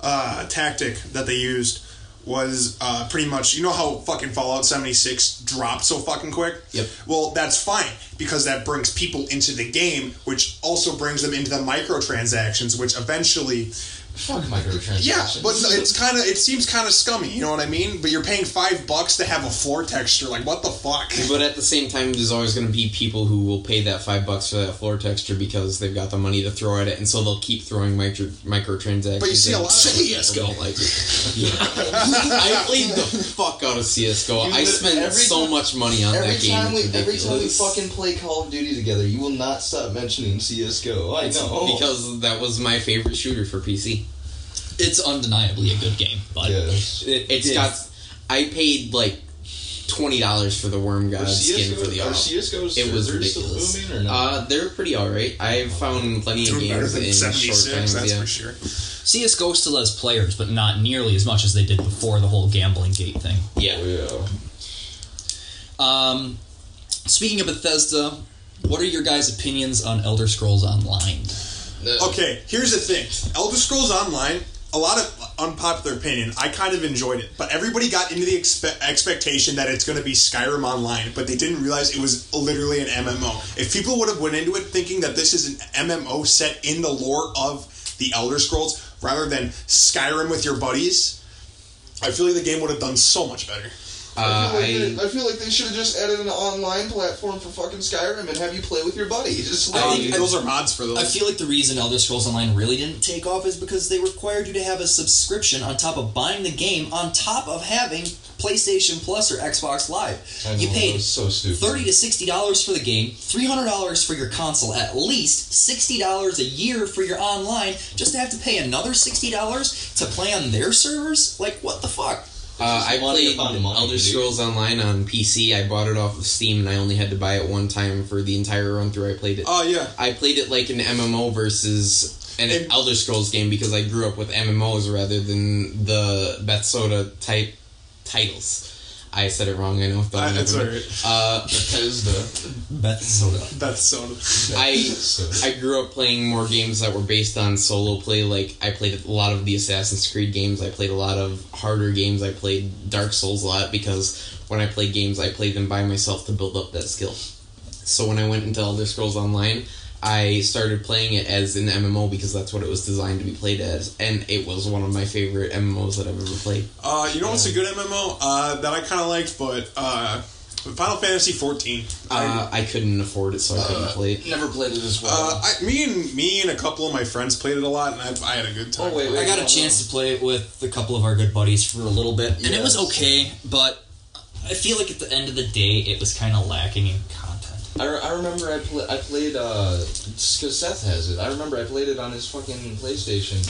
uh, tactic that they used was uh, pretty much you know how fucking Fallout 76 dropped so fucking quick? Yep. Well, that's fine because that brings people into the game, which also brings them into the microtransactions, which eventually Fuck microtransactions. yeah, but no, it's kind of it seems kind of scummy, you know what I mean? But you're paying 5 bucks to have a floor texture, like what the fuck? But at the same time, there's always going to be people who will pay that five bucks for that floor texture because they've got the money to throw at it, and so they'll keep throwing micro microtransactions. But you see a in. lot of [laughs] CS:GO don't [laughs] like it. Yeah. I played the fuck out of CS:GO. I You- spent so time- much money on every that game. Time we, every time we fucking play Call of Duty together, you will not stop mentioning CS:GO. I know because that was my favorite shooter for PC. It's undeniably a good game, but It, it's it- got. I paid like twenty dollars for the Worm God Are skin CS:GO for the are armor. CS:GO's It was servers still ridiculous. booming or no? Uh, they're pretty alright. I've found plenty of Doing better games than in short 76, times. that's yeah. for sure. CS:GO still has players, but not nearly as much as they did before the whole gambling gate thing. Yeah. Um, speaking of Bethesda, what are your guys' opinions on Elder Scrolls Online? Okay, here's the thing. Elder Scrolls Online, a lot of unpopular opinion. I kind of enjoyed it, but everybody got into the expe- expectation that it's going to be Skyrim Online, but they didn't realize it was literally an MMO. If people would have went into it thinking that this is an MMO set in the lore of the Elder Scrolls rather than Skyrim with your buddies, I feel like the game would have done so much better. Uh, I, feel like they- I feel like they should have just added an online platform for fucking Skyrim and have you play with your buddies. Just like, I think- those are mods for those. I feel like the reason Elder Scrolls Online really didn't take off is because they required you to have a subscription on top of buying the game, on top of having PlayStation Plus or Xbox Live. I know, you paid was so stupid. thirty to sixty dollars for the game, three hundred dollars for your console, at least sixty dollars a year for your online, just to have to pay another sixty dollars to play on their servers. Like what the fuck? Uh, I played Elder. Scrolls Online on PC. I bought it off of Steam, and I only had to buy it one time for the entire run through. I played it. Oh yeah. I played it like an MMO versus an Elder Scrolls game because I grew up with MMOs rather than the Bethesda type titles. I said it wrong. I know. Uh, it's alright. Uh, Bethesda. Bethesda. Bethesda. I I grew up playing more games that were based on solo play. Like I played a lot of the Assassin's Creed games. I played a lot of harder games. I played Dark Souls a lot because when I played games, I played them by myself to build up that skill. So when I went into Elder Scrolls Online, I started playing it as an MMO because that's what it was designed to be played as, and it was one of my favorite MMOs that I've ever played. Uh, you know what's a good MMO uh, that I kind of liked, but uh, Final Fantasy 14. Uh, I couldn't afford it, so I couldn't play it. Never played it as well. Uh, I, me and me and a couple of my friends played it a lot, and I, I had a good time. Oh, wait, wait. I got a chance to play it with a couple of our good buddies for a little bit, and it was okay, but I feel like at the end of the day, it was kind of lacking in content. I, re- I remember I, pl- I played uh because Seth has it. I remember I played it on his fucking PlayStation,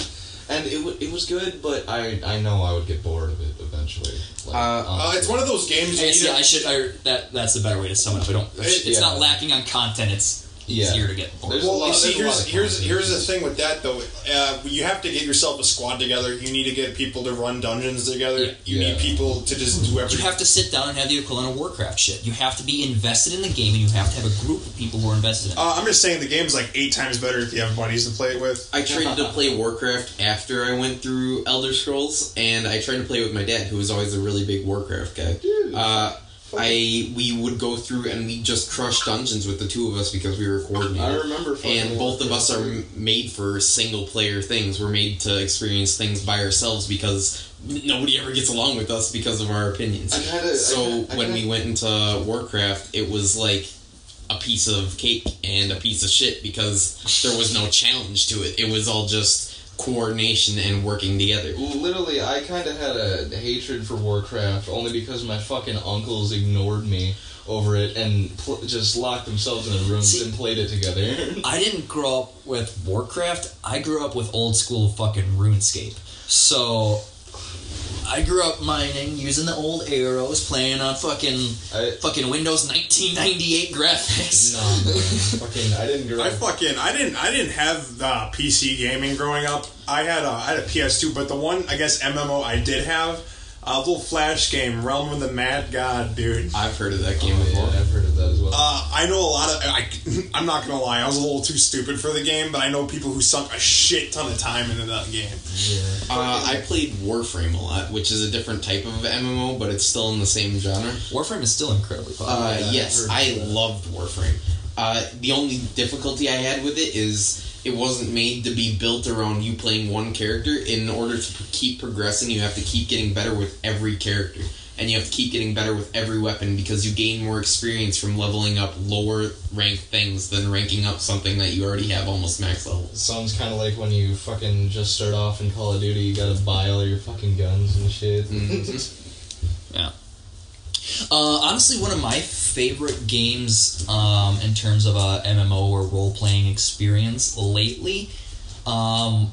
and it w- it was good, but I I know I would get bored of it eventually. Like, Uh, it's one of those games. I you guess, need yeah, I should. I, that that's a better way to sum it up. I don't. It's, It- not lacking on content. It's Yeah. easier to get bored. Well, you see, here's here's here's the thing with that though. Uh, you have to get yourself a squad together. You need to get people to run dungeons together. You need people to just do everything. You have to sit down and have the equivalent of Warcraft shit. You have to be invested in the game, and you have to have a group of people who are invested in it. Uh, I'm just saying the game's like eight times better if you have buddies to play it with. I tried to play Warcraft after I went through Elder Scrolls, and I tried to play with my dad, who was always a really big Warcraft guy. Uh, I we would go through and we just crush dungeons with the two of us because we were coordinated. I remember and both of us are made for single player things. We're made to experience things by ourselves because nobody ever gets along with us because of our opinions. I I so kinda- I when we went into Warcraft, it was like a piece of cake and a piece of shit because there was no challenge to it. It was all just coordination and working together. Literally, I kind of had a hatred for Warcraft only because my fucking uncles ignored me over it and pl- just locked themselves in a room and played it together. [laughs] I didn't grow up with Warcraft. I grew up with old school fucking RuneScape. So I grew up mining using the old arrows, playing on fucking fucking Windows 1998 graphics. No, fucking, I didn't grow I fucking I didn't I didn't have uh, PC gaming growing up. I had a I had a PS2, but the one I guess MMO I did have a little flash game, Realm of the Mad God, dude. I've heard of that game before. I've heard of that as well. Uh, I know a lot of. I, [laughs] I'm not gonna lie, I was a little too stupid for the game, but I know people who sunk a shit ton of time into that game. Uh, I played Warframe a lot, which is a different type of MMO, but it's still in the same genre. Warframe is still incredibly popular. Uh, Yeah, yes, I've heard I of that. loved Warframe. Uh, the only difficulty I had with it is it wasn't made to be built around you playing one character. In order to keep progressing, you have to keep getting better with every character. And you have to keep getting better with every weapon because you gain more experience from leveling up lower ranked things than ranking up something that you already have almost max level. Sounds kind of like when you fucking just start off in Call of Duty, you gotta buy all your fucking guns and shit. [laughs] Yeah. Uh, honestly, one of my favorite games um, in terms of a MMO or role playing experience lately um,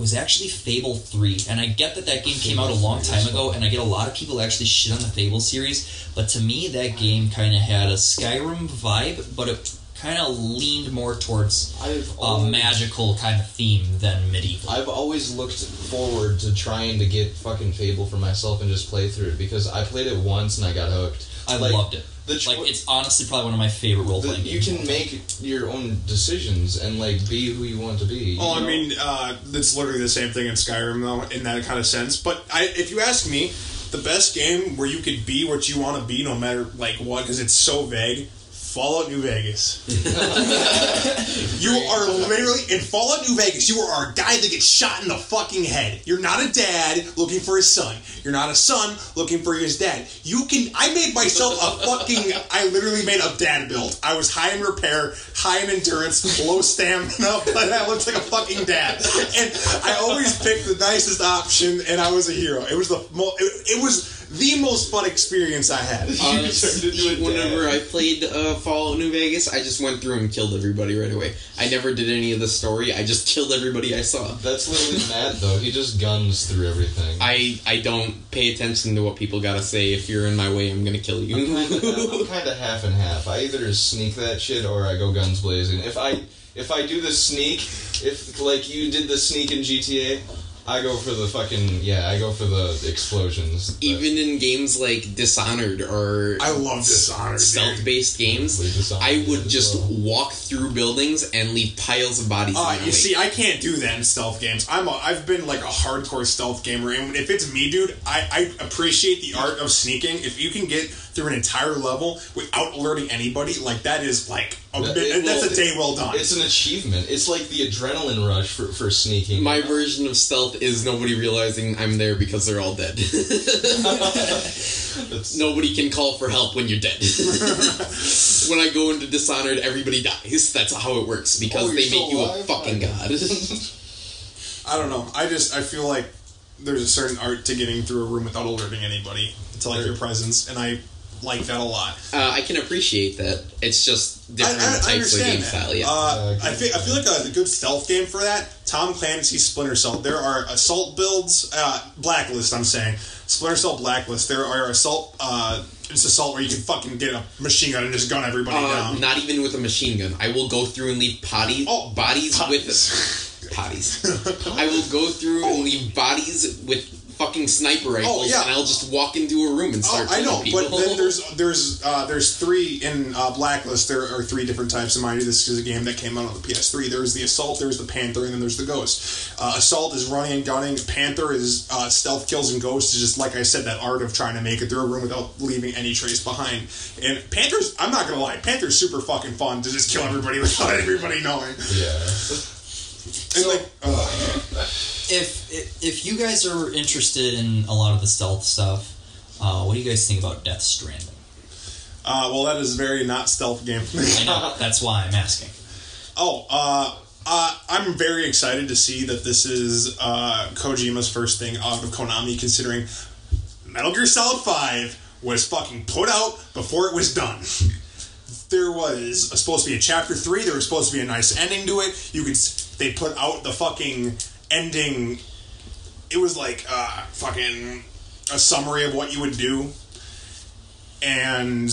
was actually Fable 3. And I get that that game came out a long time ago, and I get a lot of people actually shit on the Fable series, but to me, that game kind of had a Skyrim vibe, but it kind of leaned more towards I've a magical kind of theme than medieval. I've always looked forward to trying to get fucking Fable for myself and just play through it because I played it once and I got hooked. I Like, loved it. The like it's honestly probably one of my favorite role The, playing you can make your own decisions and like be who you want to be. Well, you I mean, uh, it's literally the same thing in Skyrim, though, in that kind of sense. But I, if you ask me, the best game where you could be what you want to be, no matter like what, because it's so vague. Fallout New Vegas. [laughs] you are literally in Fallout New Vegas. You are a guy that gets shot in the fucking head. You're not a dad looking for his son. You're not a son looking for his dad. You can. I made myself a fucking. I literally made a dad build. I was high in repair, high in endurance, low stamina, [laughs] but I looked like a fucking dad. And I always picked the nicest option, and I was a hero. It was the most. it, it was the most fun experience I had. Uh, whenever I played uh, Fallout New Vegas, I just went through and killed everybody right away. I never did any of the story. I just [laughs] killed everybody I saw. That's literally Matt, though. He just guns through everything. I I don't pay attention to what people gotta say. If you're in my way, I'm gonna kill you. I'm kind of [laughs] half and half. I either sneak that shit or I go guns blazing. If I if I do the sneak, if like you did the sneak in GTA, I go for the fucking yeah. I go for the explosions. Even in games like Dishonored or I love Dishonored, stealth based games, I would just walk through buildings and leave piles of bodies. in Uh, you way. see, I can't do that in stealth games. I'm a, I've been like a hardcore stealth gamer, and if it's me, dude, I, I appreciate the art of sneaking. If you can get through an entire level without alerting anybody, like that is like a, That- bit- it- that's well, a day well done. It's an achievement. It's like the adrenaline rush for, for sneaking. My version of stealth is nobody realizing I'm there because they're all dead. [laughs] nobody can call for help when you're dead. [laughs] when I go into Dishonored, everybody dies. That's how it works because Oh, they make you alive? a fucking god. [laughs] I don't know. I just I feel like there's a certain art to getting through a room without alerting anybody to like your presence, and I like that a lot. uh, I can appreciate that. It's just different I, I, I types of understand game that. style. Yeah. Uh, I feel I feel like a, good stealth game for that. Tom Clancy's Splinter Cell. There are assault builds. Uh, Blacklist. I'm saying Splinter Cell Blacklist. There are assault. Uh, it's assault where you can fucking get a machine gun and just gun everybody Uh, down. not even with a machine gun. I will go through and leave potty, Oh, bodies with potties. [laughs] I will go through and leave bodies with fucking sniper rifles, Oh, yeah. and I'll just walk into a room and start. Oh, I know, people. but then there's there's uh, there's three in uh, Blacklist. There are three different types. And mind you, this is a game that came out on the PS3. There's the Assault, there's the Panther, and then there's the Ghost. Uh, Assault is running and gunning. Panther is uh, stealth kills, and Ghost is just like I said, that art of trying to make it through a room without leaving any trace behind. And Panther's, I'm not gonna lie, Panther's super fucking fun to just kill everybody [laughs] without everybody knowing. Yeah. And like, if, if if you guys are interested in a lot of the stealth stuff, uh, what do you guys think about Death Stranding? uh, well, that is a very not stealth game. I know [laughs] that's why I'm asking. Oh, uh, uh, I'm very excited to see that this is uh, Kojima's first thing out of Konami, considering Metal Gear Solid 5 was fucking put out before it was done. [laughs] There was supposed to be a chapter 3, there was supposed to be a nice ending to it. You could s- they put out the fucking ending it was like uh, fucking a summary of what you would do and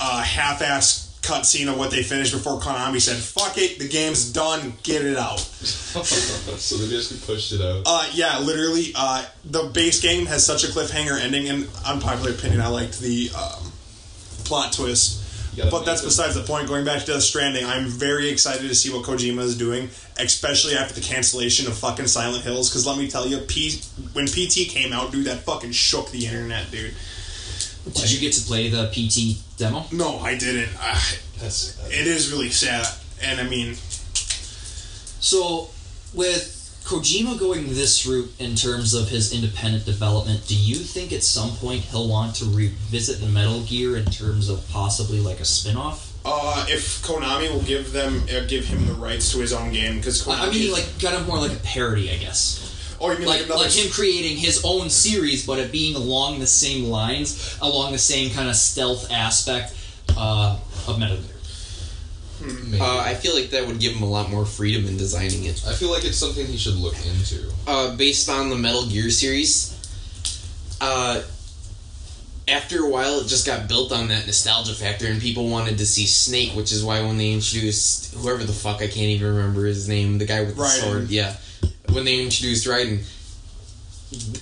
a half-ass cutscene of what they finished before Konami said, "Fuck it, the game's done, get it out." [laughs] so they basically pushed it out. Uh, yeah, literally. Uh, the base game has such a cliffhanger ending, and unpopular opinion, I liked the um, plot twist. But that's besides the point. Going back to Death Stranding, I'm very excited to see what Kojima is doing, especially after the cancellation of fucking Silent Hills. Because let me tell you, P- when PT came out, dude, that fucking shook the internet, dude. Did you get to play the PT demo? No, I didn't. Uh, that's it is really sad, and I mean, So, with Kojima going this route in terms of his independent development, do you think at some point he'll want to revisit the Metal Gear in terms of possibly like a spin off? uh, if Konami will give them uh, give him the rights to his own game, because Konami, I mean, like kind of more like a parody, I guess. Oh, you mean like like, another- like him creating his own series, but it being along the same lines, along the same kind of stealth aspect uh, of Metal Gear. Uh, I feel like that would give him a lot more freedom in designing it. I feel like it's something he should look into. Uh, based on the Metal Gear series, uh, after a while, it just got built on that nostalgia factor, and people wanted to see Snake, which is why when they introduced whoever the fuck I can't even remember his name, the guy with the Raiden. sword, yeah, when they introduced Raiden,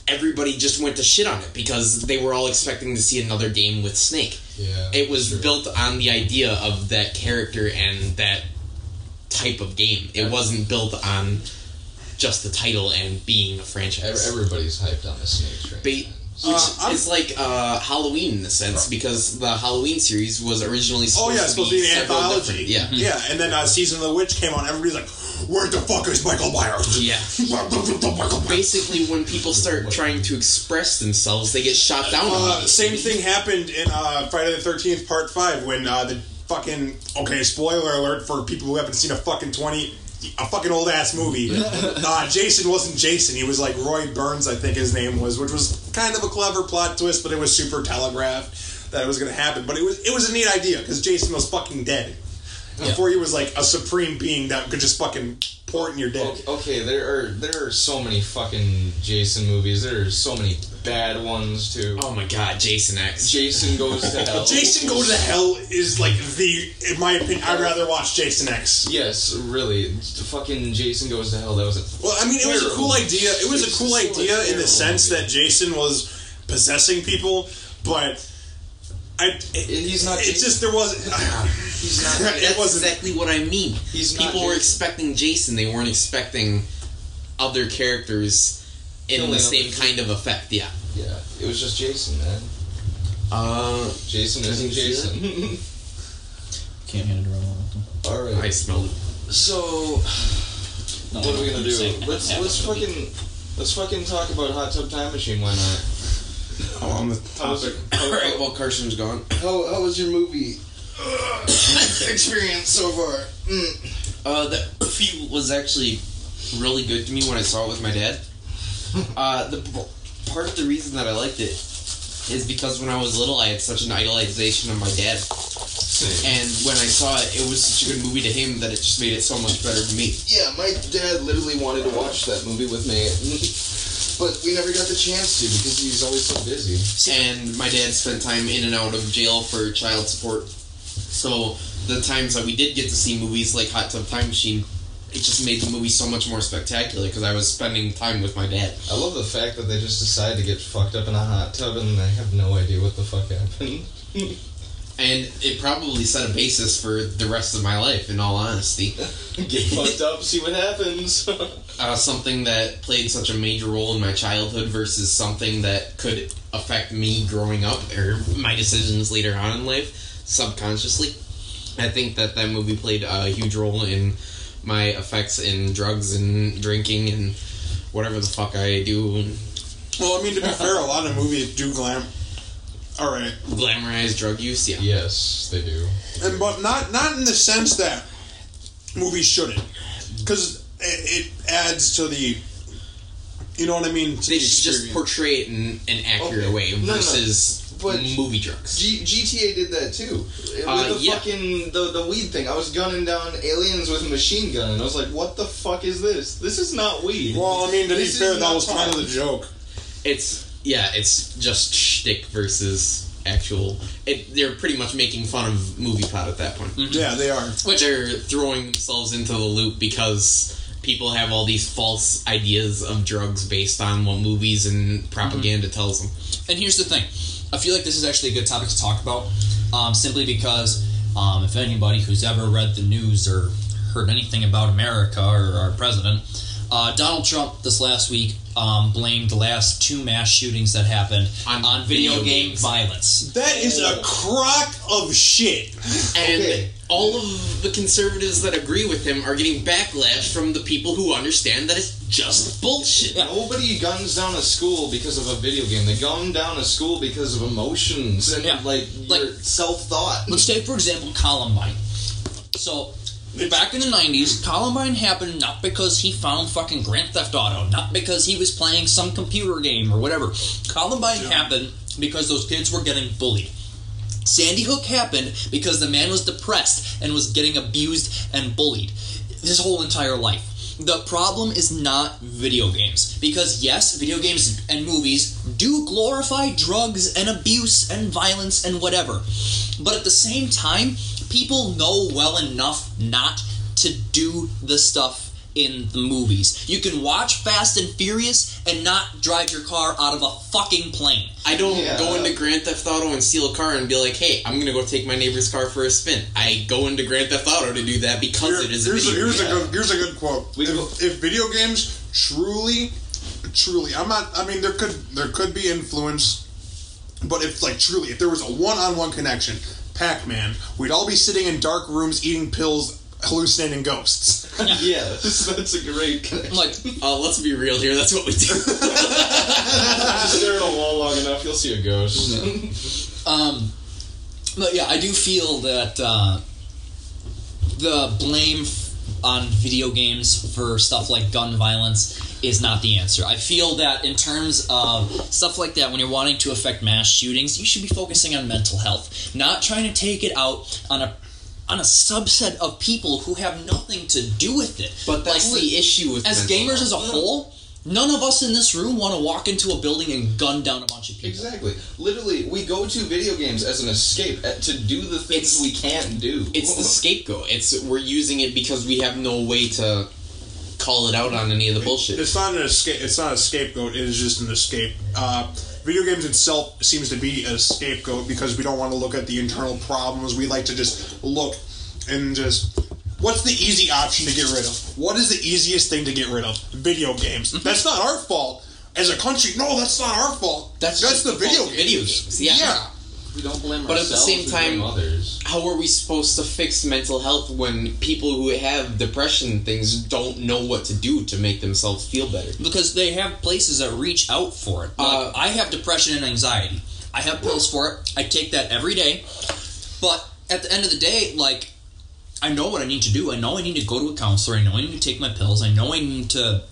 everybody just went to shit on it because they were all expecting to see another game with Snake. Yeah. It was built on the idea of that character and that type of game. It wasn't built on just the title and being a franchise. Everybody's hyped on the Snake train. Ba- which is like uh, Halloween in a sense because the Halloween series was originally Oh yeah, to supposed to be an anthology. Yeah, [laughs] yeah, and then uh, season of the witch came on. Everybody's like, "Where the fuck is Michael Myers?" Yeah. [laughs] Basically, when people start trying to express themselves, they get shot down. Uh, same thing happened in uh, Friday the Thirteenth Part Five when uh, the fucking okay spoiler alert for people who haven't seen a fucking twenty a fucking old ass movie. [laughs] uh, Jason wasn't Jason. He was like Roy Burns, I think his name was, which was kind of a clever plot twist, but it was super telegraphed that it was going to happen. But it was it was a neat idea because Jason was fucking dead before he was like a supreme being that could just fucking port in your dick. Okay, okay, there are there are so many fucking Jason movies. There are so many bad ones too. Oh my god, Jason X. Jason goes to [laughs] hell. Jason Goes to Hell is like the, in my opinion, I'd rather watch Jason X. Yes, really. The fucking Jason goes to hell. That was a Well, I mean, it was a cool idea. It was a cool idea in the sense that Jason was possessing people, but I, it, he's not. It's just there was. [laughs] He's not. [laughs] it That's wasn't. exactly what I mean. He's not People were Jason. expecting Jason. They weren't expecting other characters in the same others. kind of effect. Yeah. Yeah, it was just Jason, man. Uh, Jason Can isn't Jason. [laughs] Can't hand it around. All right. I smelled it. So, No, what are we gonna do? Let's let's fucking let's fucking talk about Hot Tub Time Machine. Why not? Oh, on the topic. All right. Well, Carson's gone. how, how was your movie [coughs] experience so far? Mm. Uh, the movie was actually really good to me when I saw it with my dad. Uh, the part of the reason that I liked it is because when I was little, I had such an idolization of my dad, and when I saw it, it was such a good movie to him that it just made it so much better to me. Yeah, my dad literally wanted to watch that movie with me, [laughs] but we never got the chance to because he's always so busy. And my dad spent time in and out of jail for child support, so the times that we did get to see movies like Hot Tub Time Machine, it just made the movie so much more spectacular because I was spending time with my dad. I love the fact that they just decide to get fucked up in a hot tub and they have no idea what the fuck happened. [laughs] And it probably set a basis for the rest of my life, in all honesty. [laughs] get fucked up, see what happens. [laughs] Uh, something that played such a major role in my childhood versus something that could affect me growing up or my decisions later on in life subconsciously. I think that that movie played a huge role in my effects in drugs and drinking and whatever the fuck I do. Well, I mean, to be fair, a lot of movies do glam. All right, Glamorize drug use, yeah. yes, they do. and but not not in the sense that movies shouldn't, because it, it adds to the. You know what I mean? To They the should just portray it in an accurate Okay. way No, no, no. versus But- movie drugs. G- GTA did that too. With Uh, the yeah. fucking the, the weed thing. I was gunning down aliens with a machine gun and I was like, what the fuck is this? This is not weed. Well, I mean, to be This is fair, that not was kind of pot. the joke. It's yeah, it's just shtick versus actual. It, they're pretty much making fun of movie pot at that point. Yeah, they are. Which are throwing themselves into the loop because people have all these false ideas of drugs based on what movies and propaganda tells them. And here's the thing I feel like this is actually a good topic to talk about, um, simply because um, if anybody who's ever read the news or heard anything about America or our president, uh, Donald Trump this last week um, blamed the last two mass shootings that happened on, video, video game violence. That is a crock of shit. And Okay. All of the conservatives that agree with him are getting backlash from the people who understand that it's just bullshit. Nobody guns down a school because of a video game. They gun down a school because of emotions and Yeah. like your self thought. Let's take, for example, Columbine. So, back in the 90s, Columbine happened not because he found fucking Grand Theft Auto, not because he was playing some computer game or whatever. Columbine happened because those kids were getting bullied. Sandy Hook happened because the man was depressed and was getting abused and bullied his whole entire life. The problem is not video games. Because, yes, video games and movies do glorify drugs and abuse and violence and whatever. But at the same time, people know well enough not to do the stuff in the movies. You can watch Fast and Furious and not drive your car out of a fucking plane. I don't Yeah. go into Grand Theft Auto and steal a car and be like, "Hey, I'm gonna go take my neighbor's car for a spin." I go into Grand Theft Auto to do that because Here- it is a here's, a, video here's a game. good here's a good quote. We If, if video games truly, truly, I'm not. I mean, there could there could be influence, but if like truly, if there was a one-on-one connection, Pac-Man, we'd all be sitting in dark rooms eating pills, hallucinating ghosts. yeah, [laughs] that's a great connection. Like, Uh, let's be real here. That's what we do. [laughs] Just stare at a wall long enough, you'll see a ghost. Um, but yeah, I do feel that uh, the blame on video games for stuff like gun violence is not the answer. I feel that in terms of stuff like that, when you're wanting to affect mass shootings, you should be focusing on mental health, not trying to take it out on a on a subset of people who have nothing to do with it. But that's Like, the issue with as mental gamers as a health. whole. None of us in this room want to walk into a building and gun down a bunch of people. Exactly. Literally, we go to video games as an escape to do the things we can't do. It's the [laughs] scapegoat. It's we're using it because we have no way to call it out on any of the bullshit. It's not an escape. It's not a scapegoat. It is just an escape. Uh, video games itself seems to be a scapegoat because we don't want to look at the internal problems. We like to just look and just. What's the easy option to get rid of? What is the easiest thing to get rid of? Video games. Mm-hmm. That's not our fault. As a country, no, that's not our fault. That's, just the the video games. video games, yeah. We don't blame But at the same time, others. how are we supposed to fix mental health when people who have depression things don't know what to do to make themselves feel better? because they have places that reach out for it. Like, uh, I have depression and anxiety. I have pills for it. I take that every day. But at the end of the day, like I know what I need to do. I know I need to go to a counselor. I know I need to take my pills. I know I need to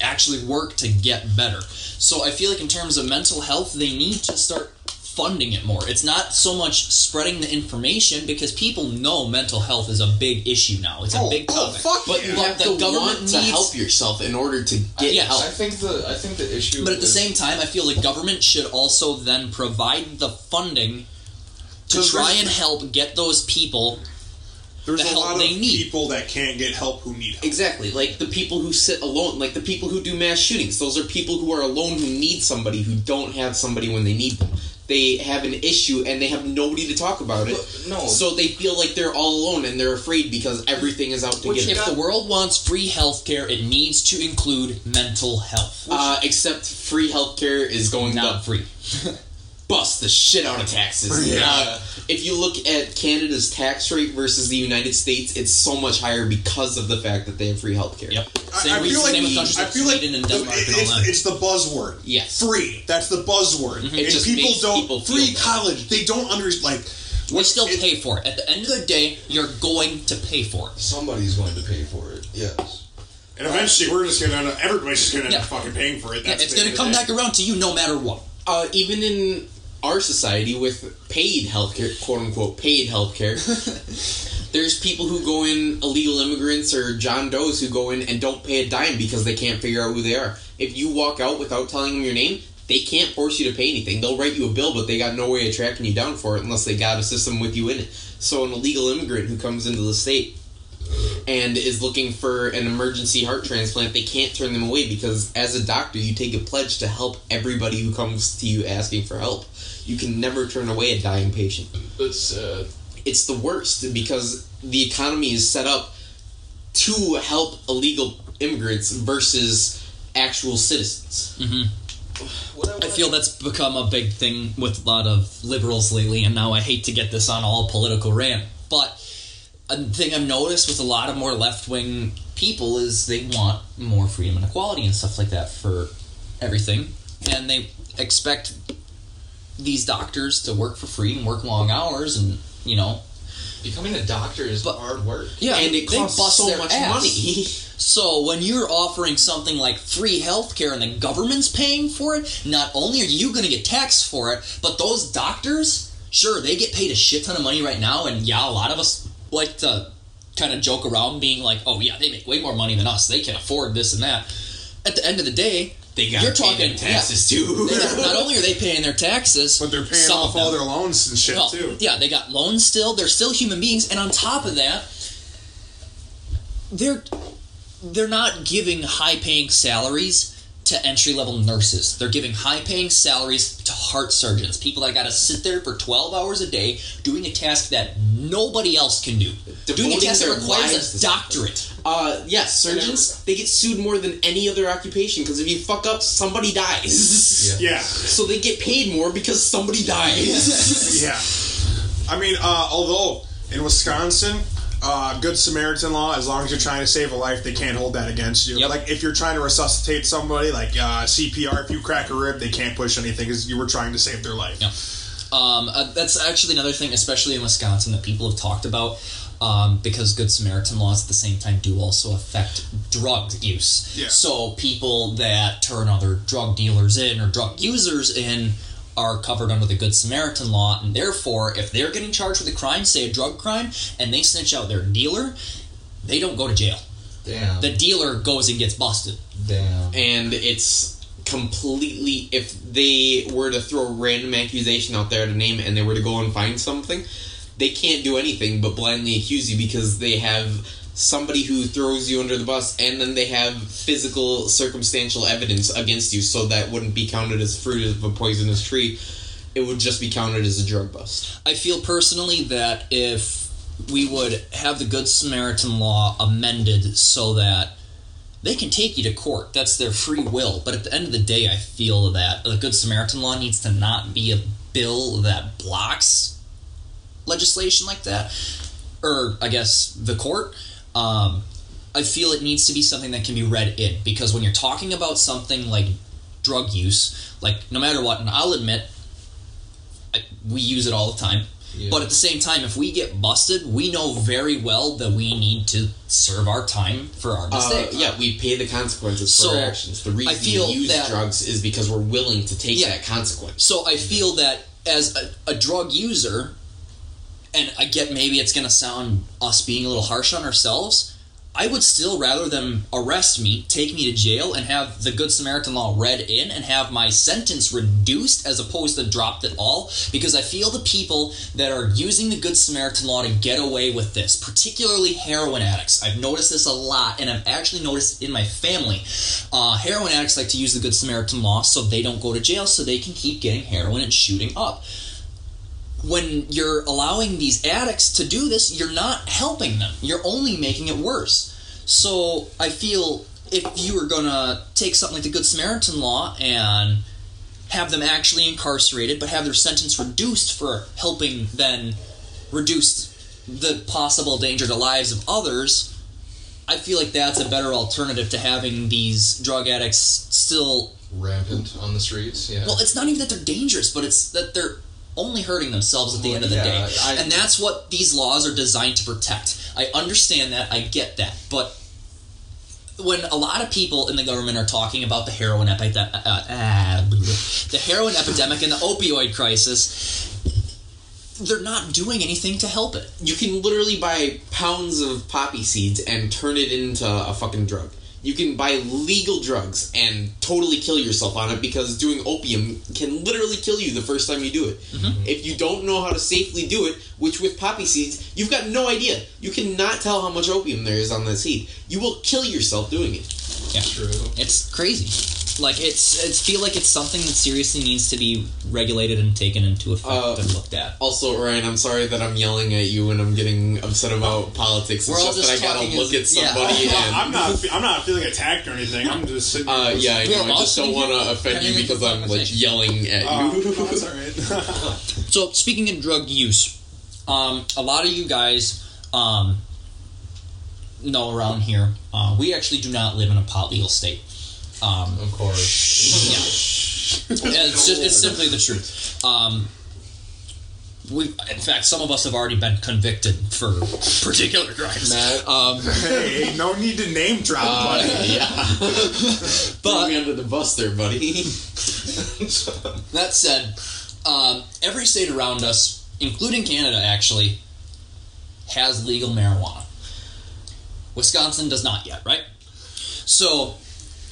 actually work to get better. So I feel like in terms of mental health, they need to start funding it more. It's not so much spreading the information because people know mental health is a big issue now. It's a oh, big oh, topic. But you have to want to help yourself in order to get yes. help. I think the I think the issue. But at the same time, I feel the government should also then provide the funding to try and help get those people There's the a help lot of they need. people that can't get help who need help. Exactly, like the people who sit alone, like the people who do mass shootings. Those are people who are alone who need somebody who don't have somebody when they need them. They have an issue and they have nobody to talk about it. no. So they feel like they're all alone and they're afraid because everything is out to get them. if the world wants free healthcare, it needs to include mental health. Uh, except free healthcare is going Not to free. [laughs] bust the shit out of taxes. [laughs] Yeah. Uh, if you look at Canada's tax rate versus the United States, it's so much higher because of the fact that they have free healthcare. Yep. I, I feel like I feel like and the- Denmark it- and it's, it's the buzzword. Yes. Free. That's the buzzword. It And just people makes don't people free better. college. They don't understand like We still pay for it. At the end of the day, you're going to pay for it. Somebody's going to pay for it. Yes. and eventually we're just gonna end up, everybody's just gonna end up fucking paying for it. Yeah, it's going to come the back around to you no matter what. Uh, even in our society with paid healthcare, quote unquote, paid healthcare, [laughs] there's people who go in, illegal immigrants or John Does who go in and don't pay a dime because they can't figure out who they are. If you walk out without telling them your name, they can't force you to pay anything. They'll write you a bill, but they got no way of tracking you down for it unless they got a system with you in it. So an illegal immigrant who comes into the state and is looking for an emergency heart transplant, they can't turn them away because as a doctor, you take a pledge to help everybody who comes to you asking for help. You can never turn away a dying patient. It's uh, It's the worst because the economy is set up to help illegal immigrants versus actual citizens. hmm I feel that's become a big thing with a lot of liberals lately, and now I hate to get this on all political rant, but a thing I've noticed with a lot of more left wing people is they want more freedom and equality and stuff like that for everything, and they expect these doctors to work for free and work long hours, and you know, becoming a doctor is hard work. yeah, And it costs bust so their much ass. money. [laughs] So when you're offering something like free healthcare and the government's paying for it, not only are you going to get taxed for it, but those doctors, sure, they get paid a shit ton of money right now, and yeah, a lot of us like to kind of joke around being like, "Oh yeah, they make way more money than us. They can afford this and that." At the end of the day, They gotta you're talking taxes, yeah, too. they not only are they paying their taxes, But they're paying off all their loans and shit well, too. Yeah, they got loans still. They're still human beings, and on top of that, they're they're not giving high paying salaries to entry level nurses. They're giving high paying salaries to heart surgeons, people that got to sit there for twelve hours a day doing a task that nobody else can do, doing a task that requires a doctorate. Uh, yes, surgeons they get sued more than any other occupation because if you fuck up, somebody dies. Yeah. So they get paid more because somebody dies. yeah. I mean, uh, although in Wisconsin, uh, Good Samaritan law, as long as you're trying to save a life, they can't hold that against you. Like if you're trying to resuscitate somebody, like uh, CPR, if you crack a rib, they can't push anything because you were trying to save their life. Um, uh, that's actually another thing, especially in Wisconsin, that people have talked about. um, because Good Samaritan laws at the same time do also affect drug use. Yeah. So people that turn other drug dealers in or drug users in are covered under the Good Samaritan law, and therefore, if they're getting charged with a crime, say a drug crime, and they snitch out their dealer, they don't go to jail. Damn. The dealer goes and gets busted. Damn. and it's completely if they were to throw a random accusation out there at a name and they were to go and find something they can't do anything but blindly accuse you because they have somebody who throws you under the bus and then they have physical circumstantial evidence against you so that wouldn't be counted as fruit of a poisonous tree it would just be counted as a drug bust I feel personally that if we would have the Good Samaritan law amended so that they can take you to court, that's their free will. But at the end of the day, I feel that the Good Samaritan law needs to not be a bill that blocks legislation like that, or I guess the court. Um, I feel it needs to be something that can be read in. Because when you're talking about something like drug use, like no matter what, and I'll admit, I, we use it all the time. But at the same time, if we get busted, we know very well that we need to serve our time for our uh, mistake. yeah we pay the consequences for our actions. The reason I feel we use that- drugs is because we're willing to take that consequence. So I feel that as a, a drug user, and I get maybe it's going to sound us being a little harsh on ourselves, I would still rather them arrest me, take me to jail, and have the Good Samaritan law read in and have my sentence reduced as opposed to dropped at all. Because I feel the people that are using the Good Samaritan law to get away with this, particularly heroin addicts, I've noticed this a lot, and I've actually noticed in my family. Uh, heroin addicts like to use the Good Samaritan law so they don't go to jail, so they can keep getting heroin and shooting up when you're allowing these addicts to do this, you're not helping them. You're only making it worse. So I feel if you were gonna take something like the Good Samaritan law and have them actually incarcerated, but have their sentence reduced for helping then reduce the possible danger to lives of others, I feel like that's a better alternative to having these drug addicts still Rampant on the streets. Yeah. well, it's not even that they're dangerous, but it's that they're only hurting themselves at the Well, end of the yeah, day. I- and that's what these laws are designed to protect. I understand that, I get that. But when a lot of people in the government are talking about the heroin epidemic, uh, uh, the heroin epidemic and the opioid crisis, they're not doing anything to help it. You can literally buy pounds of poppy seeds and turn it into a fucking drug. You can buy legal drugs and totally kill yourself on it because doing opium can literally kill you the first time you do it. Mm-hmm. If you don't know how to safely do it, which with poppy seeds, you've got no idea. You cannot tell how much opium there is on that seed. You will kill yourself doing it. Yeah, true. It's crazy. Like it's, it's feel like it's something that seriously needs to be regulated and taken into effect Uh, and looked at. Also, Ryan, I'm sorry that I'm yelling at you and I'm getting upset about politics. It's We're all just that I gotta look as- at yeah. somebody [laughs] and I'm not. I'm not feeling attacked or anything. I'm just sitting. Uh, yeah, I know. I just don't want to offend you because I'm like yelling at Oh, you. no, that's all right. [laughs] So speaking of drug use, um, a lot of you guys um, know around here, uh, we actually do not live in a pot legal state. Um, of course. Yeah. Yeah, it's just it's simply the truth. Um, we, in fact, some of us have already been convicted for particular crimes. Um, hey, no need to name drop, Uh, buddy. yeah. [laughs] Throw me under the bus there, buddy. [laughs] That said, um, every state around us, including Canada, actually, has legal marijuana. Wisconsin does not yet, right? So,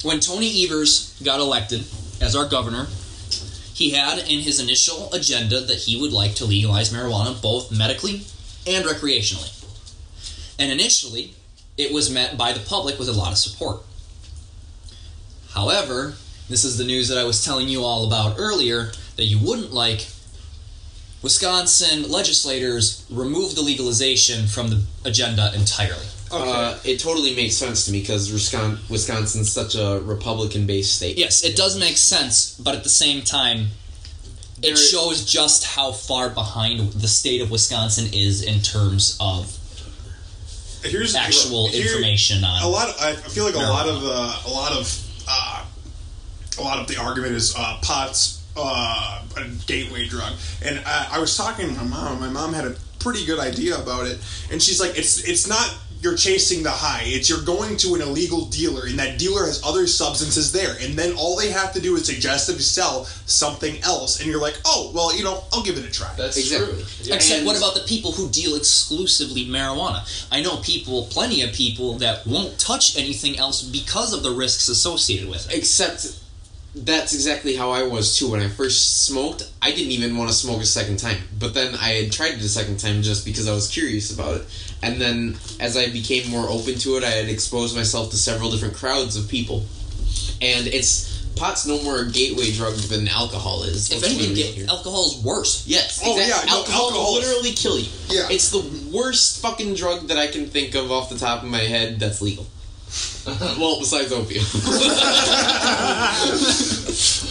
when Tony Evers got elected as our governor, he had in his initial agenda that he would like to legalize marijuana both medically and recreationally. And initially, it was met by the public with a lot of support. However, this is the news that I was telling you all about earlier that you wouldn't like. Wisconsin legislators removed the legalization from the agenda entirely. Uh, it totally makes sense to me because Wisconsin, Wisconsin's such a Republican-based state. Yes, it does make sense, but at the same time, it shows just how far behind the state of Wisconsin is in terms of Here's actual here- information on a lot. Of, I feel like a marijuana. lot of uh, a lot of uh, a lot of the argument is uh, pots uh, a gateway drug. And I, I was talking to my mom. My mom had a pretty good idea about it. And she's like, it's it's not you're chasing the high. It's you're going to an illegal dealer, and that dealer has other substances there, and then all they have to do is suggest suggestively sell something else, and you're like, oh, well, you know, I'll give it a try. That's Exactly. true. Except, And- what about the people who deal exclusively marijuana? I know people, plenty of people, that won't touch anything else because of the risks associated with it. Except that's exactly how I was too. When I first smoked, I didn't even want to smoke a second time. But then I had tried it a second time just because I was curious about it. And then as I became more open to it, I had exposed myself to several different crowds of people. And it's pot's no more a gateway drug than alcohol is. If Let's anything, be real get, here. alcohol's worse. Yes. Oh, exactly. yeah, no, alcohol, alcohol will is- literally kill you. Yeah. It's the worst fucking drug that I can think of off the top of my head that's legal. [laughs] well, besides opium. [laughs]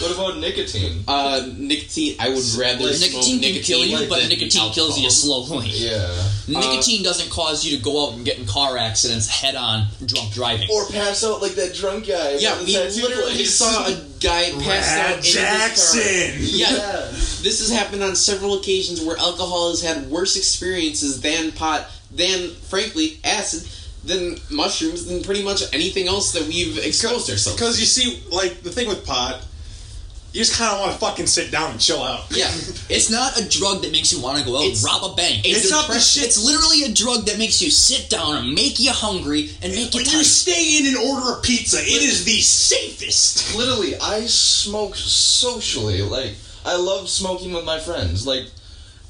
What about nicotine? Uh, nicotine. I would rather Like, smoke nicotine can kill you, but than nicotine kills you slowly. Yeah. Nicotine doesn't cause you to go out and get in car accidents head on drunk driving. Or pass out like that drunk guy. Yeah, we literally place. saw a guy pass Brad out in his Jackson. car. Yeah, this has happened on several occasions where alcohol has had worse experiences than pot, than frankly acid, than mushrooms, than pretty much anything else that we've exposed ourselves. to. Because you see, like the thing with pot, you just kind of want to fucking sit down and chill out. Yeah, [laughs] It's not a drug that makes you want to go out and rob a bank. it's not the shit- It's literally a drug that makes you sit down and make you hungry and make you When you stay in and order a pizza, it is the safest. Literally, I smoke socially. Like, I love smoking with my friends. Like,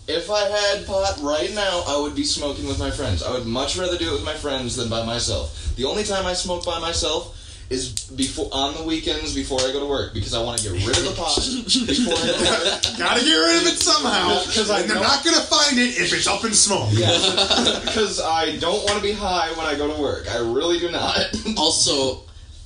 if I had pot right now, I would be smoking with my friends. I would much rather do it with my friends than by myself. The only time I smoke by myself is before on the weekends before I go to work because I want to get rid of the pot before I go to work. [laughs] Gotta get rid of it somehow, Because I and they're not gonna find it if it's up in smoke. Because I don't want to be high when I go to work. I really do not. also,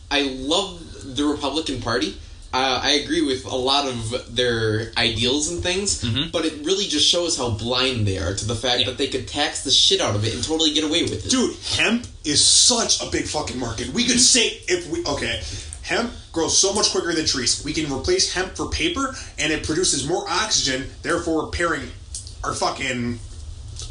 I love the Republican Party. Uh, I agree with a lot of their ideals and things, but it really just shows how blind they are to the fact that they could tax the shit out of it and totally get away with it. Dude, hemp is such a big fucking market. We could say if we okay, hemp grows so much quicker than trees. We can replace hemp for paper, and it produces more oxygen, therefore repairing our fucking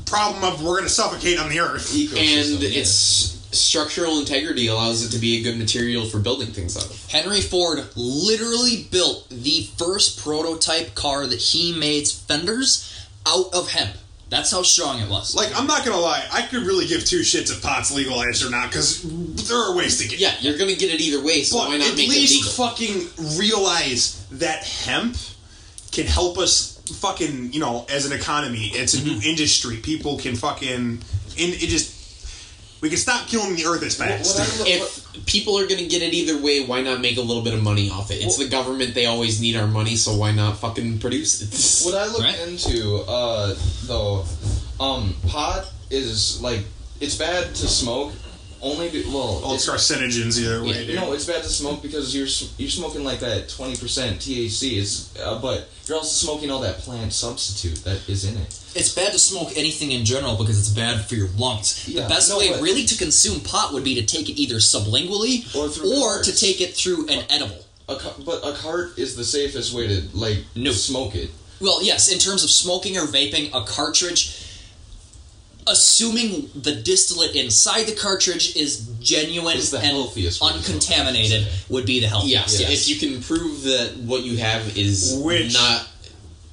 problem of we're gonna suffocate on the earth. and its structural integrity allows it to be a good material for building things out of. Henry Ford literally built the first prototype car that he made fenders out of hemp. That's how strong it was. Like, I'm not gonna lie, I could really give two shits if pot's legalized or not, because there are ways to get. It. Yeah, you're gonna get it either way, so But why not at make least it legal? fucking realize that hemp can help us fucking you know as an economy. It's a Mm-hmm. new industry. People can fucking and it just we can stop killing the earth as fast. if people are gonna get it either way, why not make a little bit of money off it? It's the government; they always need our money, so why not fucking produce it? [laughs] What I look into, uh, though, um, pot is like it's bad to smoke. Only be, well, All it's carcinogens either way. dude. no, it's bad to smoke because you're you're smoking like that twenty percent THC. Is uh, but you're also smoking all that plant substitute that is in it. It's bad to smoke anything in general because it's bad for your lungs. Yeah, the best no, way really to consume pot would be to take it either sublingually Or through or to take it through an edible. A ca- but a cart is the safest way to like no. smoke it. Well, yes, in terms of smoking or vaping, a cartridge, assuming the distillate inside the cartridge is genuine Is the and healthiest uncontaminated, would be the healthiest. Yes, if you can prove that what you have is Which- not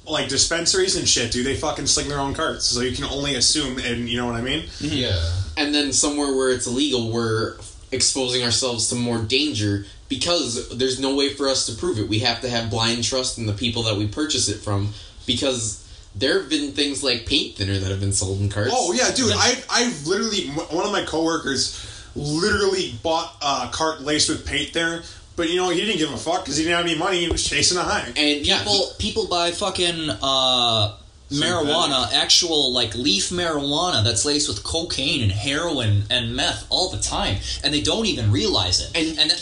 like dispensaries and shit, do they fucking sling their own carts? So you can only assume, and you know what I mean? Mm-hmm. Yeah. and then somewhere where it's illegal, we're exposing ourselves to more danger because there's no way for us to prove it. We have to have blind trust in the people that we purchase it from because there have been things like paint thinner that have been sold in carts. Oh yeah, dude. I I literally one of my coworkers literally bought a cart laced with paint there, but you know he didn't give a fuck because he didn't have any money. He was chasing a high. And yeah, people people buy fucking uh, marijuana, actual like leaf marijuana that's laced with cocaine and heroin and meth all the time, and they don't even realize it. And and the-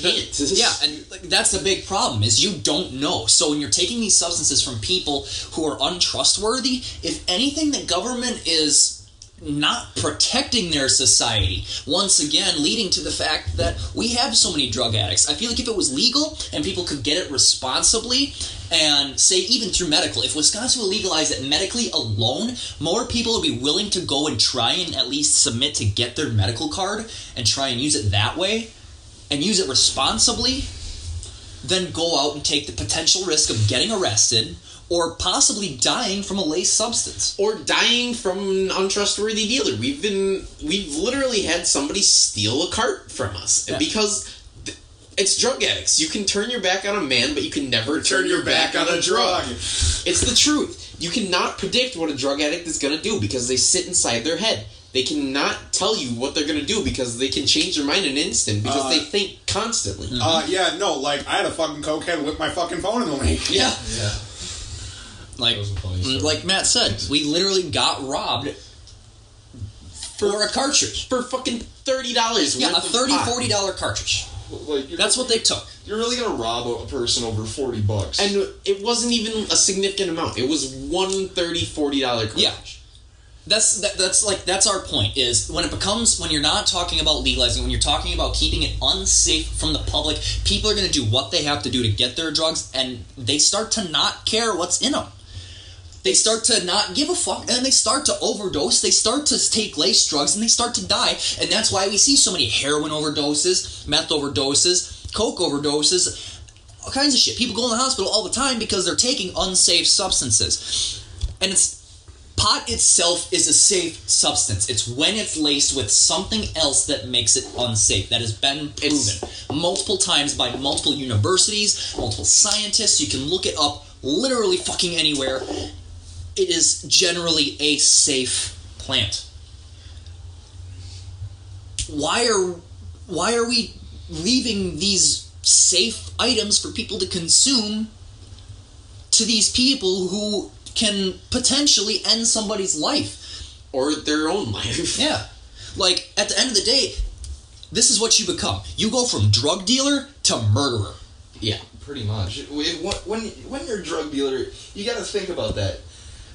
yeah, and like, that's the big problem is you don't know. So when you're taking these substances from people who are untrustworthy, if anything, the government is not protecting their society. Once again, leading to the fact that we have so many drug addicts. I feel like if it was legal and people could get it responsibly, and say even through medical, if Wisconsin would legalize it medically alone, more people would be willing to go and try and at least submit to get their medical card and try and use it that way and use it responsibly than go out and take the potential risk of getting arrested or possibly dying from a laced substance. or dying from an untrustworthy dealer. We've been we've literally had somebody steal a cart from us Yeah. because th- it's drug addicts. You can turn your back on a man, but you can never turn, your back, on a drug. It's the truth. You cannot predict what a drug addict is going to do because they sit inside their head. They cannot tell you what they're going to do because they can change their mind in an instant because Uh, they think constantly. Uh, yeah, no, like I had a fucking cokehead with my fucking phone in the lake. Yeah. Like, like Matt said, we literally got robbed for a cartridge. For fucking $30 Yeah, a worth of 30 pot. $40 cartridge. Like That's what they took. You're really gonna rob a person over forty bucks. And it wasn't even a significant amount. It was one $30, $40 cartridge. Yeah. That's that, that's like that's our point is when it becomes when you're not talking about legalizing when you're talking about keeping it unsafe from the public people are going to do what they have to do to get their drugs and they start to not care what's in them they start to not give a fuck and then they start to overdose they start to take lace drugs and they start to die and that's why we see so many heroin overdoses meth overdoses coke overdoses all kinds of shit people go in the hospital all the time because they're taking unsafe substances and it's pot itself is a safe substance. It's when it's laced with something else that makes it unsafe. That has been proven multiple times by multiple universities, multiple scientists. You can look it up literally fucking anywhere. It is generally a safe plant. Why are why are we leaving these safe items for people to consume to these people who can potentially end somebody's life or their own [laughs] life. Yeah. Like at the end of the day, this is what you become. You go from drug dealer to murderer. Yeah. Pretty much. When when when you're a drug dealer, you got to think about that.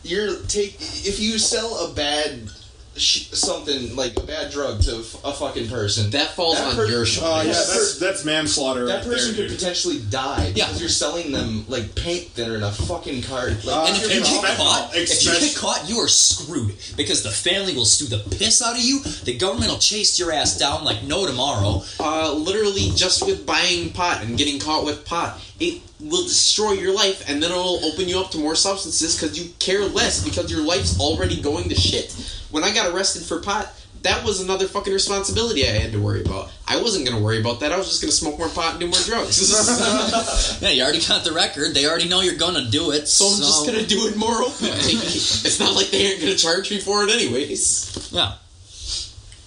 You're take if you sell a bad sh- something like a bad drug to f- a fucking person. That falls on your shoulders. Uh, yeah, that's that's manslaughter. That right there, person could dude. potentially die because you're selling them like paint thinner in a fucking cart. Like, and if you you're- get caught, if you get caught, you are screwed because the family will sue the piss out of you. The government will chase your ass down like no tomorrow. Uh, literally, just with buying pot and getting caught with pot, it will destroy your life, and then it'll open you up to more substances because you care less because your life's already going to shit. When I got arrested for pot, that was another fucking responsibility I had to worry about. I wasn't gonna worry about that. I was just gonna smoke more pot and do more drugs. [laughs] [laughs] yeah, you already got the record. They already know you're gonna do it. so I'm just gonna do it more openly. [laughs] it's not like they aren't gonna charge me for it anyways. Yeah.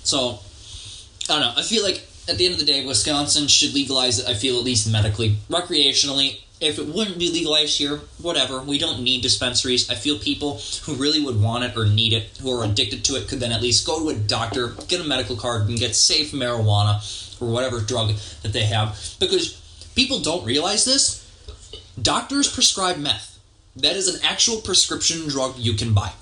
So, I don't know. I feel like at the end of the day, Wisconsin should legalize it. I feel at least medically, recreationally. If it wouldn't be legalized here, whatever. We don't need dispensaries. I feel people who really would want it or need it, who are addicted to it, could then at least go to a doctor, get a medical card, and get safe marijuana or whatever drug that they have. Because people don't realize this. Doctors prescribe meth. That is an actual prescription drug you can buy.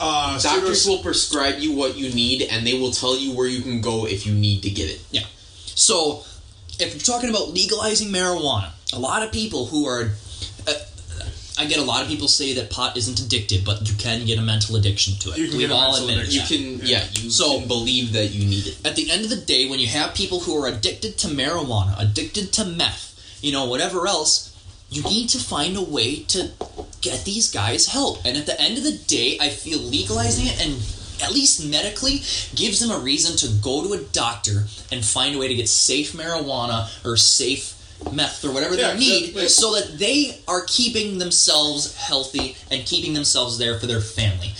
Uh, Doctors will prescribe you what you need, and they will tell you where you can go if you need to get it. Yeah. So, if you're talking about legalizing marijuana, a lot of people who are. Uh, I get a lot of people say that pot isn't addictive, but you can get a mental addiction to it. You can We've get a all mental admitted. You can- yeah, you can believe that you need it. At the end of the day, when you have people who are addicted to marijuana, addicted to meth, you know, whatever else, you need to find a way to get these guys help. And at the end of the day, I feel legalizing it and at least medically gives them a reason to go to a doctor and find a way to get safe marijuana or safe meth or whatever Yeah, they need that- so that they are keeping themselves healthy and keeping themselves there for their family.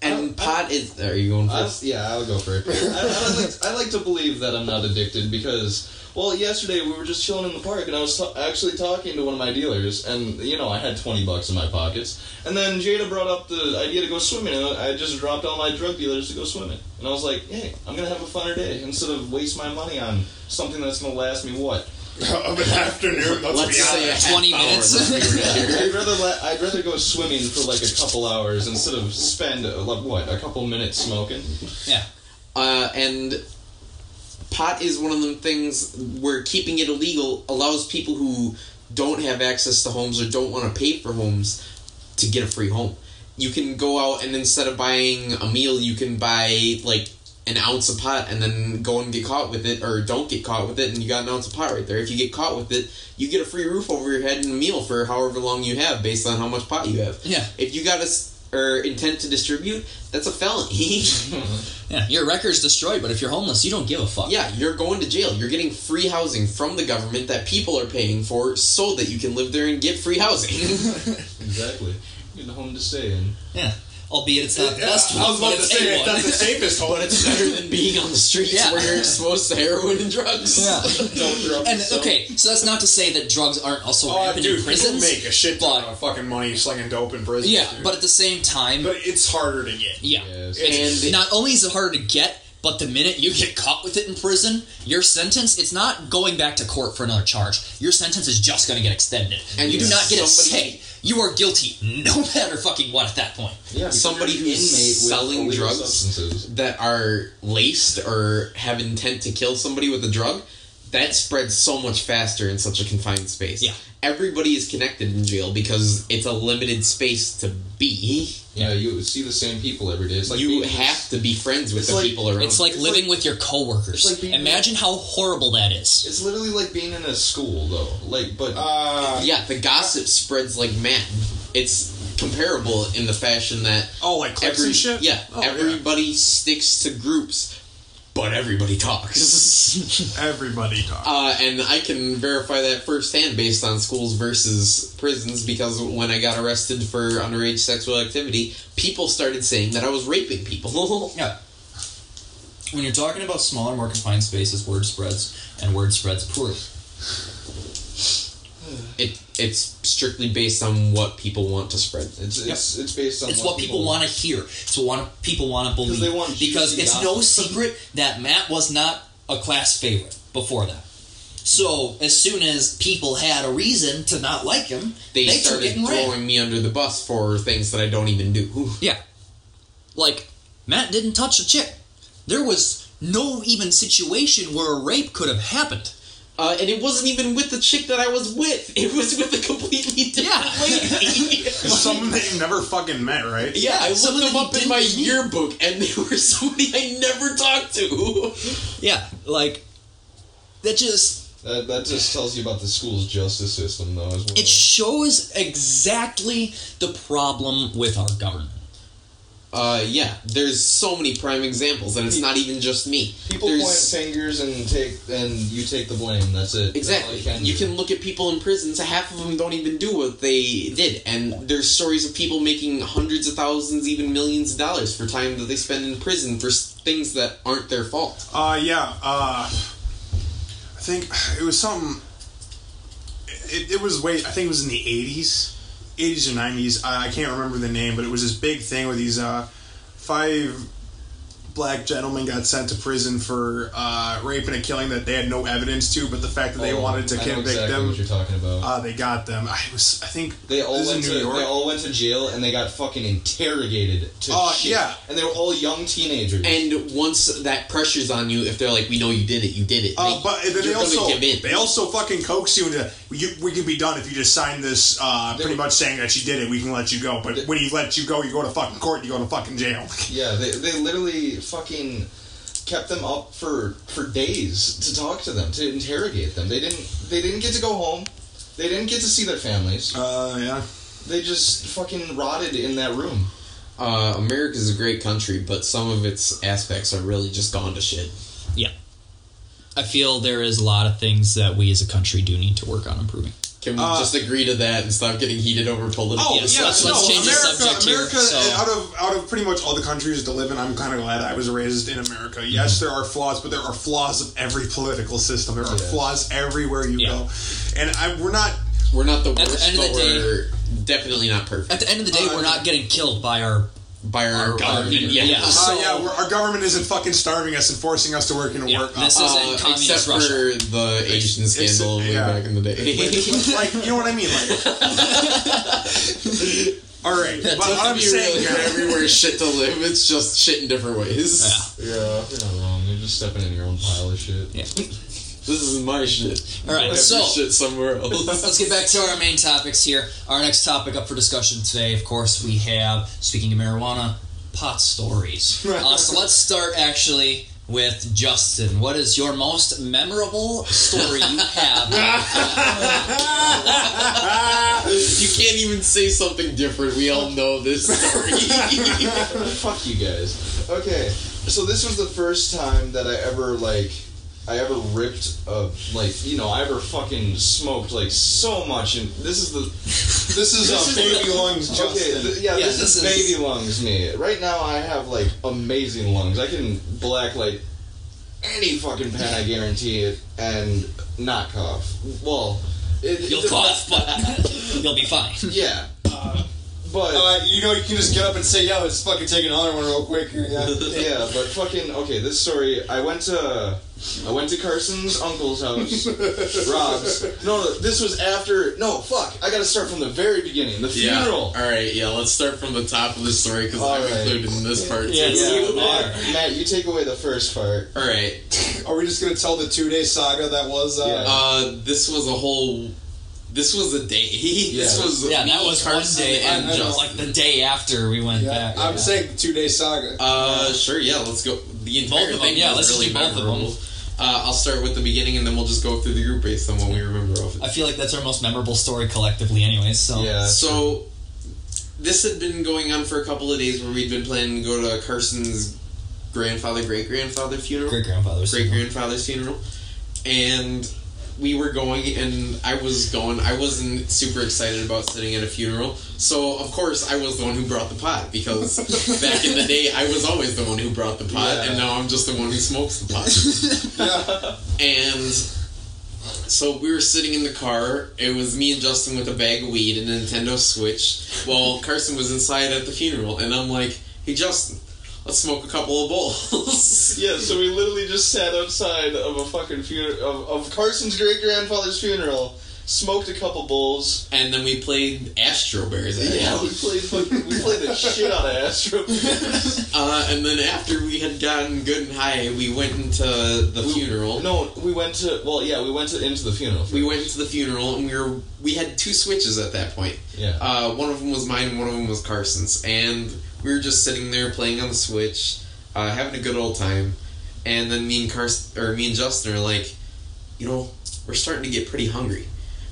And um, pot is. Are you going I, first? yeah, I'll go for it. [laughs] I, I, like, I like to believe that I'm not addicted because, well, yesterday we were just chilling in the park and I was ta- actually talking to one of my dealers, and you know I had twenty bucks in my pockets, and then Jada brought up the idea to go swimming, and I just dropped all my drug dealers to go swimming, and I was like, hey, I'm gonna have a funner day instead of waste my money on something that's gonna last me what of an afternoon. Let's, Let's be say honest. 20 minutes. let's be real I'd rather let, I'd rather go swimming for like a couple hours instead of spend uh, like what a couple minutes smoking. Yeah. Uh, and pot is one of them things where keeping it illegal allows people who don't have access to homes or don't want to pay for homes to get a free home. You can go out and instead of buying a meal, you can buy like an ounce of pot and then go and get caught with it or don't get caught with it and you got an ounce of pot right there. If you get caught with it, you get a free roof over your head and a meal for however long you have based on how much pot you have. Yeah. If you got a s- or intent to distribute, that's a felony. [laughs] [laughs] Yeah, your record's destroyed, but if you're homeless, you don't give a fuck. Yeah, you're going to jail. You're getting free housing from the government that people are paying for so that you can live there and get free housing. [laughs] Exactly. You get a home to stay in. Yeah. Albeit it's not the Yeah, best I was about to say, it's not the safest [laughs] home. But it's better than being on the streets Yeah. where you're exposed to heroin and drugs. Yeah. [laughs] and okay, so that's not to say that drugs aren't also Oh, rampant dude, in prisons. people make a shit ton of fucking money slinging dope in prison. Yeah, but at the same time, but it's harder to get. Yeah, It's- and not only is it harder to get, but the minute you get caught with it in prison, your sentence it's not going back to court for another charge. Your sentence is just going to get extended, and And you do not get a somebody- say. You are guilty, no [laughs] matter fucking what. At that point, Yeah, Somebody who's selling drugs substances. that are laced or have intent to kill somebody with a drug, that spreads so much faster in such a confined space. Yeah. Everybody is connected in jail because it's a limited space to be. Yeah, you see the same people every day. It's like you being- have to be friends with the like- people around. it's like you. living with your coworkers. it's like being- Imagine how horrible that is. It's literally like being in a school, though. Like, but Uh, yeah, the gossip spreads like mad. It's comparable in the fashion that oh, like cliques every and shit. yeah, Oh, yeah. everybody sticks to groups, but everybody talks. [laughs] Everybody talks. Uh, and I can verify that firsthand based on schools versus prisons because when I got arrested for underage sexual activity, people started saying that I was raping people. [laughs] Yeah. When you're talking about smaller, more confined spaces, word spreads, and word spreads poorly. It it's strictly based on what people want to spread. It's it's, it's based on It's what people want to hear. It's what people want to believe. they want because juicy it's no secret that Matt was not a class favorite before that. So as soon as people had a reason to not like him, They, they, started it and ran. throwing me under the bus for things that I don't even do. Yeah. Like, Matt didn't touch a chick. There was no even situation where a rape could have happened. Uh, and it wasn't even with the chick that I was with. [laughs] It was with a completely different [laughs] lady. [laughs] Someone that you never fucking met, right? Yeah, I Someone looked them up in my meet. yearbook, and they were somebody I never talked to. Yeah, like, that just. That, that just tells you about the school's justice system, though, as well. It shows exactly the problem with our government. Uh, yeah, there's so many prime examples, and it's not even just me. People There's- point fingers and take and you take the blame. That's it. Exactly. you can You do. can look at people in prisons. Half of them don't even do what they did, and there's stories of people making hundreds of thousands, even millions of dollars for time that they spend in prison for things that aren't their fault. Uh, yeah. Uh, I think it was something. It, it was way. I think it was in the eighties, eighties or nineties. I, I can't remember the name, but it was this big thing where these uh, five black gentlemen got sent to prison for uh, rape and a killing that they had no evidence to, but the fact that they Oh, wanted to I convict exactly them, what you're talking about. uh, they got them. I was. I think They all went in to York. they all went to jail and they got fucking interrogated to Oh, shit. yeah. And they were all young teenagers. And once that pressure's on you, if they're like, "We know you did it, you did it," Uh, they, but then they also they also fucking coax you into you, we can be done if you just sign this uh, pretty much saying that you did it we can let you go but when he lets you go you go to fucking court you go to fucking jail yeah, they, they literally fucking kept them up for for days to talk to them, to interrogate them. They didn't they didn't get to go home. They didn't get to see their families. Uh yeah. They just fucking rotted in that room. Uh, America's a great country, but some of its aspects are really just gone to shit. Yeah. I feel there is a lot of things that we as a country do need to work on improving. Can we Uh, just agree to that and stop getting heated over politics? Oh Yes, yeah, let's- no, let's change the America, subject here, America, so- out of out of pretty much all the countries to live in, I'm kind of glad I was raised in America. Yes, there are flaws, but there are flaws of every political system. There are Yes. flaws everywhere you go, and I, we're not. We're not the At the worst, end of but the day- we're definitely not perfect. At the end of the day, Uh, we're not getting killed by our by our, government. yeah, yeah. Uh, So- yeah, we're, our government isn't fucking starving us and forcing us to work into work. this uh, isn't uh, communist except Russia. for the Asian It's- scandal way yeah. back in the day. like, you know what I mean? Like, [laughs] all right, That but what I'm be saying real. here, everywhere shit to live. It's just shit in different ways. Yeah, Yeah, you're not wrong. You're just stepping in your own pile of shit. Yeah. This is my shit. All right, Have so your shit somewhere else. [laughs] let's get back to our main topics here. Our next topic up for discussion today, of course, we have speaking of marijuana, pot stories. [laughs] Uh, so let's start actually with Justin. What is your most memorable story you have? [laughs] you can't even say something different. We all know this story. Fuck you guys. Okay, so this was the first time that I ever like, I ever ripped a like, you know, I ever fucking smoked like so much, and this is the, This is, [laughs] uh, baby lungs, Okay, Justin. th- yeah, Yeah, this, this is, is- baby lungs. Me right now, I have like amazing lungs. I can blacklight any fucking pen, I guarantee it, and not cough. Well, it, You'll it- cough, but [laughs] you'll be fine. Yeah. But Uh, you know, you can just get up and say, "Yo, let's fucking take another one real quick." Yeah. [laughs] yeah, but fucking okay. This story, I went to, I went to Carson's uncle's house, Rob's. No, no, this was after. No, fuck. I got to start from the very beginning. The Yeah. funeral. All right, yeah. Let's start from the top of the story because All I'm right. included in this part Yes, too. you Matt, Matt, you take away the first part. All right. Are we just gonna tell the two day saga that was? Uh, Yeah. Uh, this was a whole. This was a day. [laughs] this Yeah. was Yeah, that me, was one Carson, day, and I know. Like the day after we went Yeah, back. I'm saying two day saga. Uh, sure. Yeah, let's go. The entire Both of them, thing yeah, was let's just really do both of them. memorable. Uh, I'll start with the beginning, and then we'll just go through the group based on what we remember of it. I feel like that's our most memorable story collectively, anyways. So Yeah. So, this had been going on for a couple of days where we'd been planning to go to Carson's grandfather, great grandfather funeral. great grandfather's great grandfather's funeral, and we were going, and I was going. I wasn't super excited about sitting at a funeral, so of course I was the one who brought the pot because [laughs] back in the day I was always the one who brought the pot, Yeah. and now I'm just the one who smokes the pot. [laughs] and so we were sitting in the car. It was me and Justin with a bag of weed and a Nintendo Switch, while Carson was inside at the funeral, and I'm like, "Hey Justin." Let's smoke a couple of bowls. [laughs] Yeah, so we literally just sat outside of a fucking funeral of, of Carson's great grandfather's funeral, smoked a couple bowls. and then we played Astro Bears. Yeah, we played fucking, we played the [laughs] shit out of Astro. Uh, and then after we had gotten good and high, we went into the funeral. No, we went to well, yeah, we went to into the funeral. We went into the funeral, and we were we had two switches at that point. Yeah. Uh, one of them was mine, one of them was Carson's, and we were just sitting there playing on the Switch, uh, having a good old time. And then me and Carson, or me and Justin, are like, you know, we're starting to get pretty hungry.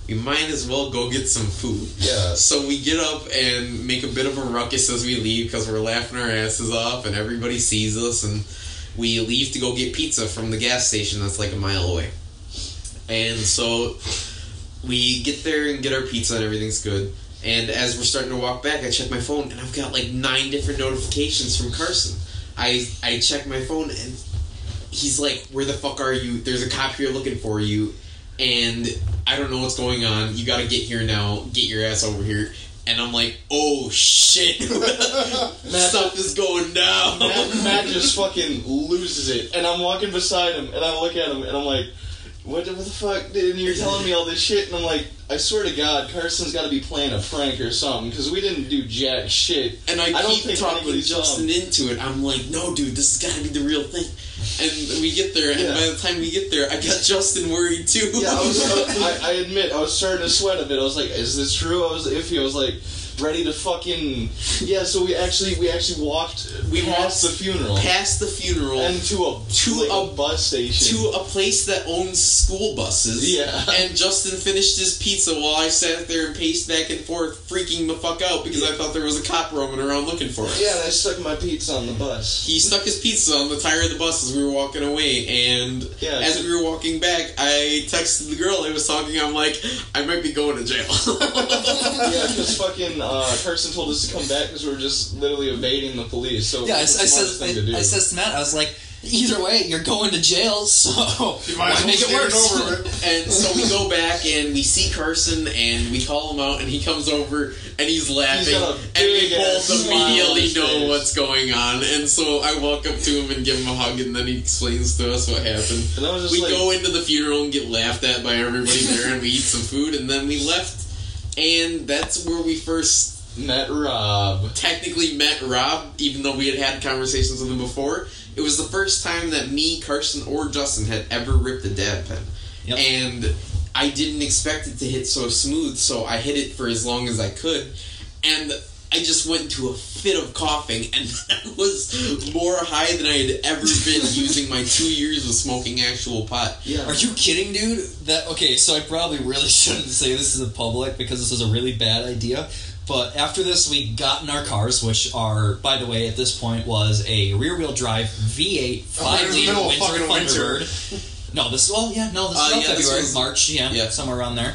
We might as well go get some food. Yeah. So we get up and make a bit of a ruckus as we leave because we're laughing our asses off and everybody sees us and we leave to go get pizza from the gas station that's like a mile away. And so we get there and get our pizza and everything's good. And as we're starting to walk back, I check my phone and I've got like nine different notifications from Carson. I I check my phone and he's like, "Where the fuck are you? There's a cop here looking for you." and I don't know what's going on. You got to get here now. Get your ass over here. And I'm like, oh shit, [laughs] stuff is going down. Matt, Matt just fucking loses it, and I'm walking beside him, and I look at him, and I'm like, "What, the- what the fuck?" And you're telling me all this shit, and I'm like, "I swear to God, Carson's got to be playing a prank or something, because we didn't do jack shit." And I, don't keep talking Justin into it. I'm like, no, dude, this has got to be the real thing. And we get there, and Yeah. by the time we get there, I got Justin worried too. Yeah, I was. I, [laughs] I admit, I was starting to sweat a bit. I was like, "Is this true?" I was iffy. I was like, ready to fucking. Yeah. So we actually, we actually walked. We past walked the funeral, past the funeral, and to a to like, a bus station. to a place that owns school buses. Yeah. And Justin finished his pizza while I sat there and paced back and forth, freaking the fuck out because I thought there was a cop roaming around looking for us. yeah, and I stuck my pizza on the bus. He stuck his pizza on the tire of the bus as we were walking away, and Yeah, as we were walking back, I texted the girl I was talking. I'm like, I might be going to jail. [laughs] yeah, because fucking uh, [laughs] Carson told us to come back because we were just literally evading the police. So Yeah, I, I it was the smartest says thing to. I, I says to Matt, I was like, Either way, you're going to jail, [laughs] so You why make it worse? [laughs] and so we go back and we see Carson and we call him out and he comes over and he's laughing got a and we both immediately know face. what's going on and so I walk up to him and give him a hug and then he explains to us what happened. And I was just we like- go into the funeral and get laughed at by everybody there and we eat some food and then we left and that's where we first met Rob. Technically met Rob, even though we had had conversations with him before. It was the first time that me, Carson, or Justin had ever ripped a dab pen, and I didn't expect it to hit so smooth. So I hit it for as long as I could, and I just went into a fit of coughing, and [laughs] that was more high than I had ever been [laughs] using my two years of smoking actual pot. Yeah. Are you kidding, dude? That okay? So I probably really [laughs] shouldn't say this to the public because this is a really bad idea. But after this, we got in our cars, which are, by the way, at this point was a rear-wheel drive V8 Oh, in the five-liter middle of Windsor fucking winter. Thunderbird. No, this well, yeah, no, this Uh, is about yeah, this February, was- March, yeah, somewhere around there.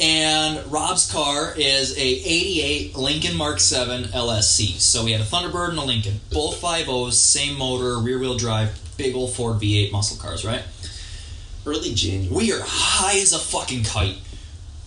And Rob's car is a '88 Lincoln Mark 7 LSC. So we had a Thunderbird and a Lincoln, both 5.0s, same motor, rear-wheel drive, big old Ford V8 muscle cars, right? Early January. We are high as a fucking kite,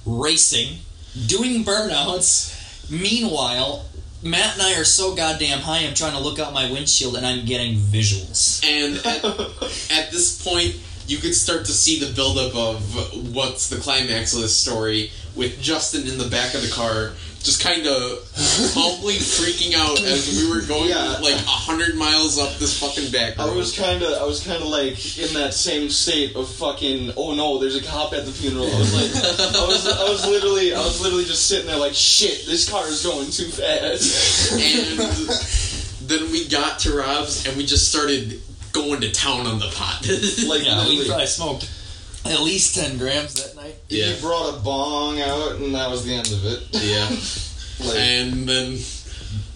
racing, doing burnouts. Meanwhile, Matt and I are so goddamn high. I'm trying to look out my windshield and I'm getting visuals. And at, [laughs] at this point, you could start to see the buildup of what's the climax of this story with Justin in the back of the car, just kind of [laughs] humbly freaking out as we were going like a hundred miles up this fucking back road. I was kind of, I was kind of like in that same state of fucking. Oh no, there's a cop at the funeral. I was like, I was, I was literally, I was literally just sitting there like, shit, this car is going too fast. and then we got to Rob's and we just started going to town on the pot. [laughs] like, yeah, we probably smoked at least 10 grams that night. Yeah. He brought a bong out, and that was the end of it. Yeah. [laughs] Like- and then,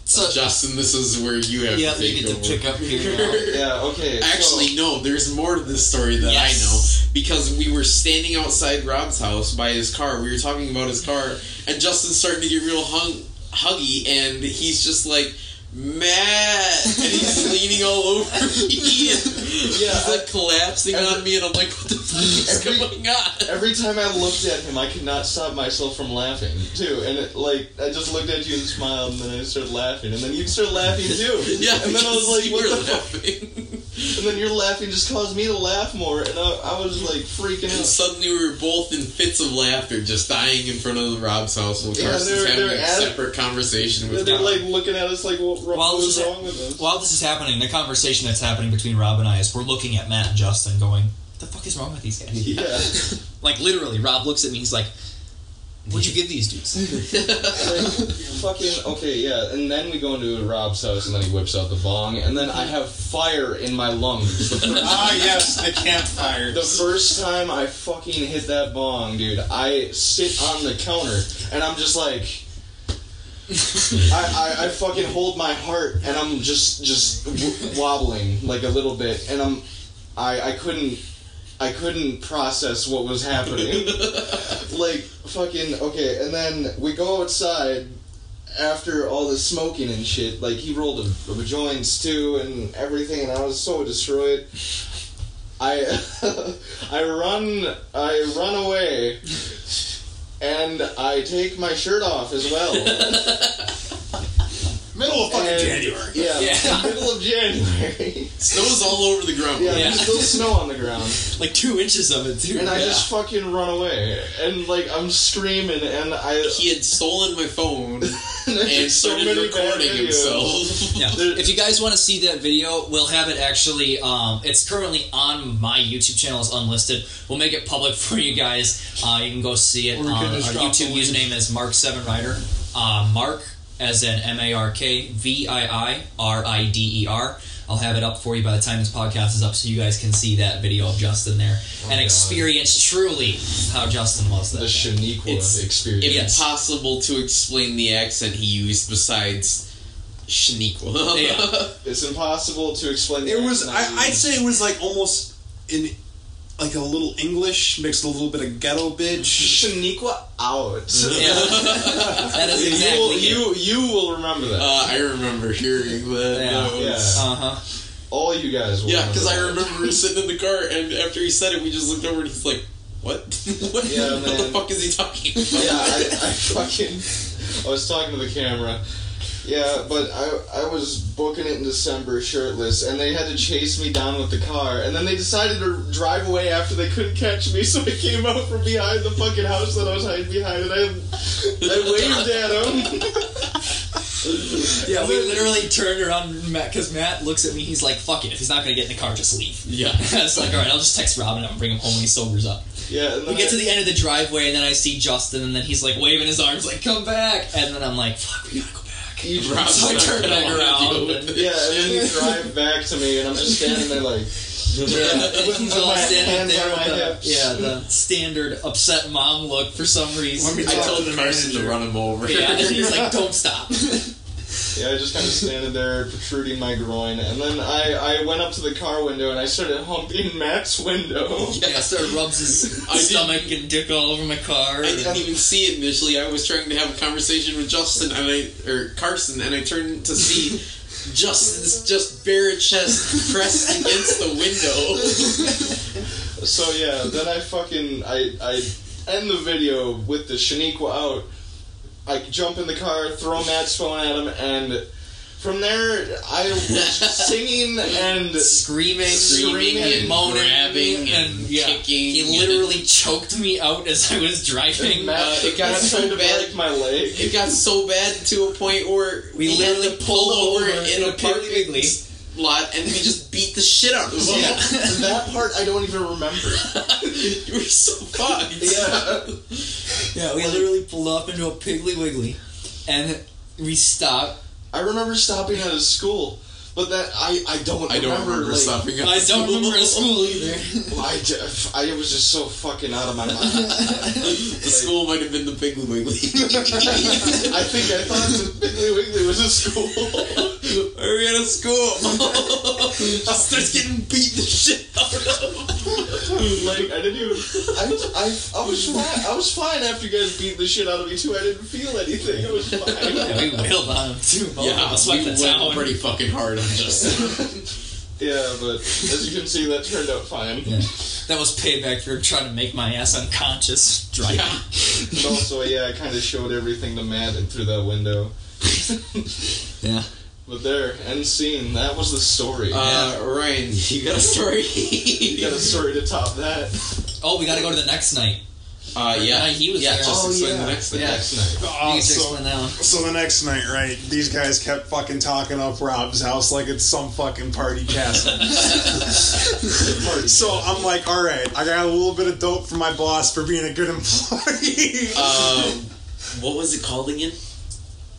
Justin, this is where you have Yeah, to you take get to pick up here now. [laughs] yeah, okay. Actually, no. There's more to this story that I know because we were standing outside Rob's house by his car. We were talking about his car, and Justin's starting to get real hung, huggy, and he's just like. Matt, and he's [laughs] leaning all over me, and he's like collapsing on me, and I'm like, "What the fuck is going on?" Every time I looked at him, I could not stop myself from laughing too. And it, like I just looked at you and smiled, and then I started laughing, and then you started laughing too. [laughs] Yeah, and then I was like, "What were the fuck?" And then your laughing just caused me to laugh more, and I, I was like freaking And out. suddenly we were both in fits of laughter, just dying in front of Rob's house while Yeah, Carson's they're- having they're a at it. separate conversation with They're Rob. like looking at us like, what, what While was this, is, wrong with us? while this is happening, the conversation that's happening between Rob and I is we're looking at Matt and Justin going, what the fuck is wrong with these guys? Yeah. [laughs] like, literally, Rob looks at me, he's like, what'd you give these dudes? like, [laughs] fucking okay, yeah. And then we go into Rob's house, and then he whips out the bong, and then I have fire in my lungs. [laughs] Ah, yes, the campfire. The first time I fucking hit that bong, dude, I sit on the counter, and I'm just like. I, I, I fucking hold my heart and I'm just just w- wobbling like a little bit and I'm I, I couldn't I couldn't process what was happening. [laughs] Like fucking okay and then we go outside after all the smoking and shit. Like he rolled a, a joints too and everything and I was so destroyed. I [laughs] I run I run away [laughs] and I take my shirt off as well. Middle of fucking And- January. Yeah, Yeah. [laughs] middle of January. Snow's all over the ground. Yeah, Yeah. there's still snow on the ground. like two inches of it, too. And I Yeah. just fucking run away. And like I'm screaming and I He had stolen my phone [laughs] and there's so started recording videos. himself. Yeah. If you guys want to see that video, we'll have it actually. Um, it's currently on my YouTube channel. It's unlisted. We'll make it public [laughs] for you guys. Uh, you can go see it. Or we Uh, our YouTube username is Mark Seven Rider. Uh, Mark as in M A R K V I I R I D E R. I'll have it up for you by the time this podcast is up, so you guys can see that video of Justin there oh and God. experience truly how Justin was. That the day. Shaniqua It's experience. impossible to explain the accent he used besides Shaniqua. Yeah. [laughs] It's impossible to explain. the It was. I, I'd say it was like almost in like a little English mixed a little bit of ghetto bitch. Shaniqua out. [laughs] Yeah. that is [laughs] exactly you, will, it. you you will remember that. Uh, I remember hearing that. Yeah. That was- Uh huh. All you guys. Will Yeah, because I remember we were sitting in the car, and after he said it, we just looked over and he's like, "What? [laughs] what? Yeah, what the fuck is he talking about?" yeah, I, I fucking. I was talking to the camera. Yeah, but I I was booking it in December shirtless, and they had to chase me down with the car, and then they decided to drive away after they couldn't catch me, [laughs] so I came out from behind the fucking house that I was hiding behind, and I I waved at them. [laughs] Yeah, we literally turned around Matt because Matt looks at me. He's like, "Fuck it. If he's not gonna get in the car, just leave." Yeah. [laughs] it's like, all right, I'll just text Robin and bring him home when he sobers up. Yeah, We get I- to the end of the driveway, and then I see Justin, and then he's like waving his arms, like, "Come back!" And then I'm like, "Fuck, we gotta go back." You so I turn back around. And, [laughs] Yeah, and then you [laughs] drive back to me, and I'm just standing there like. Yeah, [laughs] with, with my standing hands there on my with the, hips. yeah, the standard upset mom look for some reason. I told Carson to run him over. Yeah, and he's like, "Don't stop." Yeah, I just kind of standing there protruding my groin, and then I, I went up to the car window and I started humping Matt's window. Yeah, started rubs his [laughs] I didn't- stomach and dick all over my car. I didn't even see it initially. I was trying to have a conversation with Justin and I or Carson, and I turned to see Justin's just bare chest pressed against the window. So yeah, then I fucking I I end the video with the Shaniqua out. I jump in the car, throw Matt's phone at him, and from there I was [laughs] singing and screaming, Screaming and moaning, grabbing and yeah, kicking He and- literally choked me out as I was driving. Matt Uh, it got so bad- my leg. It got so bad to a point where We literally to pull pulled over over in a parking Wiggly. Lot, and we just beat the shit out of him. Yeah. [laughs] that part I don't even remember. [laughs] you were so fucked. [laughs] Yeah. Yeah, we literally pulled up into a Piggly Wiggly, and we stopped. I remember stopping at a school, but that I I don't I don't remember, remember like, stopping at I don't remember a school either. Well, I, ju- I was just so fucking out of my mind. [laughs] The school might have been the Piggly Wiggly. [laughs] I think I thought the Piggly Wiggly was a school. Are we at a school? [laughs] just starts getting beat the shit out of. like I didn't even. I, I, I was fine. I was fine after you guys beat the shit out of me too. I didn't feel anything. It was Yeah, fine. we wailed on too. Yeah, of us we went went town. pretty fucking hard on Justin. yeah, but as you can see, that turned out fine. Yeah. That was payback for trying to make my ass unconscious driving. But also, yeah, I kind of showed everything to Matt and through that window. Yeah. But there, end scene. That was the story. Uh, Ryan, you got a story? you got a story to top that. Oh, we got to go to the next night. Uh, yeah. night he was yeah, there. just Oh, explain yeah. the next thing. Yeah. Next night. Oh, can so, explain that one. so the next night, right? These guys kept fucking talking up Rob's house like it's some fucking party castle. [laughs] so I'm like, all right, I got a little bit of dope from my boss for being a good employee. [laughs] Um, what was it called again?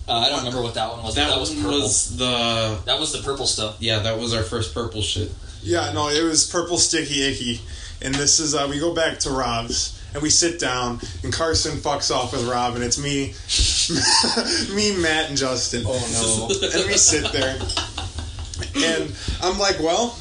Uh, I don't remember what that one was. That, That, was purple. was the That was the purple stuff. yeah. That was our first purple shit. Yeah, no, it was purple sticky icky, and this is uh, we go back to Rob's and we sit down and Carson fucks off with Rob and it's me, [laughs] me, Matt, and Justin. Oh no! and we sit there, and I'm like, well,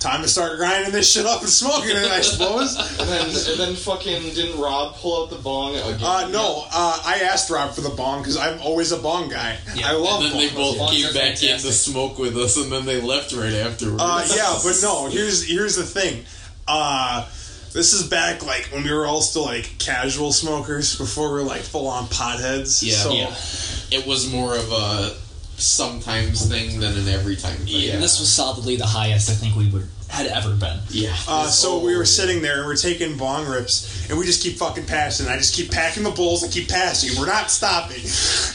time to start grinding this shit up and smoking it, I suppose. And then, and then fucking didn't Rob pull out the bong again? Uh, no, uh, I asked Rob for the bong because I'm always a bong guy. Yeah. I love and then they bongs. both came back in to smoke with us, and then they left right afterwards. Uh, yeah, but no. Here's here's the thing. Uh, this is back like when we were all still like casual smokers before we were like full on potheads. Yeah, So, yeah. It was more of a sometimes thing than an every time thing. Yeah. This was solidly the highest I think we would had ever been. Yeah. Uh, so we were sitting there and we're taking bong rips and we just keep fucking passing. I just keep packing the bowls and keep passing. We're not stopping.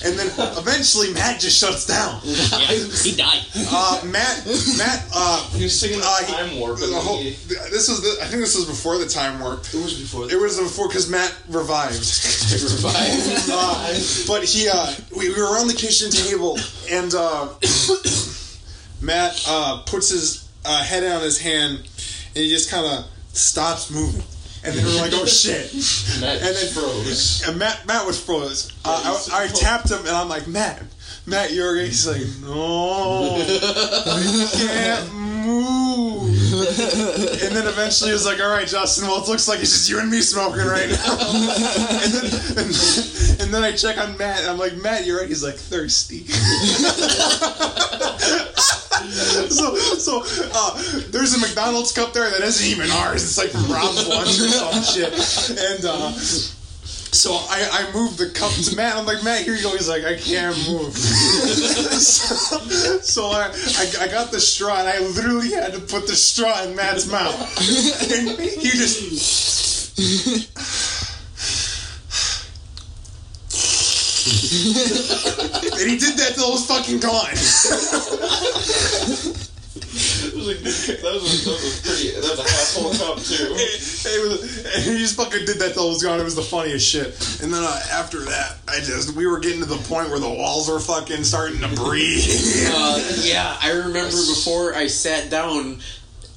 And then eventually Matt just shuts down. Yeah, he died. [laughs] Uh, Matt, Matt, uh, he was singing the uh, he- time warp. the whole- this was the, I think this was before the time warp. It was before. It was before because Matt revived. Revived. [laughs] Uh, but he, uh, we, we were on the kitchen table, and uh, [coughs] Matt uh, puts his uh, head on his hand, and he just kind of stops moving. And then we're like, "Oh [laughs] shit!" Matt and then froze. And Matt, Matt was froze. Uh, I, I tapped him, and I'm like, "Matt, Matt, you're okay." He's like, "No, I [laughs] can't move." and then eventually he was like, "All right, Justin. Well, it looks like it's just you and me smoking right now." [laughs] and then and, then- and then I check on Matt, and I'm like, "Matt, you're right." He's like, "Thirsty." [laughs] so, so uh, there's a McDonald's cup there that isn't even ours. It's like from Rob's [laughs] lunch or some shit. And uh, so I, I moved the cup to Matt. I'm like, Matt, here you go. He's like, I can't move. [laughs] so so I, I, I got the straw and I literally had to put the straw in Matt's mouth. And he just. [laughs] and he did that till it was fucking gone. [laughs] That was a. That was that was pretty. That was a half full too. [laughs] it was, he just fucking did that till it was gone. It was the funniest shit. And then uh, after that, I just we were getting to the point where the walls were fucking starting to breathe. uh, yeah, I remember before I sat down,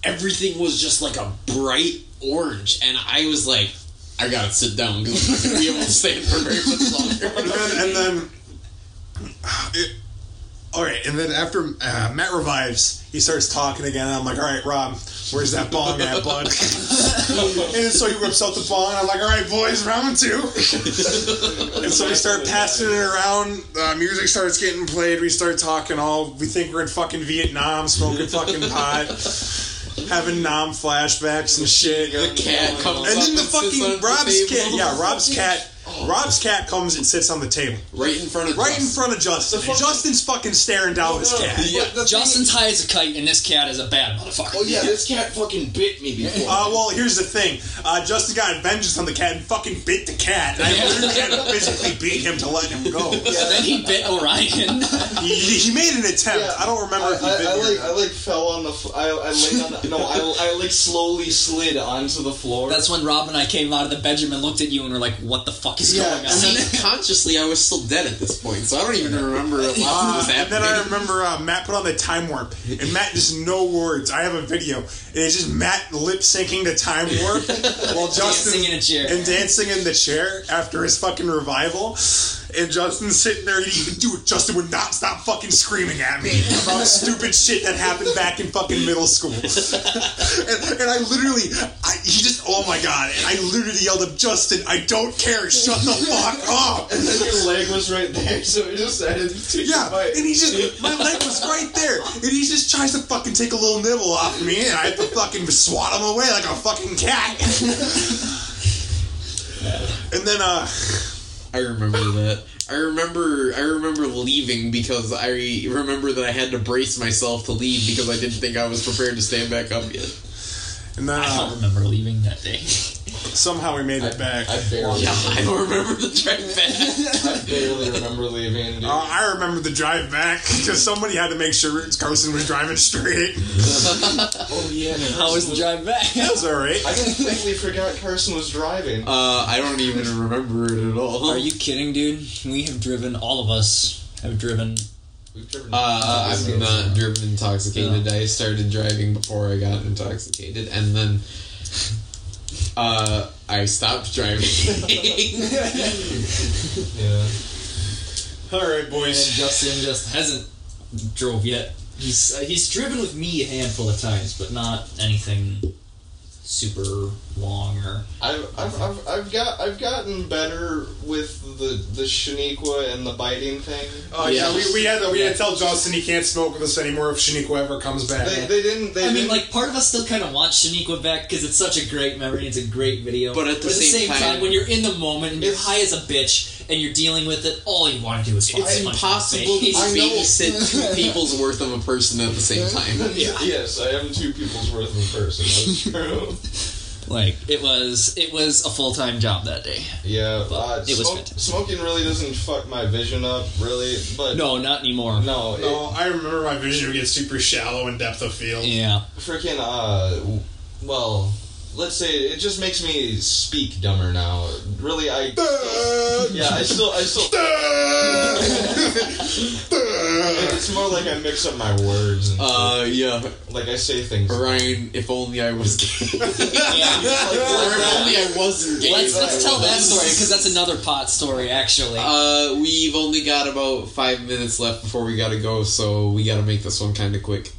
everything was just like a bright orange, and I was like, I gotta sit down because I'm not gonna be able to stay for very much longer. and then, and then it, all right, and then after uh, Matt revives, he starts talking again. And I'm like, all right, Rob, where's that bong at, bud? [laughs] and so he whips out the bong. And I'm like, all right, boys, round two. and so we start passing it around. Uh, music starts getting played. We start talking all. We think we're in fucking Vietnam, smoking fucking pot. Having Nam flashbacks and shit. The cat comes and then the up and sits on fucking Rob's table. cat. Yeah, Rob's cat. Rob's cat comes and sits on the table. Right in front of Right in Justin. front of Justin. And Justin's fucking staring down his cat. Justin's high as a kite, and this cat is a bad motherfucker. Oh yeah, this cat fucking bit me before. Uh, well, here's the thing. Uh, Justin got vengeance on the cat and fucking bit the cat. I literally had to physically beat him to let him go. [laughs] Yeah, then he bit Orion. [laughs] he, he made an attempt. I don't remember if he I, bit I me or like not. I like fell on the f- I, I laid on the, no I, I like slowly slid onto the floor. That's when Rob and I came out of the bedroom and looked at you and were like, "What the fuck is Yeah, going on?" see, consciously I was still dead at this point, so I don't even remember a lot Uh, [laughs] and then I remember uh, Matt put on the time warp, and Matt just no words. I have a video. And it's just Matt lip syncing the time warp [laughs] while Justin Dancing in a chair. and dancing in the chair after his fucking revival. And Justin's sitting there, and he, dude, Justin would not stop fucking screaming at me about stupid shit that happened back in fucking middle school. [laughs] and, and I literally, I, he just, oh my god, and I literally yelled at Justin, I don't care, shut the fuck up. and then your leg was right there, so he just started to Yeah, and he just my leg was right there, and he just tries to fucking take a little nibble off me, and I have to fucking swat him away like a fucking cat. [laughs] and then uh, I remember that. I remember I remember leaving because I remember that I had to brace myself to leave because I didn't think I was prepared to stand back up yet. and then I uh, don't remember leaving that day. [laughs] somehow we made it back. I barely Yeah, I don't remember the drive back. I barely remember leaving. Dude. Uh, I remember the drive back because somebody had to make sure Carson was driving straight. [laughs] oh yeah, How was the drive back? That was alright. I completely forgot Carson was driving. Uh, I don't even remember it at all. Are you kidding, dude? We have driven. All of us have driven. We've driven Uh, I'm not driven intoxicated. I started driving before I got intoxicated, and then uh, I stopped driving. [laughs] yeah. All right, And boys. Justin just hasn't drove yet. He's uh, he's driven with me a handful of times, but not anything super long or. I've, I've, I've, I've got I've gotten better with the the Shaniqua and the biting thing. Oh yeah, we, we had to we had to tell Justin he can't smoke with us anymore if Shaniqua ever comes back. They, they didn't. They I mean, didn't, like part of us still kind of wants Shaniqua back because it's such a great memory. It's a great video. But at the same time, time- when you're in the moment and you're high as a bitch and you're dealing with it, all you want to do is fucking It's impossible him in to babysit two [laughs] people's worth of a person at the same time. [laughs] Yes, I am two people's worth of a person. That's [laughs] true. Like it was, it was a full time job that day. Yeah, uh, it was smoke- smoking really doesn't fuck my vision up, really. But No, not anymore. no, it, No, I remember my vision would get super shallow in depth of field. Yeah. freaking uh, well, let's say it just makes me speak dumber now. Really, I yeah, I still I still. [laughs] it's more like I mix up my words. And Uh, yeah. like I say things. Ryan, if only I was gay. [laughs] or Yeah. if only I wasn't gay. Let's let's tell that story because that's another pot story actually. Uh, we've only got about five minutes left before we gotta go, so we gotta make this one kind of quick.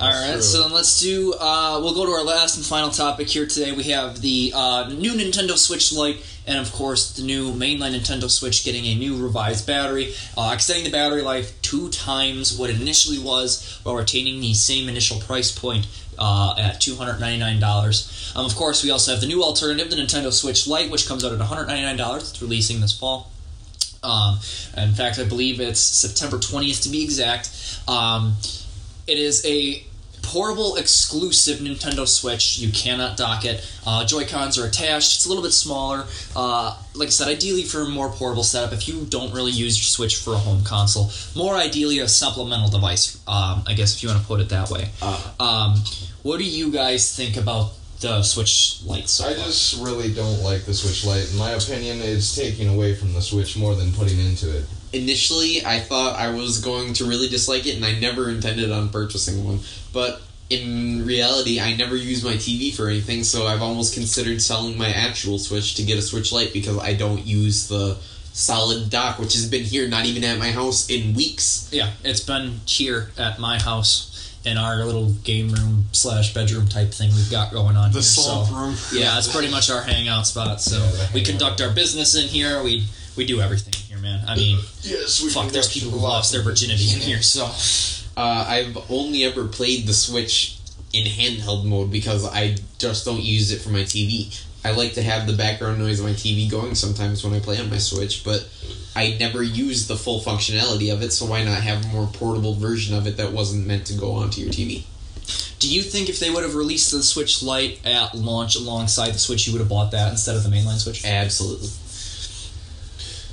All right, so then let's do. Uh, we'll go to our last and final topic here today. We have the uh, new Nintendo Switch Lite, and of course the new mainline Nintendo Switch getting a new revised battery, uh, extending the battery life two times what it initially was, while retaining the same initial price point uh, at two hundred ninety nine dollars. Um, of course, we also have the new alternative, the Nintendo Switch Lite, which comes out at one hundred ninety nine dollars. It's releasing this fall. Um, in fact, I believe it's September 20th to be exact. Um, it is a portable exclusive Nintendo Switch. You cannot dock it. Uh, Joy Cons are attached. It's a little bit smaller. Uh, like I said, ideally for a more portable setup. If you don't really use your Switch for a home console, more ideally a supplemental device. Um, I guess if you want to put it that way. Um, what do you guys think about the Switch Lite? So I just really don't like the Switch Lite. In my opinion, it's taking away from the Switch more than putting into it. Initially, I thought I was going to really dislike it, and I never intended on purchasing one. But in reality, I never use my TV for anything, so I've almost considered selling my actual Switch to get a Switch Lite because I don't use the solid dock, which has been here, not even at my house, in weeks. Yeah, it's been here at my house in our little game room slash bedroom type thing we've got going on The here. slump so, room. Yeah, it's pretty much our hangout spot. So we conduct our business in here. We we do everything here, man. I mean, Yes, we fuck, there's people who lost their virginity in here. So Uh, I've only ever played the Switch in handheld mode because I just don't use it for my TV. I like to have the background noise of my TV going sometimes when I play on my Switch, but I never use the full functionality of it, so why not have a more portable version of it that wasn't meant to go onto your TV? Do you think if they would have released the Switch Lite at launch alongside the Switch, you would have bought that instead of the mainline Switch? Absolutely.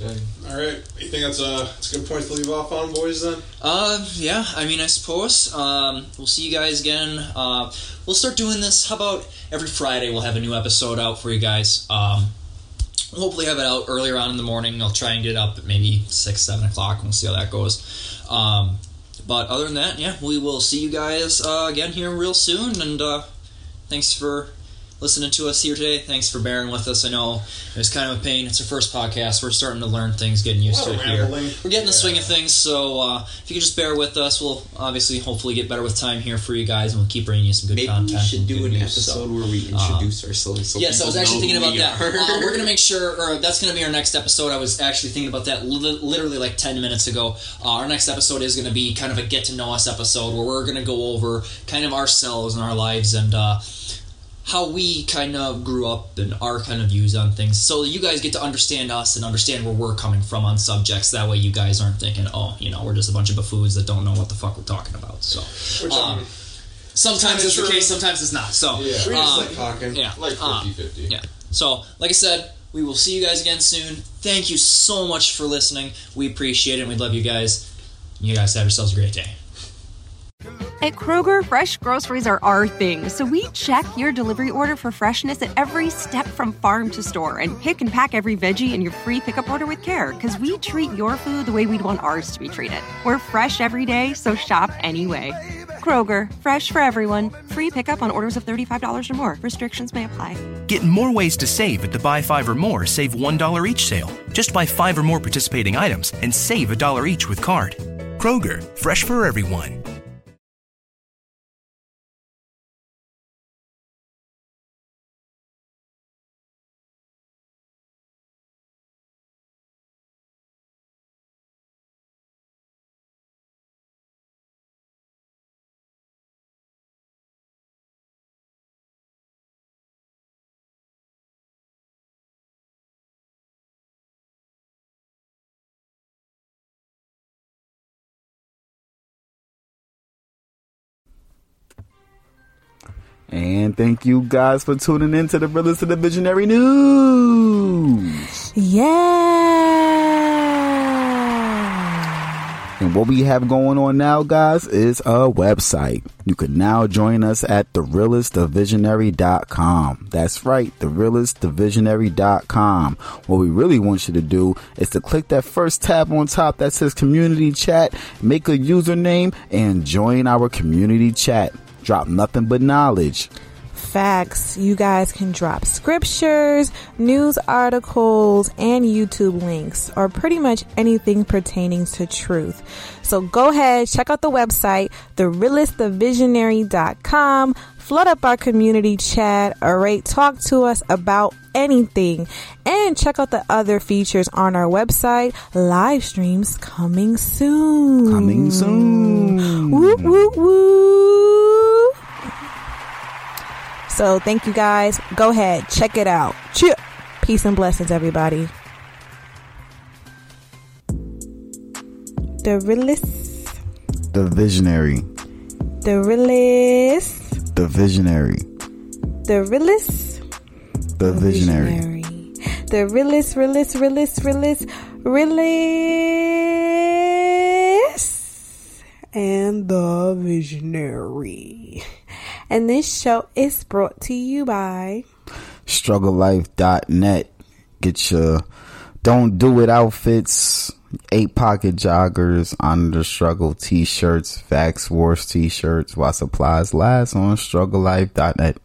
All right, you think that's a, that's a good point to leave off on, boys? Then. Uh, yeah. I mean, I suppose. Um, we'll see you guys again. Uh, we'll start doing this. How about every Friday? We'll have a new episode out for you guys. Um, we'll hopefully have it out earlier on in the morning. I'll try and get it up at maybe six, seven o'clock. We'll see how that goes. Um, but other than that, yeah, we will see you guys uh, again here real soon. And uh, thanks for listening to us here today. Thanks for bearing with us. I know it was kind of a pain. It's our first podcast. We're starting to learn things, getting used to it of here. We're getting the swing of things. So uh, if you could just bear with us, we'll obviously hopefully get better with time here for you guys, and we'll keep bringing you some good Maybe content. we should do an news. episode So, where we uh, introduce ourselves. So yes, I was actually thinking about we that. Uh, we're going to make sure, or that's going to be our next episode. I was actually thinking about that li- literally like 10 minutes ago. Uh, our next episode is going to be kind of a get to know us episode where we're going to go over kind of ourselves and our lives and uh, how we kind of grew up and our kind of views on things. So you guys get to understand us and understand where we're coming from on subjects. That way you guys aren't thinking, oh, you know, we're just a bunch of buffoons that don't know what the fuck we're talking about. So. Which, um, Sometimes it's the case, sometimes it's not. So Yeah. We just um, like talking. yeah, Like um, 50-50. yeah. So, like I said, we will see you guys again soon. Thank you so much for listening. We appreciate it. and We love you guys. You guys have yourselves a great day. At Kroger, fresh groceries are our thing, so we check your delivery order for freshness at every step from farm to store and pick and pack every veggie in your free pickup order with care because we treat your food the way we'd want ours to be treated. We're fresh every day, so shop anyway. Kroger, fresh for everyone. Free pickup on orders of $35 or more. Restrictions may apply. Get more ways to save at the Buy Five or More Save $1 each sale. Just buy five or more participating items and save a dollar each with card. Kroger, fresh for everyone. And thank you guys for tuning in to the Realist of the Visionary News. Yeah. And what we have going on now, guys, is a website. You can now join us at therealistthevisionary.com. That's right, therealistthevisionary.com. What we really want you to do is to click that first tab on top that says community chat, make a username, and join our community chat. Drop nothing but knowledge. Facts. You guys can drop scriptures, news articles, and YouTube links, or pretty much anything pertaining to truth. So go ahead, check out the website, therealistthevisionary.com. Flood up our community chat, alright? Talk to us about anything. And check out the other features on our website. Live streams coming soon. Coming soon. Woo, woo, woo. So thank you guys. Go ahead, check it out. Cheer. Peace and blessings, everybody. The realist, The visionary. the realist, The visionary. the realist, The visionary. the realist, realist, realist, realist, realist, and the visionary. And this show is brought to you by strugglelife.net. Get your don't do it outfits, eight pocket joggers, honor the struggle t-shirts, Vax Wars t-shirts while supplies last on strugglelife.net.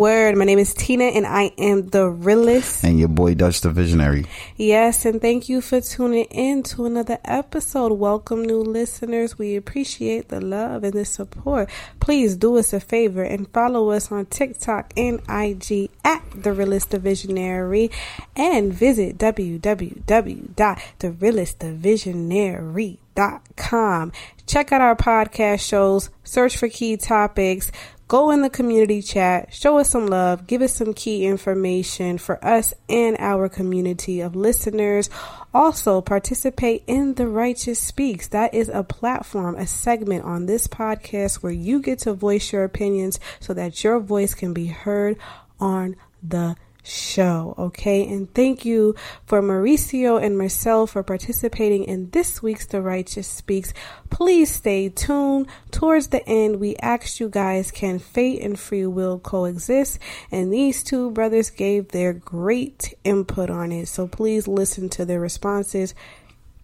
Word. My name is Tina and I am the realist. And your boy Dutch the Visionary. Yes, and thank you for tuning in to another episode. Welcome, new listeners. We appreciate the love and the support. Please do us a favor and follow us on TikTok and IG at The Realist the Visionary and visit www.therealistthevisionary.com. Check out our podcast shows, search for key topics, go in the community chat, show us some love, give us some key information for us and our community of listeners. Also, participate in The Righteous Speaks. That is a platform, a segment on this podcast where you get to voice your opinions so that your voice can be heard on the show. Okay. And thank you for Mauricio and Marcel for participating in this week's The Righteous Speaks. Please stay tuned. Towards the end, we asked you guys, can fate and free will coexist? And these two brothers gave their great input on it. So please listen to their responses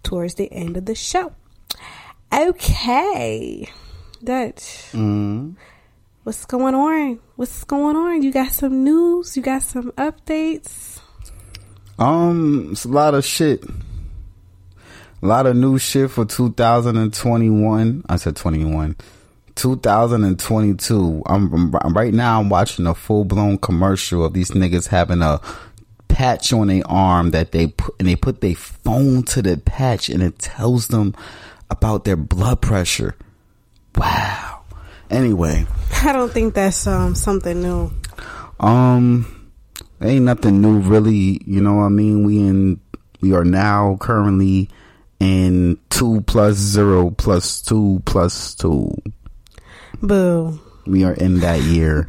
towards the end of the show. Okay. Dutch. Mm. What's going on? What's going on? You got some news? You got some updates? Um, it's a lot of shit. A lot of new shit for 2021. I said 21. 2022. I'm, I'm right now. I'm watching a full blown commercial of these niggas having a patch on their arm that they put and they put their phone to the patch and it tells them about their blood pressure. Wow. Anyway, I don't think that's um something new. um, ain't nothing new really. You know what I mean? We in we are now currently in two plus zero plus two plus two. Boo. We are in that year.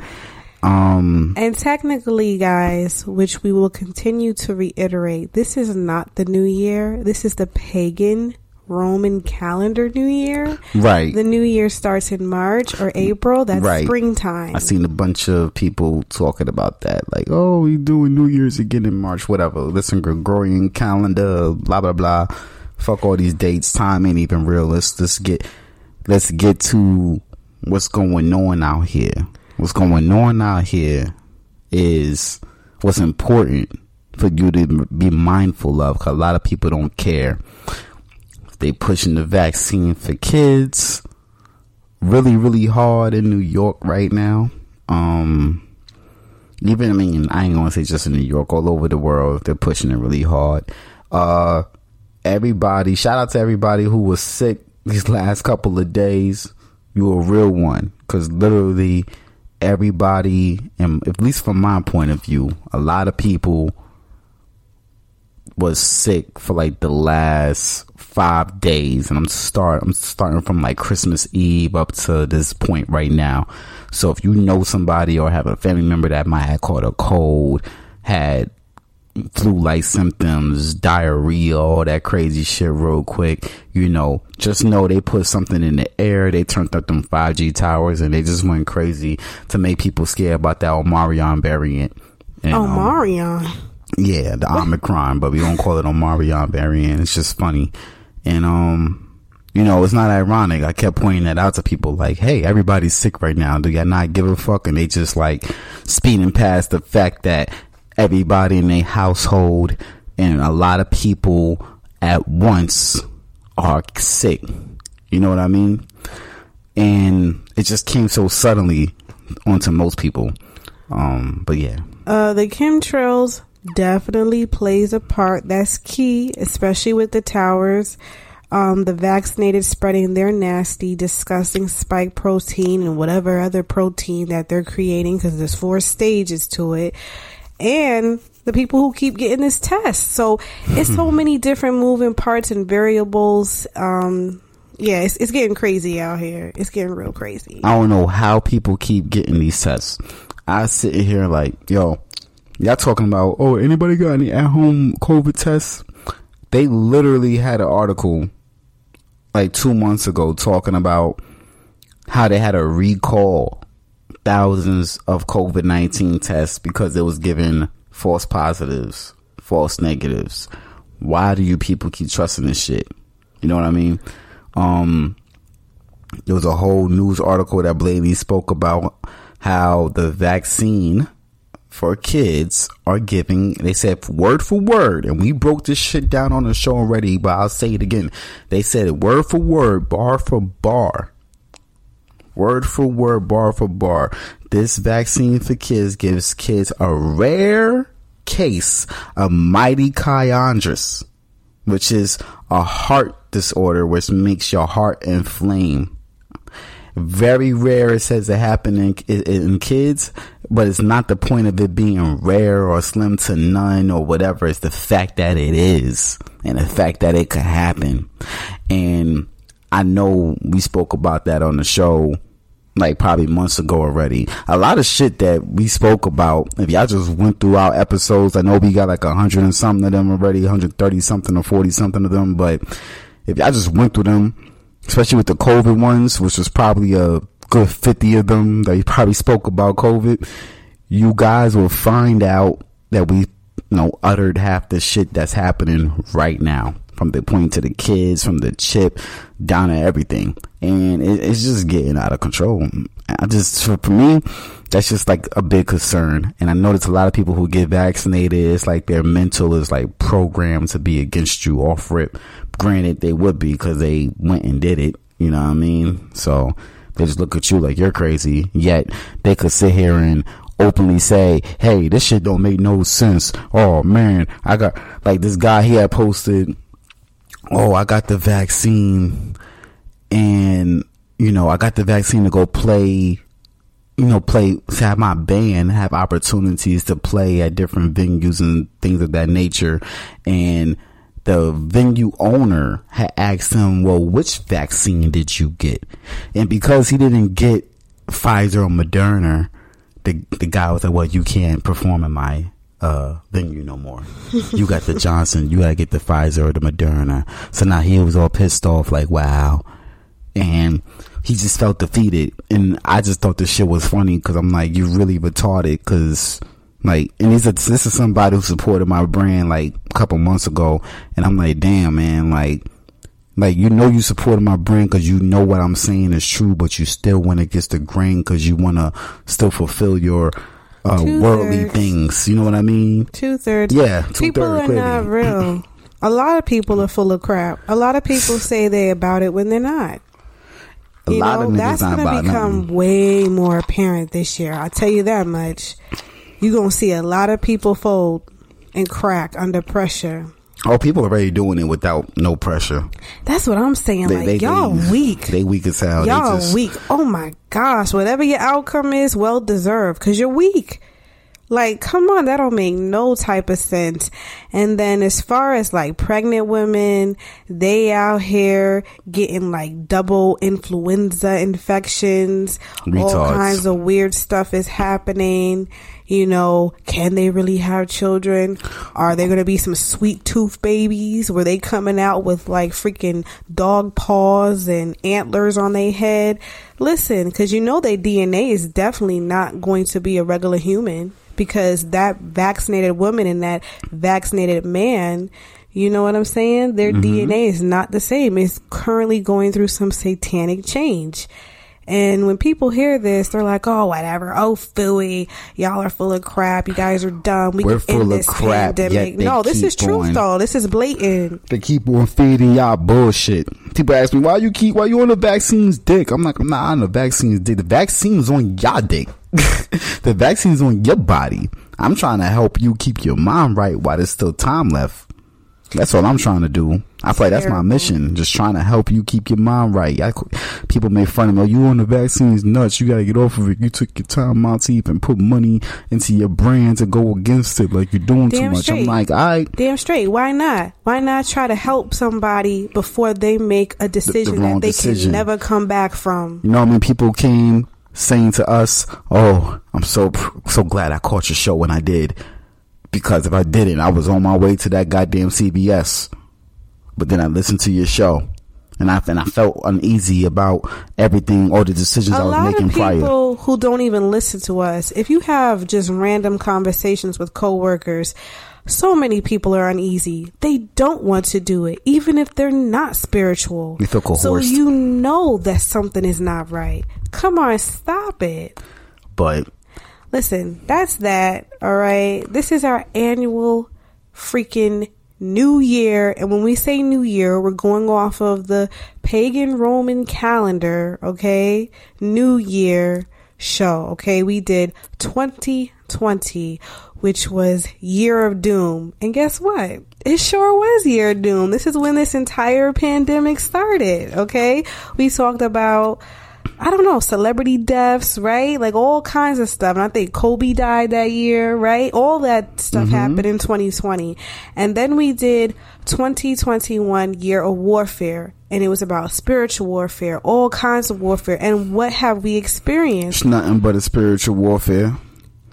Um, And technically, guys, which we will continue to reiterate, this is not the new year. This is the pagan Roman calendar new year. Right. The new year starts in March or April. That's Right. springtime. I've seen a bunch of people talking about that, like, "Oh, we doing New Year's again in March, whatever." Listen, Gregorian calendar, blah blah blah. Fuck all these dates. Time ain't even real. Let's just get, let's get to what's going on out here. What's going on out here is what's important for you to be mindful of. Cause a lot of people don't care. They pushing the vaccine for kids really, really hard in New York right now. Um, even I mean, I ain't gonna say just in New York, all over the world, they're pushing it really hard. Uh, everybody, shout out to everybody who was sick these [laughs] last couple of days. You a real one, cause literally everybody, and at least from my point of view, a lot of people was sick for like the last five days and I'm start I'm starting from like Christmas Eve up to this point right now. So if you know somebody or have a family member that might have caught a cold, had flu like symptoms, diarrhea, all that crazy shit real quick, you know, just know they put something in the air, they turned up them 5G towers and they just went crazy to make people scared about that Omarion variant. And, oh, um, yeah, the Omicron, but we don't call it Omarion variant. It's just funny. And um You know, it's not ironic. I kept pointing that out to people like, hey, everybody's sick right now. Do y'all not give a fuck? And they just like speeding past the fact that everybody in their household and a lot of people at once are sick. You know what I mean? And it just came so suddenly onto most people. Um, but yeah. Uh, the chemtrails definitely plays a part. That's key, especially with the towers. Um, the vaccinated spreading their nasty, disgusting spike protein and whatever other protein that they're creating because there's four stages to it. And the people who keep getting this test. So it's so many different moving parts and variables. Um, yeah, it's, it's getting crazy out here. It's getting real crazy. I don't know how people keep getting these tests. I sit here like, yo, y'all talking about, oh, anybody got any at home COVID tests? They literally had an article like two months ago talking about how they had to recall thousands of COVID 19 tests because it was given false positives, false negatives. Why do you people keep trusting this shit? You know what I mean? Um, there was a whole news article that blatantly spoke about how the vaccine for kids are giving they said word for word. And we broke this shit down on the show already but i'll say it again. They said it word for word bar for bar. Word for word bar for bar. This vaccine for kids gives kids a rare case of mighty mitochondritis which is a heart disorder which makes your heart inflame. Very rare it says it happen in, in, in kids but it's not the point of it being rare or slim to none or whatever. It's the fact that it is and the fact that it could happen. And i know we spoke about that on the show like probably months ago already. A lot of shit that we spoke about if y'all just went through our episodes i know we got like a hundred and something of them already 130 something or 40 something of them but if y'all just went through them especially with the COVID ones, which was probably a good 50 of them that you probably spoke about COVID, you guys will find out that we, you know, uttered half the shit that's happening right now. From the point to the kids, from the chip down to everything. And it, it's just getting out of control. I just, for, for me, that's just like a big concern. And I notice a lot of people who get vaccinated, it's like their mental is like programmed to be against you off rip. Granted, they would be because they went and did it. You know what I mean? So they just look at you like you're crazy. Yet they could sit here and openly say, "Hey, this shit don't make no sense." Oh man, I got like this guy he had posted, "Oh, I got the vaccine, and you know I got the vaccine to go play." You know, play to have my band have opportunities to play at different venues and things of that nature, and the venue owner had asked him, well, which vaccine did you get? And because he didn't get Pfizer or Moderna, the, the guy was like, well, you can't perform in my, uh, venue no more. you got the Johnson, you gotta get the Pfizer or the Moderna. So now he was all pissed off, like, wow. And he just felt defeated. And I just thought this shit was funny because I'm like, you really retarded because like, and these are, this is somebody who supported my brand like a couple months ago, and I'm like, damn, man, like, like you know you supported my brand because you know what I'm saying is true, but you still went against the grain because you want to still fulfill your uh, worldly things. You know what I mean? Two thirds. Yeah, people are not real. A lot of people are full of crap. A lot of people say they about it when they're not. A you lot know, of that's gonna become nothing. way more apparent this year. I'll tell you that much. You're gonna see a lot of people fold and crack under pressure. Oh, people are already doing it without no pressure. That's what I'm saying. They- like they- y'all they- weak. They weak as hell. Y'all just- weak. Oh my gosh. Whatever your outcome is, well deserved because you're weak. Like, come on, that don't make no type of sense. And then as far as like pregnant women, they out here getting like double influenza infections. All kinds of weird stuff is happening. You know, can they really have children? Are there going to be some sweet tooth babies? Were they coming out with like freaking dog paws and antlers on their head? Listen, because you know their DNA is definitely not going to be a regular human because that vaccinated woman and that vaccinated man, You know what I'm saying? Their Mhm. DNA is not the same. It's currently going through some satanic change. And when people hear this, they're like, "Oh, whatever. Oh, phooey. Y'all are full of crap. You guys are dumb. We We're can full of crap, pandemic." No, this is truth, on. though. This is blatant. They keep on feeding y'all bullshit. People ask me why you keep why you on the vaccine's dick. I'm like I'm not on the vaccine's dick. The vaccine's on y'all dick. [laughs] the vaccine's on your body. I'm trying to help you keep your mind right while there's still time left. That's all I'm trying to do. I feel like that's my mission. Just trying to help you keep your mind right. I, people make fun of me. Oh, you on the vaccine's nuts. You got to get off of it. You took your time out to even put money into your brand to go against it. Like you're doing too much. straight. I'm like, I Damn straight. Why not? Why not try to help somebody before they make a decision wrong that they decision. can never come back from? You know what I mean? People came saying to us, "Oh, I'm so so glad I caught your show when I did, because if I didn't, I was on my way to that goddamn CVS." But then I listened to your show, and I and I felt uneasy about everything, all the decisions a I was lot making of prior. people who don't even listen to us if you have just random conversations with coworkers so many people are uneasy. They don't want to do it even if they're not spiritual. We feel so coerced. you know that something is not right. Come on stop it. But listen that's that all right? This is our annual freaking new year. And when we say new year we're going off of the pagan roman calendar okay? New year show okay? We did 2020 which was year of doom. And guess what? It sure was year of doom. This is when this entire pandemic started okay? We talked about I don't know, celebrity deaths, right? Like all kinds of stuff. And I think Kobe died that year, right? All that stuff Mhm. happened in 2020. And then we did 2021 year of warfare. And it was about spiritual warfare, all kinds of warfare. And what have we experienced? it's nothing but a spiritual warfare.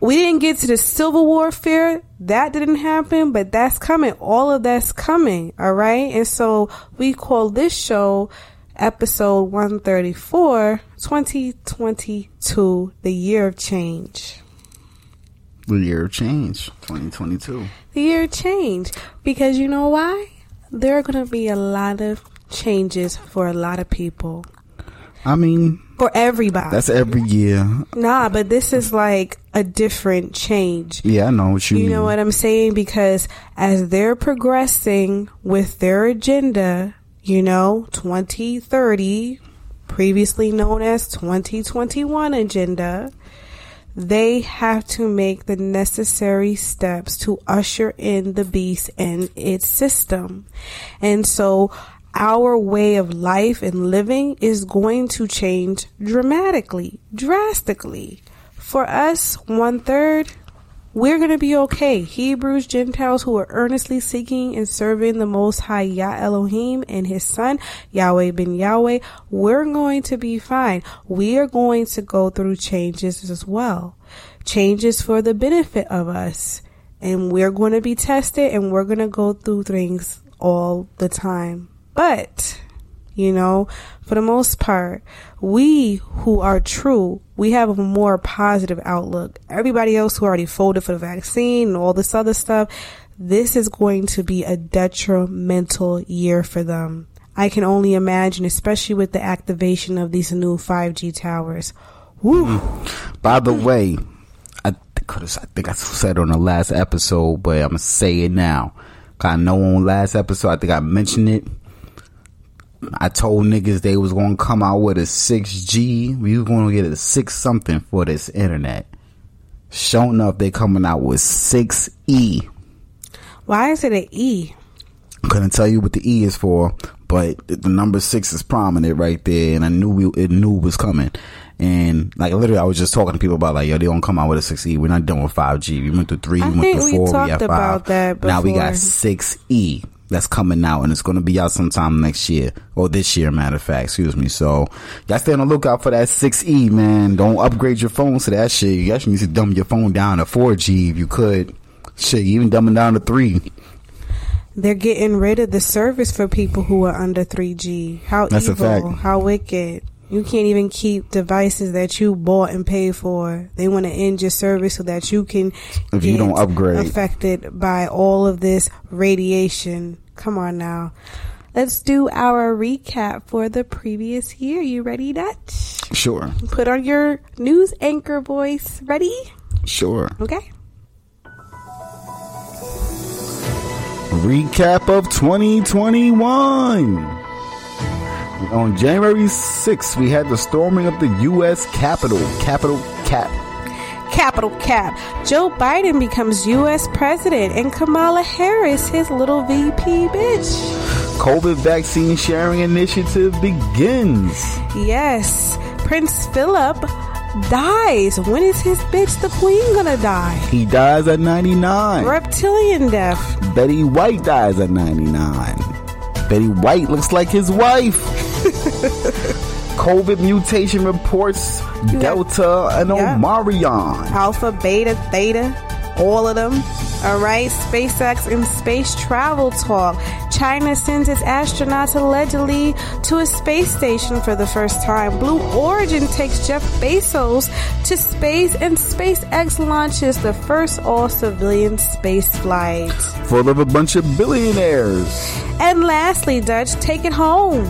we didn't get to the civil warfare that didn't happen but that's coming all of that's coming all right and so we call this show episode 134 2022 the year of change The year of change, 2022. the year of change because you know why there are going to be a lot of changes for a lot of people I mean, for everybody that's every year. nah but this is like a different change Yeah, I know what you, mean. You mean. know what I'm saying? Because as they're progressing with their agenda, you know, 2030, previously known as 2021 agenda, they have to make the necessary steps to usher in the beast and its system. And so our way of life and living is going to change dramatically, drastically. For us, one third, we're going to be okay. Hebrews, Gentiles who are earnestly seeking and serving the Most High Yah Elohim and His Son, Yahweh ben Yahweh, we're going to be fine. We are going to go through changes as well. Changes for the benefit of us. And we're going to be tested and we're going to go through things all the time. But you know, for the most part, we who are true, we have a more positive outlook. Everybody else who already folded for the vaccine and all this other stuff, this is going to be a detrimental year for them. I can only imagine, especially with the activation of these new 5G towers. Woo. Mm. By the way, I think, I think I said on the last episode, but I'm gonna say it now. 'Cause I know on last episode, I think I mentioned it. I told niggas they was gonna come out with a 6G. We was gonna get a six something for this internet. Sure enough, they coming out with 6E. Why is it an E? Couldn't tell you what the E is for, but the number six is prominent right there, and I knew we, it knew was coming. And like literally, I was just talking to people about like, yo, they don't come out with a six E. We're not done with five G. We went through three, I we went through we four, we talked five. about that Now we got six E that's coming out, and it's going to be out sometime next year or this year. Matter of fact, excuse me. So y'all stay on the lookout for that six E, man. Don't upgrade your phones to that shit. You actually need to dumb your phone down to four G if you could. Shit, even dumbing down to three. They're getting rid of the service for people who are under 3G. How That's evil. How wicked. You can't even keep devices that you bought and paid for. They want to end your service so that you can If you don't upgrade. affected by all of this radiation. Come on now. Let's do our recap for the previous year. You ready, Dutch? Sure. Put on your news anchor voice. Ready? Sure. Okay. Recap of 2021. On January 6th, we had the storming of the U.S. Capitol. Capitol Cap. Capital Cap. Joe Biden becomes U.S. president and Kamala Harris his little VP bitch. COVID vaccine sharing initiative begins. Yes. Prince Philip dies. When is his bitch, the queen, gonna die? He dies at 99. Reptilian death. Betty White dies at 99. Betty White looks like his wife. [laughs] COVID mutation reports Delta and Yeah. Omarion. Alpha, Beta, Theta, all of them. All right, SpaceX and space travel talk. China sends its astronauts allegedly to a space station for the first time. Blue Origin takes Jeff Bezos to space, and SpaceX launches the first all civilian space flight. Full of a bunch of billionaires. And lastly, Dutch, take it home.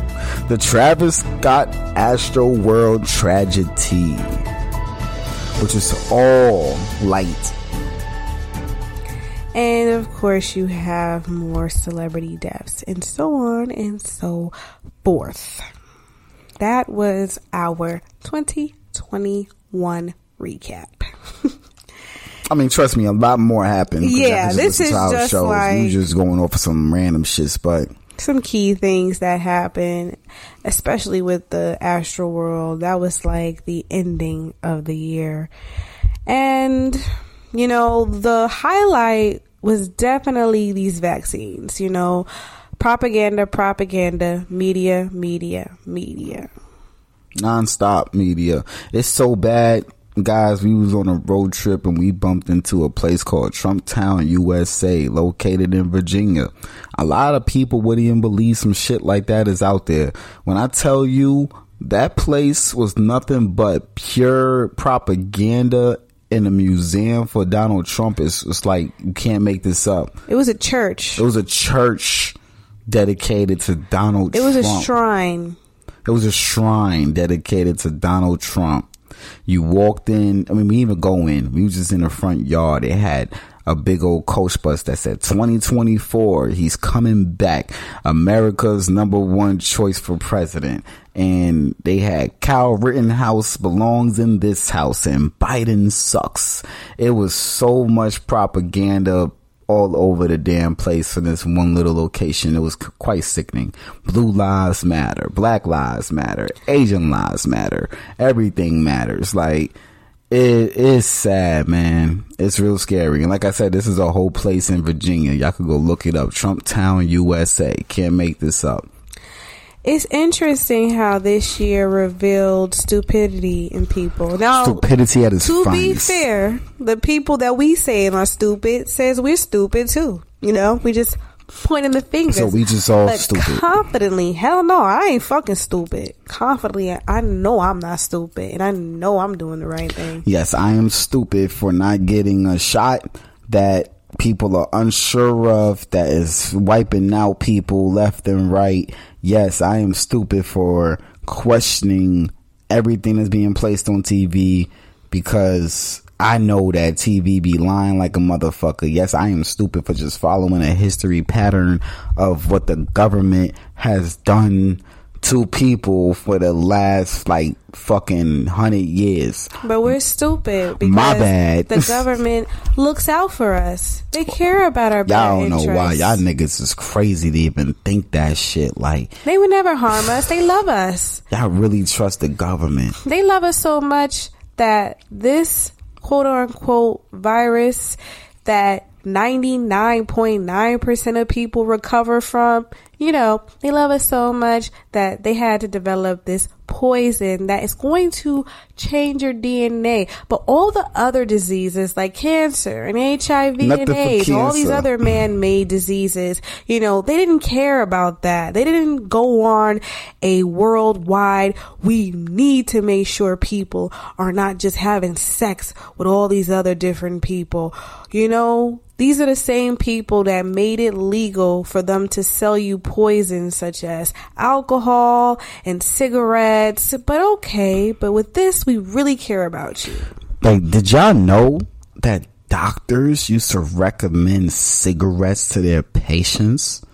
The Travis Scott Astro World tragedy, which is all light. And of course, you have more celebrity deaths and so on and so forth. That was our 2021 recap. [laughs] I mean, trust me, a lot more happened. Yeah, this is just shows. like- just going off of some random shits, but Some key things that happened, especially with the Astro World, that was like the ending of the year. And, you know, the highlight was definitely these vaccines, you know, propaganda, propaganda, media, media, media. nonstop media. It's so bad, guys. We was on a road trip and we bumped into a place called Trump Town, USA, located in Virginia. A lot of people wouldn't even believe some shit like that is out there. When I tell you that place was nothing but pure propaganda in a museum for Donald Trump, it's, it's like you can't make this up. It was a church. It was a church dedicated to Donald It was Trump. a shrine. It was a shrine dedicated to Donald Trump. You walked in, I mean, we even go in, we was just in the front yard. It had a big old coach bus that said 2024, he's coming back. America's number one choice for president. And they had Kyle Rittenhouse belongs in this house and Biden sucks. It was so much propaganda all over the damn place for this one little location. It was quite sickening. Blue lives matter. Black lives matter. Asian lives matter. Everything matters. Like, it is sad, man. It's real scary. And like I said, this is a whole place in Virginia. Y'all could go look it up. Trump Town, USA. Can't make this up. It's interesting how this year revealed stupidity in people. Now, Stupidity at its finest. to be fair, the people that we say are stupid says we're stupid too. You know, we just pointing the fingers. So we just all but stupid. Confidently, hell no, I ain't fucking stupid. Confidently, I know I'm not stupid, and I know I'm doing the right thing. Yes, I am stupid for not getting a shot that people are unsure of that is wiping out people left and right. Yes, I am stupid for questioning everything that's being placed on TV because I know that TV be lying like a motherfucker. Yes, I am stupid for just following a history pattern of what the government has done to people for the last like fucking hundred years. But we're stupid because My bad. the [laughs] government looks out for us. They care about our Y'all don't know why y'all niggas is crazy to even think that shit. Like They would never harm us. They love us. y'all really trust the government. They love us so much that this quote unquote virus that 99.9% of people recover from you know, they love us so much that they had to develop this poison that is going to change your DNA. But all the other diseases like cancer and HIV Nothing and AIDS, all these other man-made diseases, you know, they didn't care about that. They didn't go on a worldwide, we need to make sure people are not just having sex with all these other different people. You know, these are the same people that made it legal for them to sell you poisons such as alcohol and cigarettes. But okay, but with this, we really care about you. Like, did y'all know that doctors used to recommend cigarettes to their patients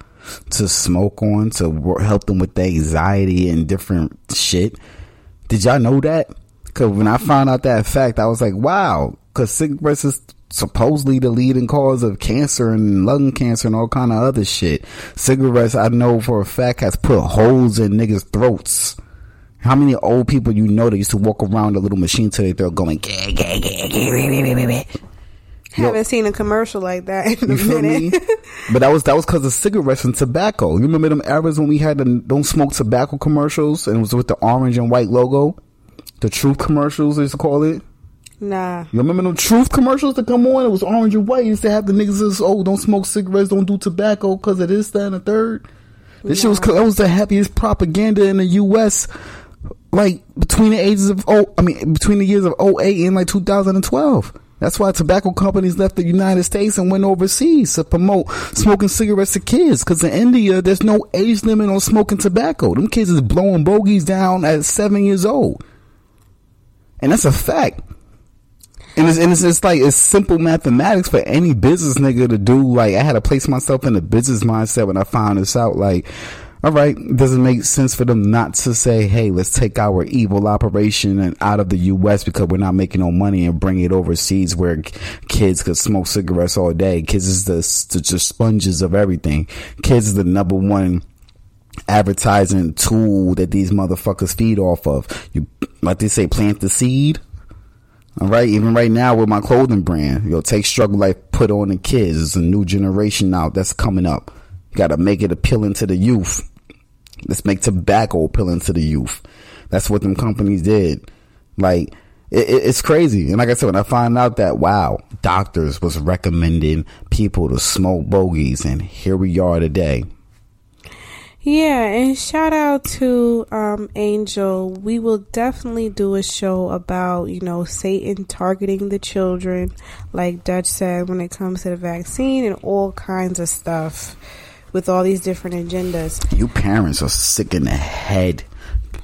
to smoke on to help them with their anxiety and different shit? Did y'all know that? Because when I found out that fact, I was like, wow, because cigarettes is supposedly the leading cause of cancer and lung cancer and all kind of other shit. Cigarettes, I know for a fact, has put holes in niggas' throats. How many old people you know that used to walk around a little machine till their throat going, "Gah, gah, gah, gah, wee." Haven't seen a commercial like that in a You feel me? minute. [laughs] but that was that was because of cigarettes and tobacco. You remember them eras when we had the don't smoke tobacco commercials and it was with the orange and white logo, the truth commercials they used to call it. Nah. You remember them truth commercials that come on? It was orange and white. It used to have the niggas says, "Oh, don't smoke cigarettes, don't do tobacco because of this, that, and the third. This shit was that was the happiest propaganda in the U.S. Like between the ages of oh, I mean between the years of 08 and like 2012. That's why tobacco companies left the United States and went overseas to promote smoking cigarettes to kids. Because in India, there's no age limit on smoking tobacco. Them kids is blowing bogeys down at seven years old, and that's a fact. And it's, and it's it's like it's simple mathematics for any business nigga to do. Like I had to place myself in the business mindset when I found this out. Like, all right, does it make sense for them not to say, "Hey, let's take our evil operation and out of the U.S. because we're not making no money and bring it overseas where kids could smoke cigarettes all day? Kids is the, the just sponges of everything. Kids is the number one advertising tool that these motherfuckers feed off of. You like they say, plant the seed. All right, even right now with my clothing brand, yo, take struggle life, put on the kids. It's a new generation out that's coming up. You got to make it appealing to the youth. Let's make tobacco appealing to the youth. That's what them companies did. Like it, it, it's crazy. And like I said, when I find out that wow, doctors was recommending people to smoke bogeys, and here we are today. Yeah, and shout out to um, Angel. We will definitely do a show about, you know, Satan targeting the children, like Dutch said, when it comes to the vaccine and all kinds of stuff with all these different agendas. You parents are sick in the head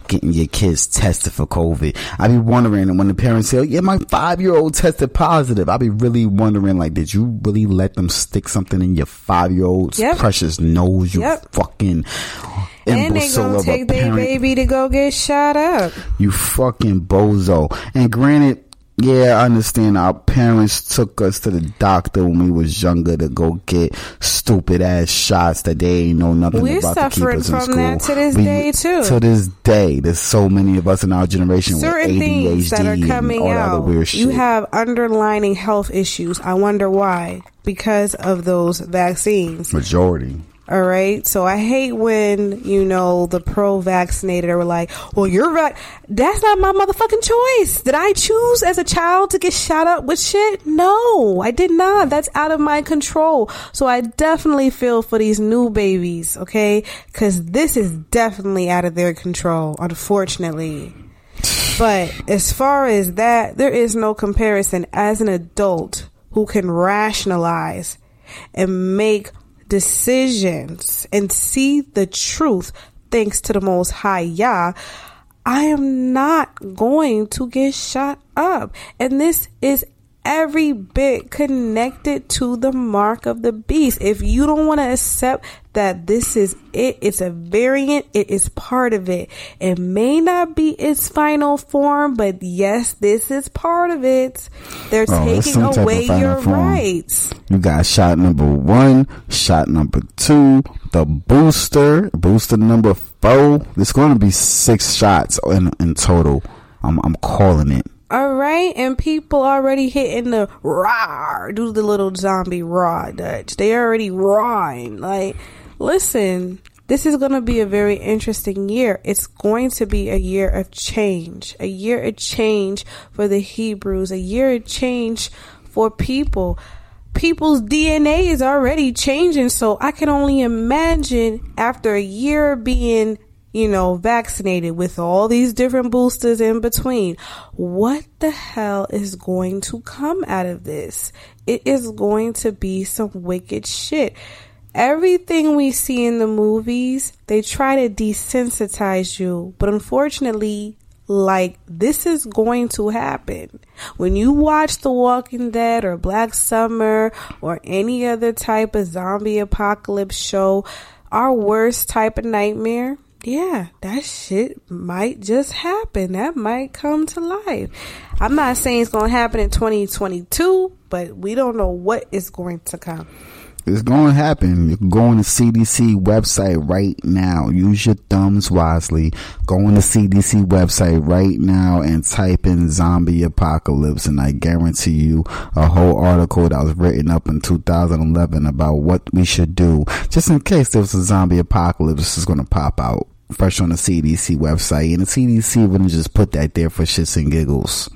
getting your kids tested for COVID. I be wondering when the parents say, "Yeah, my five year old tested positive." I be really wondering, like, did you really let them stick something in your five year old's Yep. precious nose? You Yep. fucking And they gonna take their baby to go get shot up. You fucking bozo. And granted, yeah, I understand our parents took us to the doctor when we was younger to go get stupid ass shots that they ain't know nothing We're about to keep suffering us in school. that to this We- day, too. To this day, there's so many of us in our generation Certain with things that are ADHD coming and all that out, other weird shit. you have underlining health issues. I wonder why. Because of those vaccines. Majority. All right. So I hate when, you know, the pro vaccinated are like, well, you're right. That's not my motherfucking choice. Did I choose as a child to get shot up with shit? No, I did not. That's out of my control. So I definitely feel for these new babies, okay? Cause this is definitely out of their control, unfortunately. But as far as that, there is no comparison as an adult who can rationalize and make decisions and see the truth thanks to the most high Yah. I am not going to get shot up. And this is every bit connected to the mark of the beast. If you don't want to accept that this is it, it's a variant, it is part of it. It may not be its final form, but yes, this is part of it. They're Oh, taking some type of away your form. rights. You got shot number one, shot number two, the booster, booster number four. There's going to be six shots in in total. I'm I'm calling it. All right, and people already hitting the raw, do the little zombie raw Dutch. They already rawing. Like, listen, this is going to be a very interesting year. It's going to be a year of change, a year of change for the Hebrews, a year of change for people. People's DNA is already changing, so I can only imagine after a year being, you know, vaccinated with all these different boosters in between, what the hell is going to come out of this? It is going to be some wicked shit everything we see in the movies, they try to desensitize you, but unfortunately, like this is going to happen. When you watch The Walking Dead or Black Summer or any other type of zombie apocalypse show, our worst type of nightmare, yeah, that shit might just happen. That might come to life. I'm not saying it's going to happen in 2022, but we don't know what is going to come. It's going to happen. Go on the CDC website right now. Use your thumbs wisely. Go on the CDC website right now and type in zombie apocalypse. And I guarantee you a whole article that was written up in 2011 about what we should do just in case there was a zombie apocalypse is going to pop out fresh on the CDC website. And the CDC wouldn't just put that there for shits and giggles.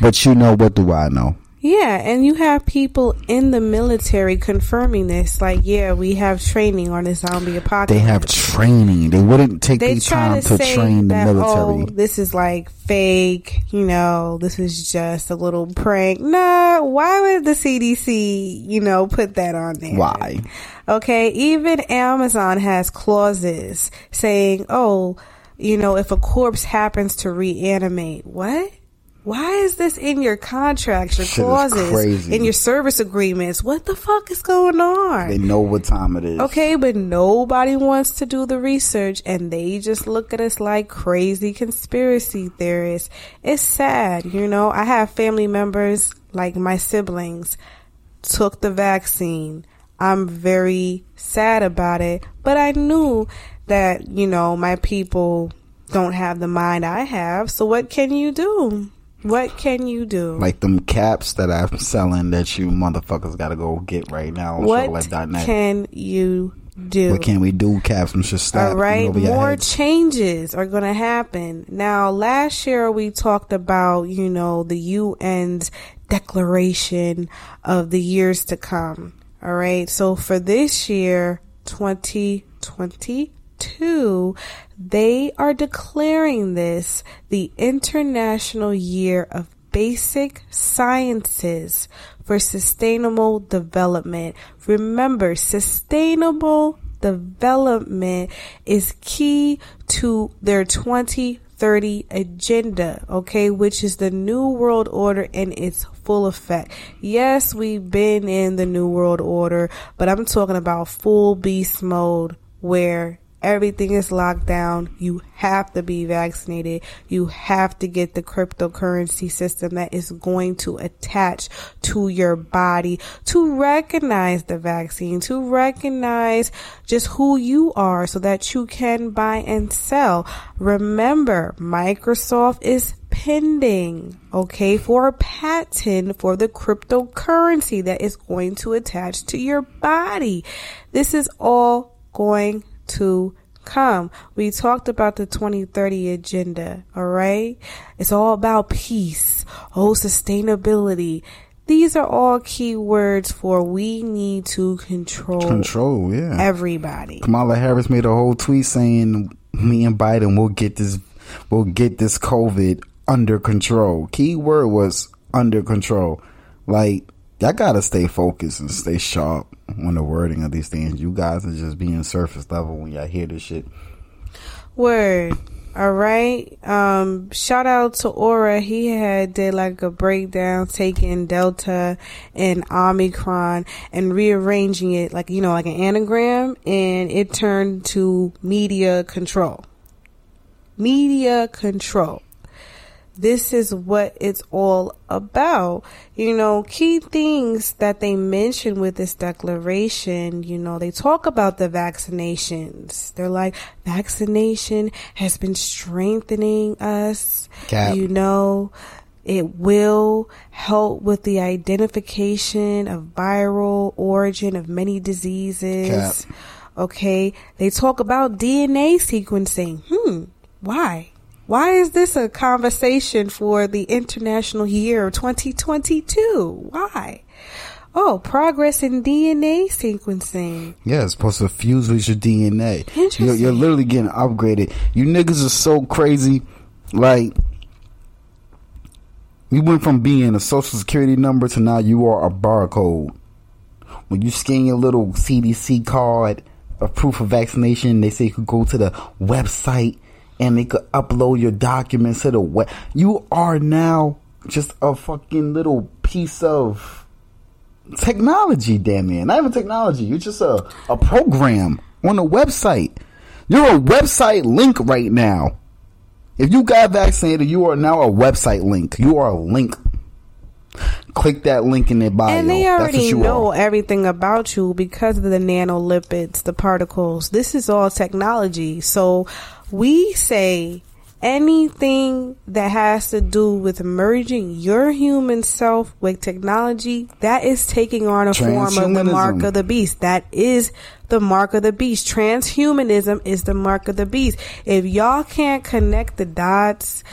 But you know, what do I know? Yeah, and you have people in the military confirming this. Like, yeah, we have training on the zombie apocalypse. They have training. They wouldn't take the time to to, say train the military. Oh, this is like fake. You know, this is just a little prank. Nah, why would the CDC, you know, put that on there? Why? Okay, even Amazon has clauses saying, oh, you know, if a corpse happens to reanimate, what? Why is this in your contracts, your Shit clauses, in your service agreements? What the fuck is going on? They know what time it is. Okay, but nobody wants to do the research and they just look at us like crazy conspiracy theorists. It's sad, you know. I have family members like my siblings took the vaccine. I'm very sad about it, but I knew that, you know, my people don't have the mind I have. So what can you do? What can you do? Like them caps that I'm selling that you motherfuckers gotta go get right now on what can you do? What can we do? Caps them should stop. All right, more changes are to happen. Now, last year we talked about, you know, the UN's declaration of the years to come. All right, so for this year, 2022, they are declaring this the International Year of Basic Sciences for Sustainable Development. Remember, sustainable development is key to their 2030 agenda, okay, which is the New World Order in its full effect. Yes, we've been in the New World Order, but I'm talking about full beast mode where everything is locked down. You have to be vaccinated. You have to get the cryptocurrency system that is going to attach to your body to recognize the vaccine, to recognize just who you are so that you can buy and sell. Remember, Microsoft is pending, okay, for a patent for the cryptocurrency that is going to attach to your body. This is all going to come. We talked about the 2030 agenda, all right? It's all about peace, oh, sustainability. These are all key words for we need to control Control, yeah. everybody. Kamala Harris made a whole tweet saying, "Me and Biden will get this, will get this COVID under control." Key word was under control. Like y'all gotta stay focused and stay sharp on the wording of these things. You guys are just being surface level when y'all hear this shit. Word. All right. Um, shout out to Aura. He had did like a breakdown, taking Delta and Omicron and rearranging it like, you know, like an anagram and it turned to media control. Media control. This is what it's all about. You know, key things that they mention with this declaration, you know, they talk about the vaccinations. They're like, vaccination has been strengthening us. Cap. You know, it will help with the identification of viral origin of many diseases. Cap. Okay, they talk about DNA sequencing. Hmm, why? Why is this a conversation for the International Year of 2022? Why? Oh, progress in DNA sequencing. Yeah, it's supposed to fuse with your DNA. Interesting. You're, you're literally getting upgraded. You niggas are so crazy. Like, you went from being a social security number to now you are a barcode. When you scan your little CDC card a proof of vaccination, they say you could go to the website and they could upload your documents to the web. You are now just a fucking little piece of technology, damn near. Not even technology. You're just a, a program on a website. You're a website link right now. If you got vaccinated, you are now a website link. You are a link. Click that link in their bio. And they already know are. everything about you because of the nanolipids, the particles. This is all technology. So we say anything that has to do with merging your human self with technology, that is taking on a form of the mark of the beast. That is the mark of the beast. Transhumanism is the mark of the beast. If y'all can't connect the dots,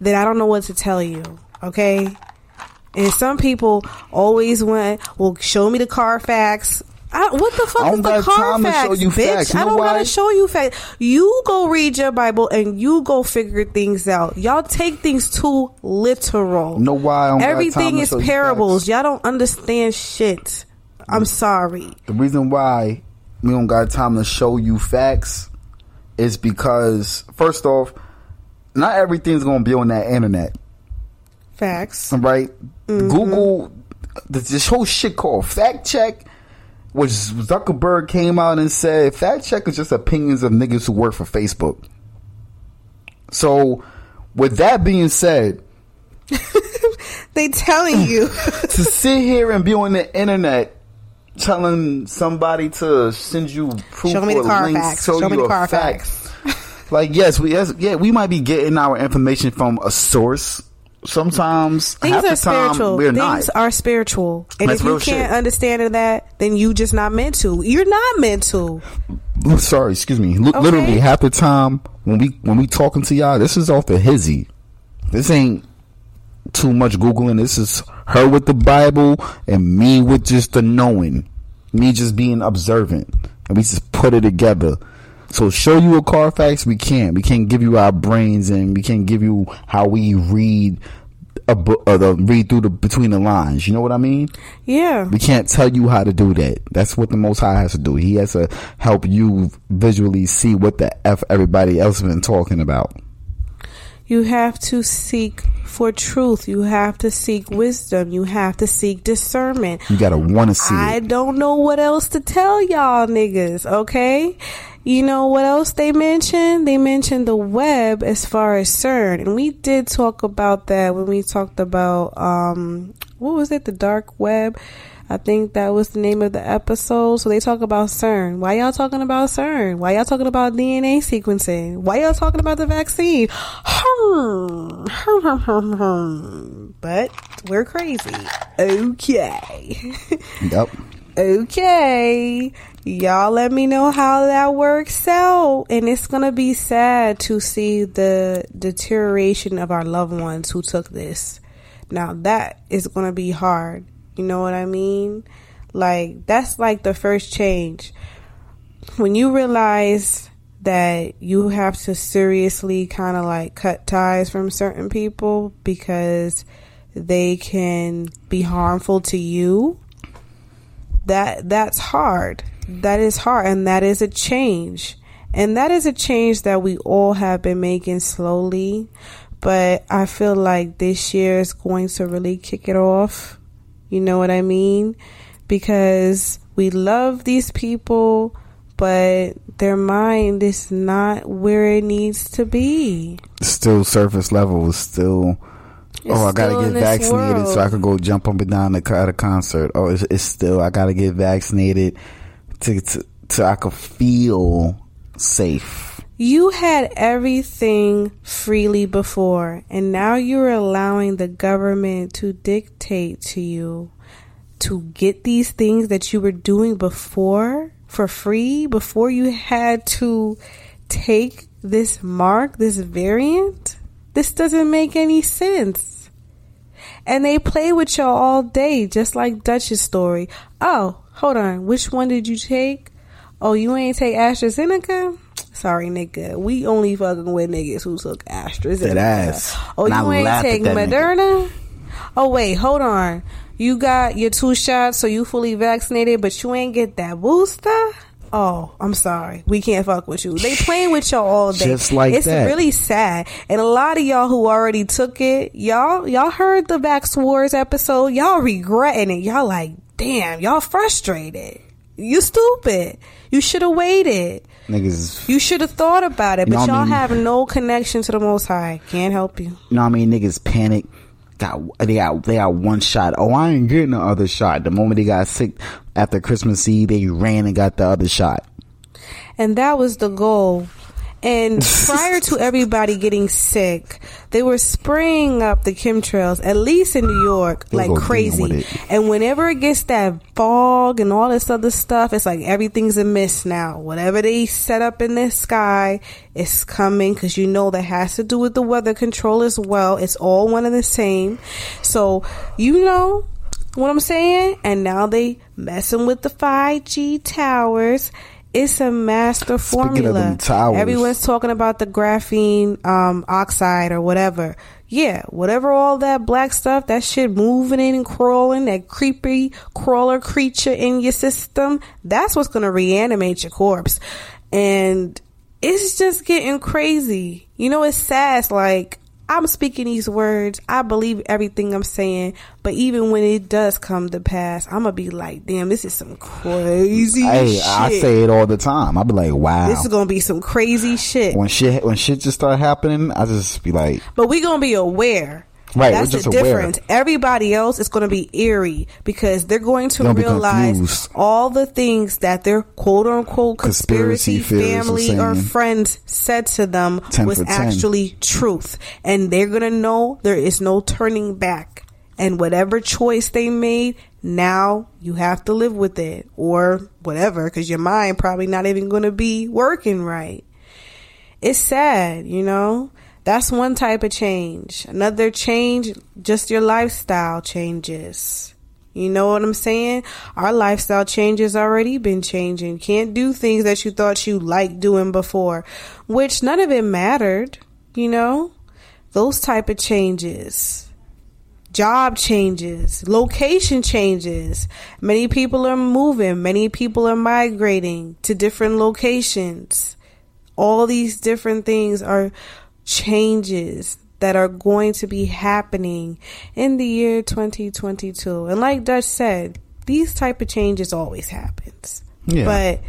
then I don't know what to tell you. Okay? And some people always want, well, show me the Carfax. I, what the fuck is the to Carfax, show you bitch? I don't why? gotta show you facts. You go read your Bible and you go figure things out. Y'all take things too literal. Know why I don't got time Everything to is parables. Y'all don't understand shit. I'm sorry. The reason why we don't got time to show you facts is because first off, not everything's gonna be on that internet. Facts. Right? Mm-hmm. Google this whole shit called fact check, which Zuckerberg came out and said fact check is just opinions of niggas who work for Facebook. So with that being said, [laughs] They telling you. [laughs] to sit here and be on the internet telling somebody to send you proof Show me the Carfax. links, show, Show me the a Carfax. fact. like yes, we yes, yeah we might be getting our information from a source. Sometimes Things half are the time spiritual. we're Things not. are spiritual. And That's if you can't shit. understand that, then you just not meant to. You're not meant to. Sorry, excuse me. Li- Okay. Literally half the time when we when we talking to y'all, this is off the hizzy. This ain't too much googling. This is her with the Bible and me with just the knowing. Me just being observant, and we just put it together. So show you a Carfax, we can't. We can't give you our brains, and we can't give you how we read a book, or uh, the read through the between the lines. You know what I mean? Yeah. We can't tell you how to do that. That's what the Most High has to do. He has to help you visually see what the f everybody else has been talking about. You have to seek for truth. You have to seek wisdom. You have to seek discernment. You gotta want to see I it. don't know what else to tell y'all niggas, okay? You know what else they mentioned? They mentioned the web as far as CERN. And we did talk about that when we talked about um what was it, the dark web? I think that was the name of the episode. So they talk about CERN. Why y'all talking about CERN? Why y'all talking about DNA sequencing? Why y'all talking about the vaccine? Hmm. [laughs] But we're crazy. Okay. [laughs] Yep. Okay. Y'all let me know how that works out. And it's going to be sad to see the deterioration of our loved ones who took this. Now, that is going to be hard. You know what I mean? Like, that's like the first change. When you realize that you have to seriously kind of like cut ties from certain people because they can be harmful to you. That that's hard. That is hard and that is a change. And that is a change that we all have been making slowly but i feel like this year is going to really kick it off. You know what i mean? Because we love these people but their mind is not where it needs to be Still surface level is still. It's oh, I gotta get vaccinated so. I can go jump up and down at a concert. Oh, it's, it's still I gotta get vaccinated to to, to I could feel safe. You had everything freely before, and now you're allowing the government to dictate to you to get these things that you were doing before for free before you had to take this mark, this variant? This doesn't make any sense. And they play with y'all all day, just like Dutch's story. Oh, hold on. Which one did you take? Oh, you ain't take AstraZeneca? Sorry, nigga. We only fucking with niggas who took AstraZeneca. That ass. Oh, And I you ain't take that nigga. Moderna? Oh, wait, hold on. You got your two shots, so you fully vaccinated, but you ain't get that booster? Oh, I'm sorry. We can't fuck with you. They playing with y'all all day. Just like it's that. really sad. And a lot of y'all who already took it, y'all, y'all heard the Vax Wars episode. Y'all regretting it. Y'all like, damn, y'all frustrated. You stupid. You should have waited. Niggas, You should have thought about it, but I y'all mean? have no connection to the Most High. Can't help you. you know what I mean? Niggas panic. Got they got they got one shot. Oh, I ain't getting the other shot. The moment they got sick after Christmas Eve, they ran and got the other shot. And that was the goal. And [laughs] prior to everybody getting sick, they were spraying up the chemtrails, at least in New York, like crazy. And whenever it gets that fog and all this other stuff, it's like everything's a mist now. Whatever they set up in the sky is coming because you know that has to do with the weather control as well. It's all one and the same. So, you know, what I'm saying? And now they messing with the 5G towers. It's a master formula. Everyone's talking about the graphene um, oxide or whatever. Yeah, whatever all that black stuff, that shit moving in and crawling, that creepy crawler creature in your system, that's what's gonna reanimate your corpse. And it's just getting crazy. You know, it's sad. It's like I'm speaking these words. I believe everything I'm saying, but even when it does come to pass, I'm gonna be like, "Damn, this is some crazy Hey, shit." I say it all the time. I be like, wow. This is gonna be some crazy shit. when shit when shit just start happening, I just be like, But we gonna be aware. Right, That's the aware. difference. Everybody else is gonna be eerie because they're going to They'll realize all the things that their quote unquote conspiracy, Conspiracy family or friends said to them was actually truth. And they're gonna know there is no turning back. And whatever choice they made, now you have to live with it or whatever because your mind probably not even gonna be working right it's sad, you know? That's one type of change. Another change, just your lifestyle changes. You know what I'm saying? Our lifestyle changes already been changing. Can't do things that you thought you liked doing before, which none of it mattered, you know? Those type of changes. Job changes, location changes. Many people are moving, many people are migrating to different locations all these different things are changes that are going to be happening in the year 2022 and like dutch said these type of changes always happens Yeah. but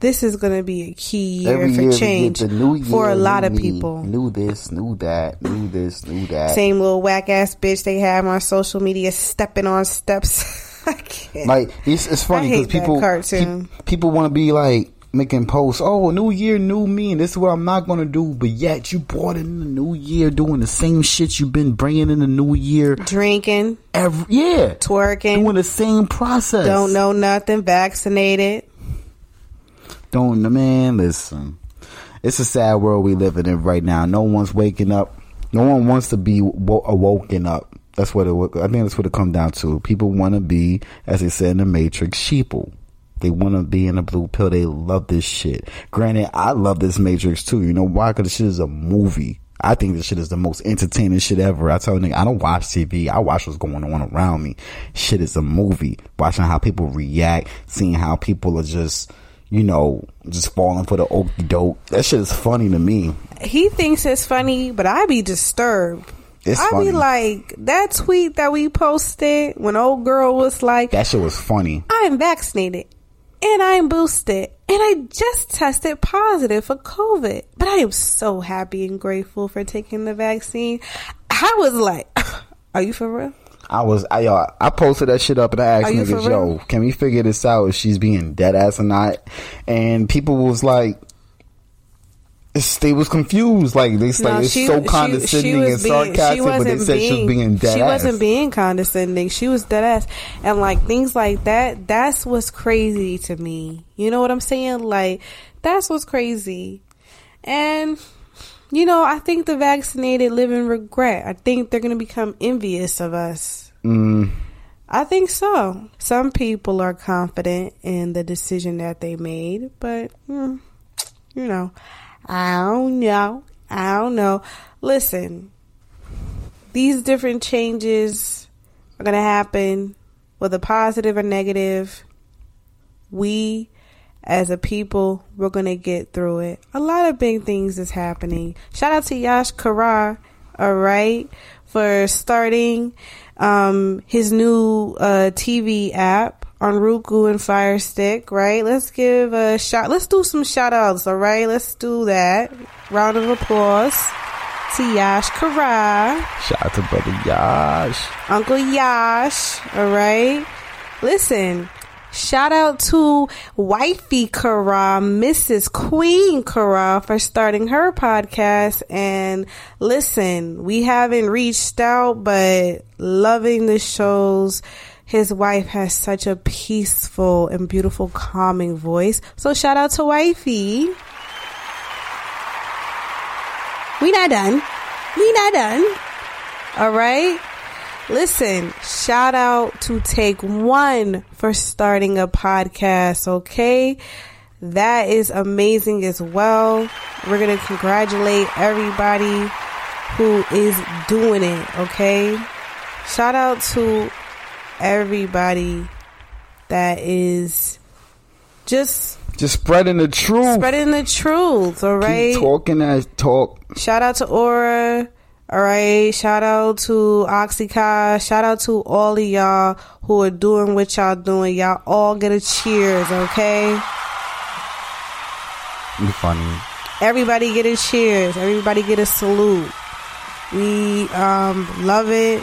this is going to be a key year every for year change the new year, for a lot of me, people New this, new that, new this, new that. same little whack ass bitch they have on social media stepping on steps [laughs] I can't. Like it's it's funny because people pe- people want to be like making posts. Oh, new year, new me, and this is what I'm not gonna do. But yet you brought in the new year, doing the same shit you've been bringing in the new year, drinking, every yeah, twerking, doing the same process. don't know nothing vaccinated Don't man, listen. It's a sad world we living in right now. No one's waking up. No one wants to be wo- awoken up. That's what it. I think that's what it comes down to. People want to be, as they said in the Matrix, sheeple. They want to be in a blue pill. They love this shit. Granted, I love this Matrix too. You know why? Because this shit is a movie. I think this shit is the most entertaining shit ever. I tell you, nigga, I don't watch TV. I watch what's going on around me. Shit is a movie. Watching how people react, seeing how people are just, you know, just falling for the okey doke. That shit is funny to me. he thinks it's funny, but I be disturbed. It's I funny. be like that tweet that we posted when old girl was like, That shit was funny. "I'm vaccinated and I'm boosted and I just tested positive for COVID, but I am so happy and grateful for taking the vaccine." I was like, [laughs] "Are you for real?" I was, I, I posted that shit up and I asked Are you for niggas, yo, can we figure this out if she's being dead ass or not? And people was like, it's, they was confused. Like they No, like it's she- so condescending she was and being- sarcastic, but they said she was being dead She ass. wasn't being condescending. She was dead ass, and like things like that. That's what's crazy to me. You know what I'm saying? Like that's what's crazy, and. You know, I think the vaccinated live in regret. I think they're going to become envious of us. Mm, I think so. Some people are confident in the decision that they made, but mm, you know, I don't know. I don't know. Listen, these different changes are going to happen, whether positive or negative. We, as a people, we're going to get through it. A lot of big things is happening. Shout out to Yash Kara, all right, for starting um, his new uh, TV app on Roku and Fire Stick, right? Let's give a shout. Let's do some shout outs, all right? Let's do that. Round of applause to Yash Kara. Shout out to brother Yash. Uncle Yash, all right? Listen, shout out to wifey Kara, Mrs. Queen Kara, for starting her podcast. And listen, we haven't reached out, but loving the shows. His wife has such a peaceful and beautiful, calming voice. So shout out to wifey. We not done. We not done. All right. Listen, shout out to Take One for starting a podcast, okay? That is amazing as well. We're going to congratulate everybody who is doing it, okay? Shout out to everybody that is just Just spreading the truth. spreading the truth, all right? Keep talking that talk. Shout out to Aura. All right. Shout out to Oxycar. Shout out to all of y'all who are doing what y'all doing. Y'all all get a cheers, okay? Be funny. Everybody get a cheers. Everybody get a salute. We um love it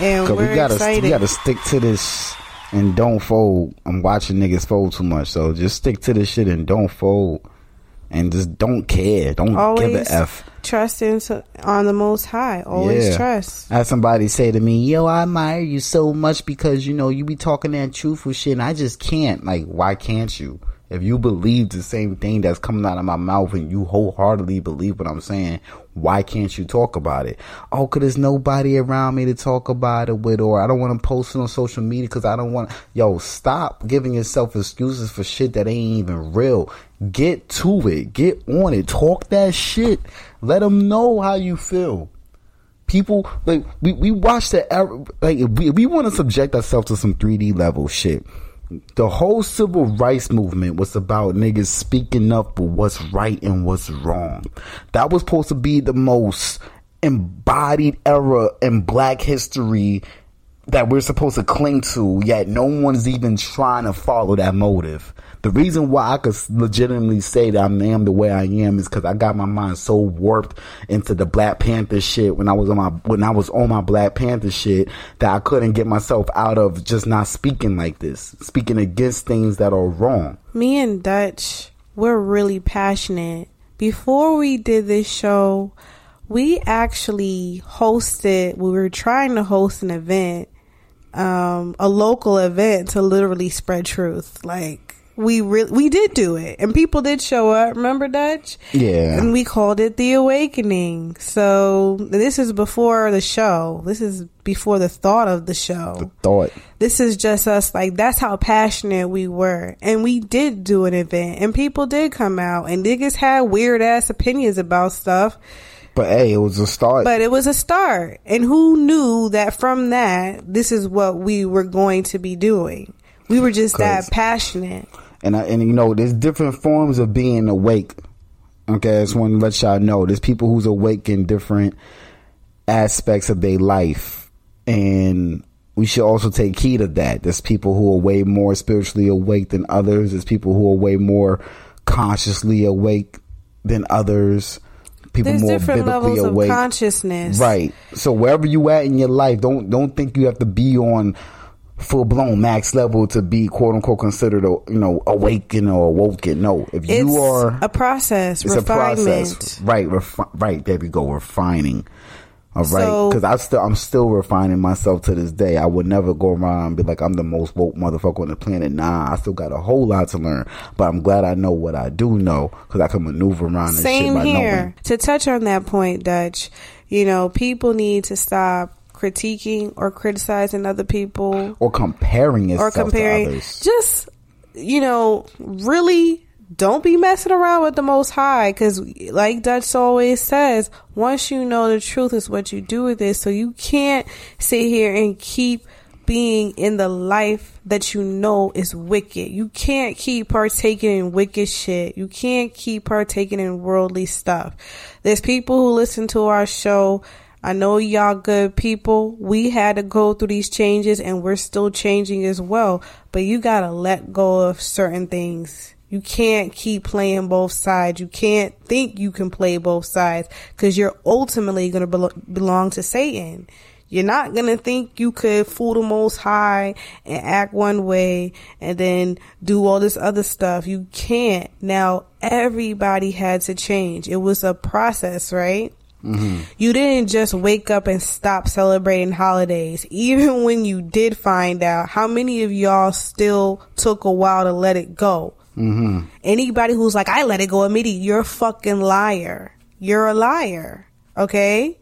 and we gotta excited. we gotta stick to this and don't fold. I'm watching niggas fold too much, so just stick to this shit and don't fold. And just don't care. Don't give Always a F. trust into on the most high. Always Yeah. trust. I had somebody say to me, "Yo, I admire you so much because you know you be talking that truthful shit, and I just can't. Like, why can't you? If you believe the same thing that's coming out of my mouth, and you wholeheartedly believe what I'm saying, why can't you talk about it? Oh, cause there's nobody around me to talk about it with, or I don't want to post it on social media because I don't want. Yo, stop giving yourself excuses for shit that ain't even real. Get to it. Get on it. Talk that shit. Let them know how you feel people like we, we watch the like we, we want to subject ourselves to some 3d level shit the whole civil rights movement was about niggas speaking up for what's right and what's wrong. That was supposed to be the most embodied era in black history that we're supposed to cling to yet no one's even trying to follow that motive the reason why I could legitimately say that I am the way I am is because I got my mind so warped into the Black Panther shit when I was on my when I was on my Black Panther shit that I couldn't get myself out of just not speaking like this, speaking against things that are wrong. me and Dutch, we're really passionate. Before we did this show, we actually hosted, we were trying to host an event, um, a local event to literally spread truth. Like, we really, we did do it and people did show up. Remember Dutch? Yeah. And we called it the awakening. So this is before the show. This is before the thought of the show the Thought. this is just us like that's how passionate we were and we did do an event and people did come out and niggas had weird ass opinions about stuff But hey, it was a start. but it was a start and who knew that from that this is what we were going to be doing we were just that passionate and I, and you know, there's different forms of being awake. Okay, I just want to let y'all know there's people who's awake in different aspects of their life, and we should also take heed of that. There's people who are way more spiritually awake than others. There's people who are way more consciously awake than others. People there's more different levels awake. of consciousness Right. So wherever you at in your life, don't don't think you have to be on full blown max level to be quote unquote considered a, you know awakened or awoken. No, if you It's are a process, it's refinement. a process, right? Refi- right there we go, refining. All right, So- because I still I'm still refining myself to this day. I would never go around and be like I'm the most woke motherfucker on the planet. Nah, I still got a whole lot to learn. But I'm glad I know what I do know because I can maneuver around this shit Same here. knowing. To touch on that point, Dutch, you know, people need to stop critiquing or criticizing other people or comparing or comparing. to others. Just, you know, really don't be messing around with the most high because like Dutch always says, once you know the truth is what you do with it. So you can't sit here and keep being in the life that you know is wicked. You can't keep partaking in wicked shit. You can't keep partaking in worldly stuff. There's people who listen to our show. I know y'all good people. We had to go through these changes and we're still changing as well. But you gotta let go of certain things. You can't keep playing both sides. You can't think you can play both sides because you're ultimately to belo- belong to Satan. You're not to think you could fool the most high and act one way and then do all this other stuff. You can't. Now, everybody had to change. It was a process, right? Mm-hmm. You didn't just wake up and stop celebrating holidays. [laughs] Even when you did find out, how many of y'all still took a while to let it go? Mm-hmm. Anybody who's like, I let it go immediately, you're a fucking liar. You're a liar. Okay?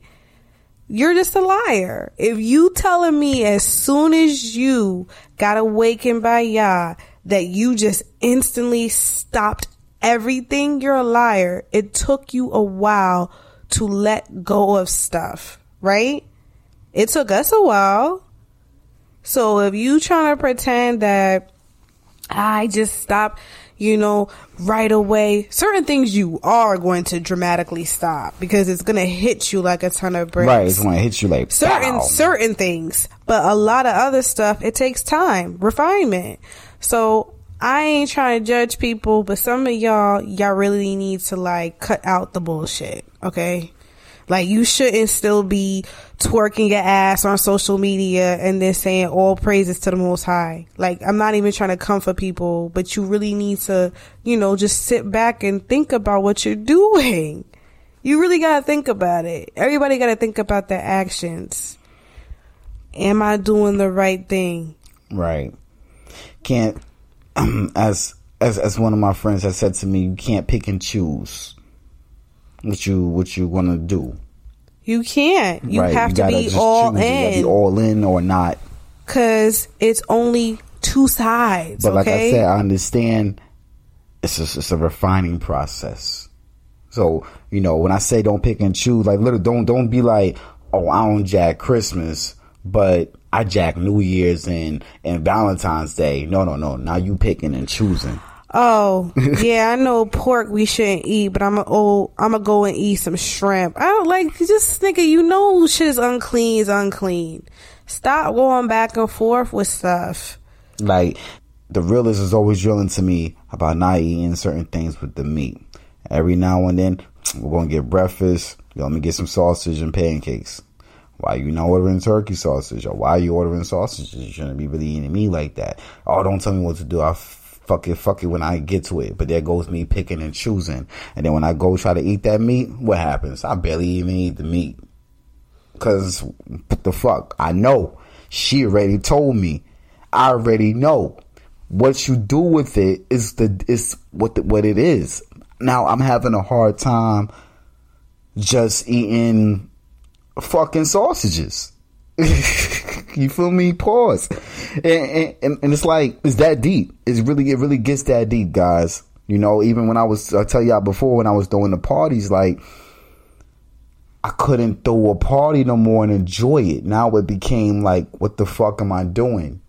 You're just a liar. If you telling me as soon as you got awakened by Yah that you just instantly stopped everything, you're a liar. It took you a while to let go of stuff, right? It took us a while. So if you trying to pretend that I just stop, you know, right away. Certain things you are going to dramatically stop because it's going to hit you like a ton of bricks. Right, it's gonna hit you like certain pow. certain things, but a lot of other stuff it takes time, refinement. So I ain't trying to judge people, but some of y'all y'all really need to like cut out the bullshit, okay? Like you shouldn't still be twerking your ass on social media and then saying all praises to the most high. Like I'm not even trying to comfort people, but you really need to, you know, just sit back and think about what you're doing. You really gotta think about it. Everybody gotta think about their actions. Am I doing the right thing? Right. Can't [clears throat] as as as one of my friends has said to me, you can't pick and choose what you what you want to do. You can't. You right. have you to be all choose. You be in all in or not. because it's only two sides. But like I said, I understand it's just, it's a refining process. So you know when I say don't pick and choose, like literally don't don't be like, oh I don't jack Christmas, but I jack New Year's and and Valentine's Day. No no no. Now you picking and choosing. Oh, [laughs] yeah, I know pork we shouldn't eat, but I'm gonna oh, I'm gonna go and eat some shrimp. I don't like just nigga. You know, shit is unclean is unclean. Stop going back and forth with stuff. Like the realist is always drilling to me about not eating certain things with the meat. Every now and then we're gonna get breakfast. Let me get some sausage and pancakes. Why you not ordering turkey sausage? Or why are you ordering sausages? You shouldn't be really eating meat like that. Oh, don't tell me what to do. I fuck it, fuck it when I get to it. But there goes me picking and choosing. And then when I go try to eat that meat, what happens? I barely even eat the meat. Cause what the fuck? I know. She already told me. I already know. What you do with it is the is what the, what it is. Now I'm having a hard time just eating fucking sausages. [laughs] you feel me? Pause. And, and, and it's like it's that deep. It's really it really gets that deep, guys. You know, even when I was I tell y'all before when I was doing the parties, like I couldn't throw a party no more and enjoy it. Now it became like, what the fuck am I doing?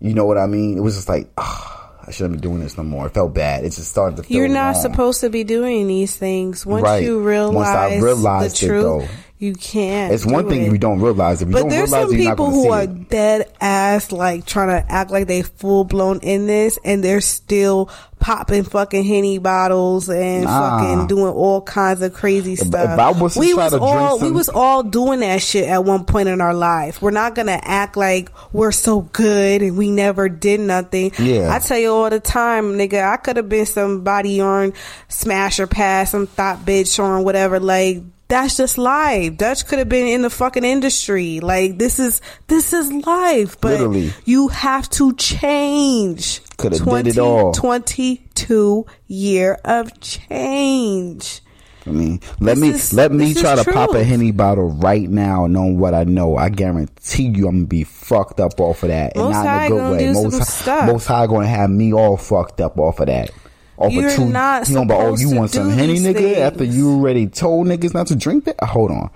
You know what I mean? It was just like, ah, I shouldn't be doing this no more. It felt bad. It just started to feel You're not wrong. supposed to be doing these things. Once Right. you Once realize, I realized the it, truth, though. You can't. It's one thing it. if you don't realize. If you but don't there's realize some people who are it. dead ass like trying to act like they full blown in this and they're still popping fucking henny bottles and Nah. fucking doing all kinds of crazy stuff. was we was all we was all doing that shit at one point in our life. We're not gonna act like we're so good and we never did nothing. Yeah. I tell you all the time, nigga, I could have been somebody on Smash or Pass, some thought bitch or whatever. Like that's just life. Dutch could have been in the fucking industry. Like this is this is life. But Literally. you have to change. Coulda did it all. 2022 year of change. I mean, let This me is- let me try to pop a henny bottle right now, knowing what I know. I guarantee you, I'm gonna be fucked up off of that, and Most not in a good way. Most High- Most High gonna have me all fucked up off of that. You're not you know, but oh, you want some henny, nigga? things. After you already told niggas not to drink that, hold on.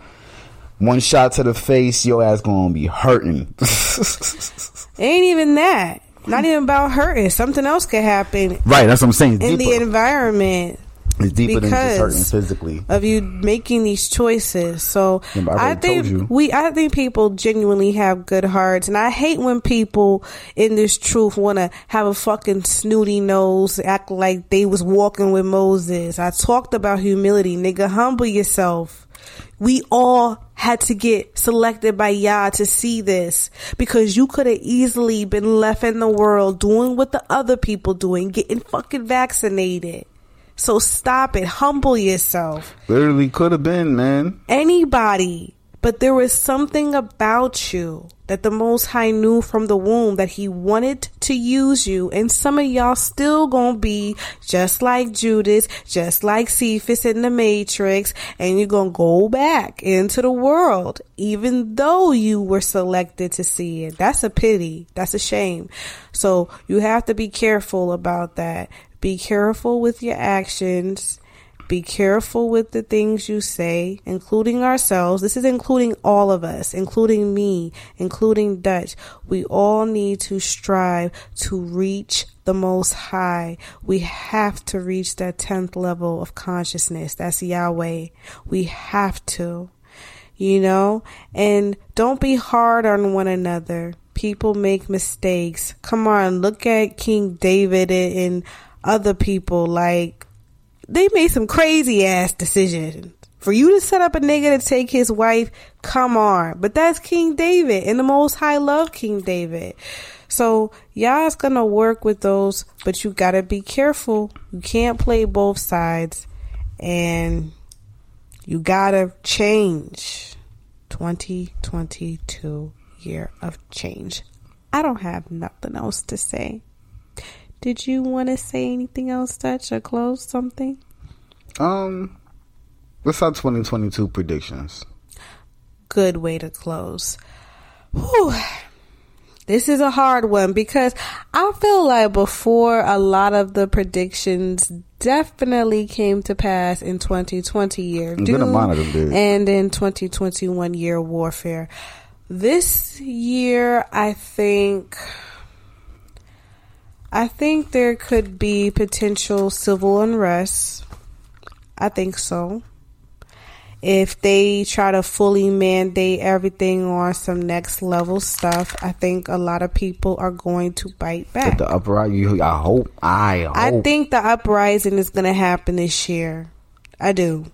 One shot to the face, your ass gonna be hurting. It [laughs] ain't even that. Not even about hurting. Something else could happen. Right, that's what I'm saying. In the environment it's deeper than just because hurting physically. of you making these choices. So Yeah, I I think we, I think people genuinely have good hearts, and I hate when people in this truth want to have a fucking snooty nose, act like they was walking with Moses. I talked about humility, nigga. Humble yourself. We all had to get selected by Yah to see this because you could have easily been left in the world doing what the other people doing, getting fucking vaccinated. So stop it. Humble yourself Literally could have been, man. anybody, but there was something about you that the Most High knew from the womb that He wanted to use you, and some of y'all still gonna be just like Judas, just like Cypher in the Matrix, and you're gonna go back into the world, even though you were selected to see it. That's a pity. That's a shame. So you have to be careful about that. Be careful with your actions. Be careful with the things you say, including ourselves. This is including all of us, including me, including Dutch. We all need to strive to reach the most high. We have to reach that 10th level of consciousness. That's Yahweh. We have to, you know, and don't be hard on one another. People make mistakes. Come on, look at King David and, other people like they made some crazy ass decisions. For you to set up a nigga to take his wife, come on. But that's King David, and the Most High love King David. So Yah's gonna work with those, but you gotta be careful. You can't play both sides, and you gotta change. 2022 year of change. I don't have nothing else to say. Did you want to say anything else, Dutch, or close something? Um, what's our 2022 predictions? Good way to close. Whew. This is a hard one because I feel like before a lot of the predictions definitely came to pass in 2020 year Doom amount of them did. and in 2021 year warfare. This year, I think, I think there could be potential civil unrest. I think so. If they try to fully mandate everything on some next level stuff, I think a lot of people are going to bite back. But the uprising, I hope, I hope. I think the uprising is going to happen this year. I do.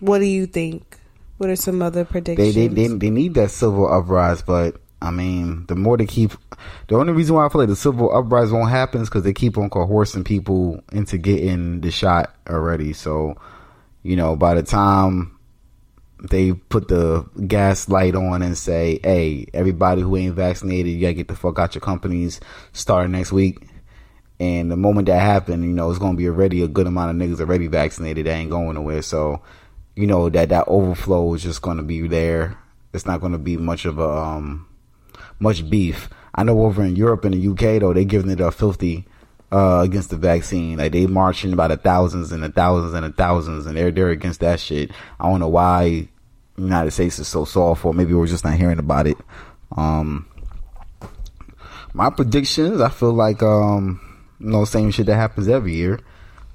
What do you think? What are some other they, predictions? they they they need that civil uprising, but I mean, the more they keep, the only reason why I feel like the civil uprising won't happen is because they keep on coercing people into getting the shot already. So, you know, by the time they put the gas light on and say, "Hey, everybody who ain't vaccinated, you gotta get the fuck out your companies starting next week." And the moment that happened, you know, it's gonna be already a good amount of niggas already vaccinated. They ain't going nowhere. So, you know, that that overflow is just gonna be there. It's not gonna be much of a um much beef. I know over in Europe and the UK though, they giving it a filthy uh against the vaccine. Like they marching by the thousands and the thousands and the thousands and they're they're against that shit. I don't know why United States is so soft or maybe we're just not hearing about it. Um my predictions, I feel like um you know, same shit that happens every year.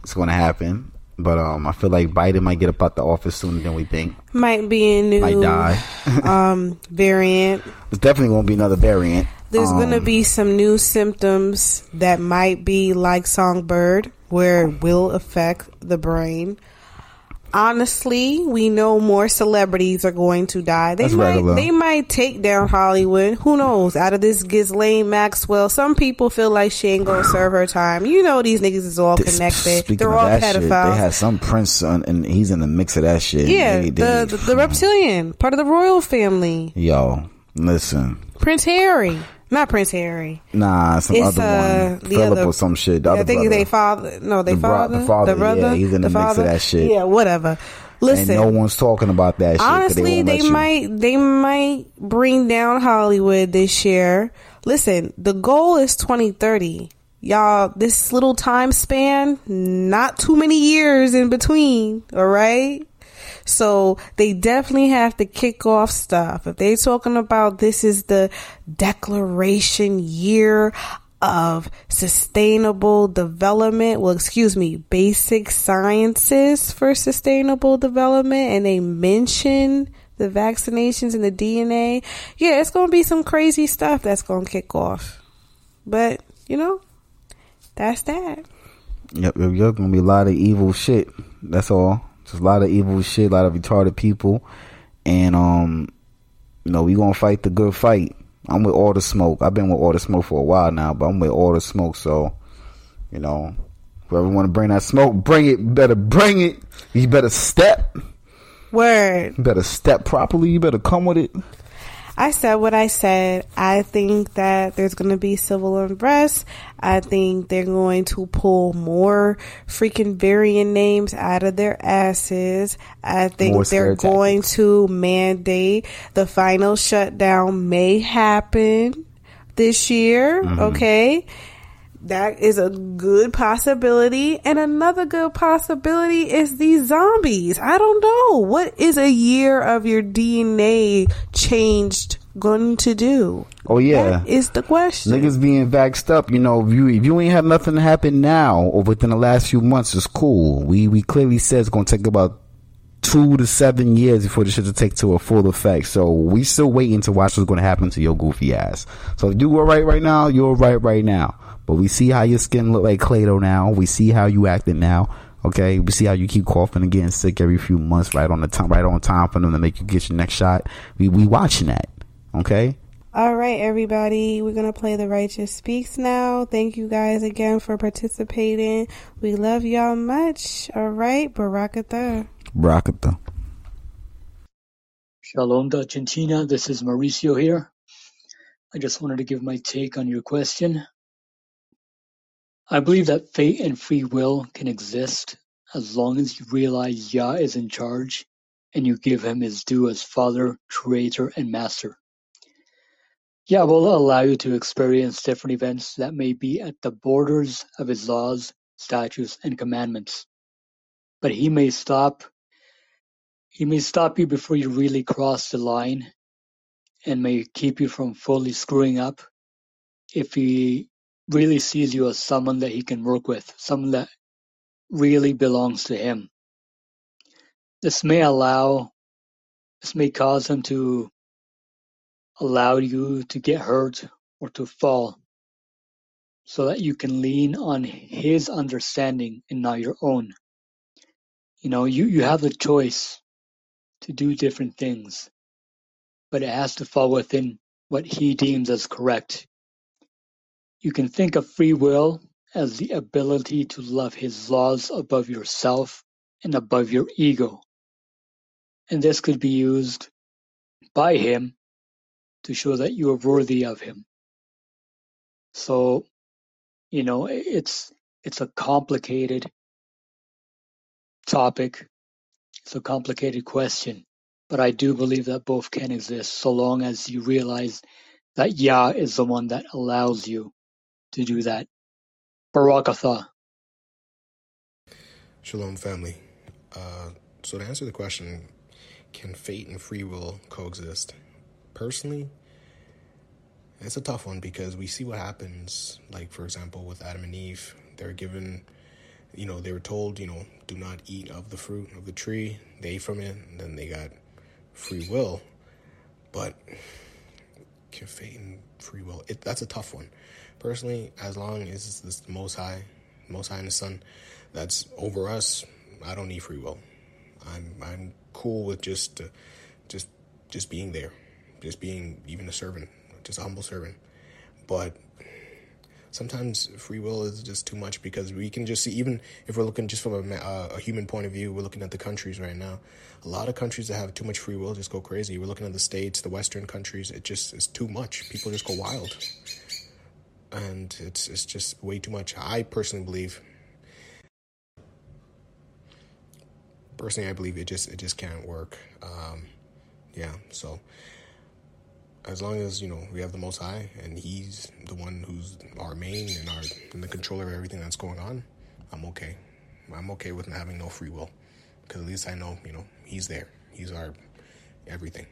It's gonna happen. But um I feel like Biden might get up out the office sooner than we think. Might be a new Might die. [laughs] um, variant. It's definitely gonna be another variant. There's Um, gonna be some new symptoms that might be like songbird, where it will affect the brain. Honestly, we know more celebrities are going to die. They That's might regular. they might take down Hollywood. Who knows? Out of this Ghislaine Maxwell, some people feel like she ain't gonna serve her time. You know these niggas is all connected. Speaking They're all that shit, they pedophiles. had some prince on, and he's in the mix of that shit. yeah, They- the, the the reptilian, part of the royal family. yo, listen, Prince Harry, not Prince Harry. nah, some It's, other uh, one, the Philip other- or some shit. The I other think brother. they father. No, they The father. the father, brother. yeah, he's in the mix of that shit. Yeah, whatever. Listen, and no one's talking about that honestly, won't they, might they might bring down Hollywood this year. Listen, the goal is twenty thirty. Y'all, this little time span, not too many years in between. All right. So they definitely have to kick off stuff. If they're talking about this is the declaration year of sustainable development, well, excuse me, basic sciences for sustainable development, and they mention the vaccinations and the DNA, yeah, it's going to be some crazy stuff that's going to kick off. But, you know, that's that. Yep, yep, yep. Gonna be a lot of evil shit. That's all. Just a lot of evil shit. A lot of retarded people, and um, you know, we gonna fight the good fight. I'm with all the smoke. I've been with all the smoke for a while now, but I'm with all the smoke. So, you know, whoever want to bring that smoke, bring it. Better bring it. You better step. Word. You better step properly. You better come with it. I said what I said. I think that there's going to be civil unrest. I think they're going to pull more freaking variant names out of their asses. I think they're going to mandate the final shutdown may happen this year. Mhm. Okay. That is a good possibility. And another good possibility is these zombies. I don't know. What is a year of your DNA changed going to do? Oh yeah. Is the question. Niggas being vaxxed up, you know, if you if you ain't have nothing happen now or within the last few months, it's cool. We we clearly said it's gonna take about two to seven years before this shit to take to a full effect. So we still waiting to watch what's gonna happen to your goofy ass. So if you were right right now, you're right right now. But we see how your skin look like Clado now. We see how you acting now. Okay, we see how you keep coughing and getting sick every few months, right on the time, right on time for them to make you get your next shot. We we watching that. Okay. All right, everybody. We're going to play The Righteous Speaks now. Thank you guys again for participating. We love y'all much. All right, Barakatha. Rocketha. Shalom to Argentina. This is Mauricio here. I just wanted to give my take on your question. I believe that fate and free will can exist as long as you realize Yah is in charge and you give him his due as Father, Creator, and Master. Yah will allow you to experience different events that may be at the borders of his laws, statutes, and commandments. But he may stop he may stop you before you really cross the line and may keep you from fully screwing up if he really sees you as someone that he can work with, someone that really belongs to him. This may allow, this may cause him to allow you to get hurt or to fall so that you can lean on his understanding and not your own. You know, you, you have the choice to do different things, but it has to fall within what he deems as correct. You can think of free will as the ability to love his laws above yourself and above your ego. And this could be used by him to show that you are worthy of him. So, you know, it's it's a complicated topic. It's a complicated question, but I do believe that both can exist so long as you realize that Yah is the one that allows you to do that. Barakatha. Shalom, family. Uh, so, to answer the question, can fate and free will coexist? Personally, it's a tough one because we see what happens. Like, for example, with Adam and Eve, they're given, you know, they were told, you know, do not eat of the fruit of the tree. They ate from it, and then they got free will. But can fate and free will? It, that's a tough one. Personally, as long as it's the Most High, Most High in the Sun, that's over us. I don't need free will. I'm I'm cool with just uh, just just being there, just being even a servant, just a humble servant. But sometimes free will is just too much because we can just see even if we're looking just from a, uh, a human point of view we're looking at the countries right now a lot of countries that have too much free will just go crazy we're looking at the states the western countries it just is too much people just go wild and it's it's just way too much. I personally believe personally i believe it just it just can't work. Um yeah so as long as you know we have the most high and he's the one who's our main and our and the controller of everything that's going on i'm okay. I'm okay with having no free will because at least i know you know he's there. He's our everything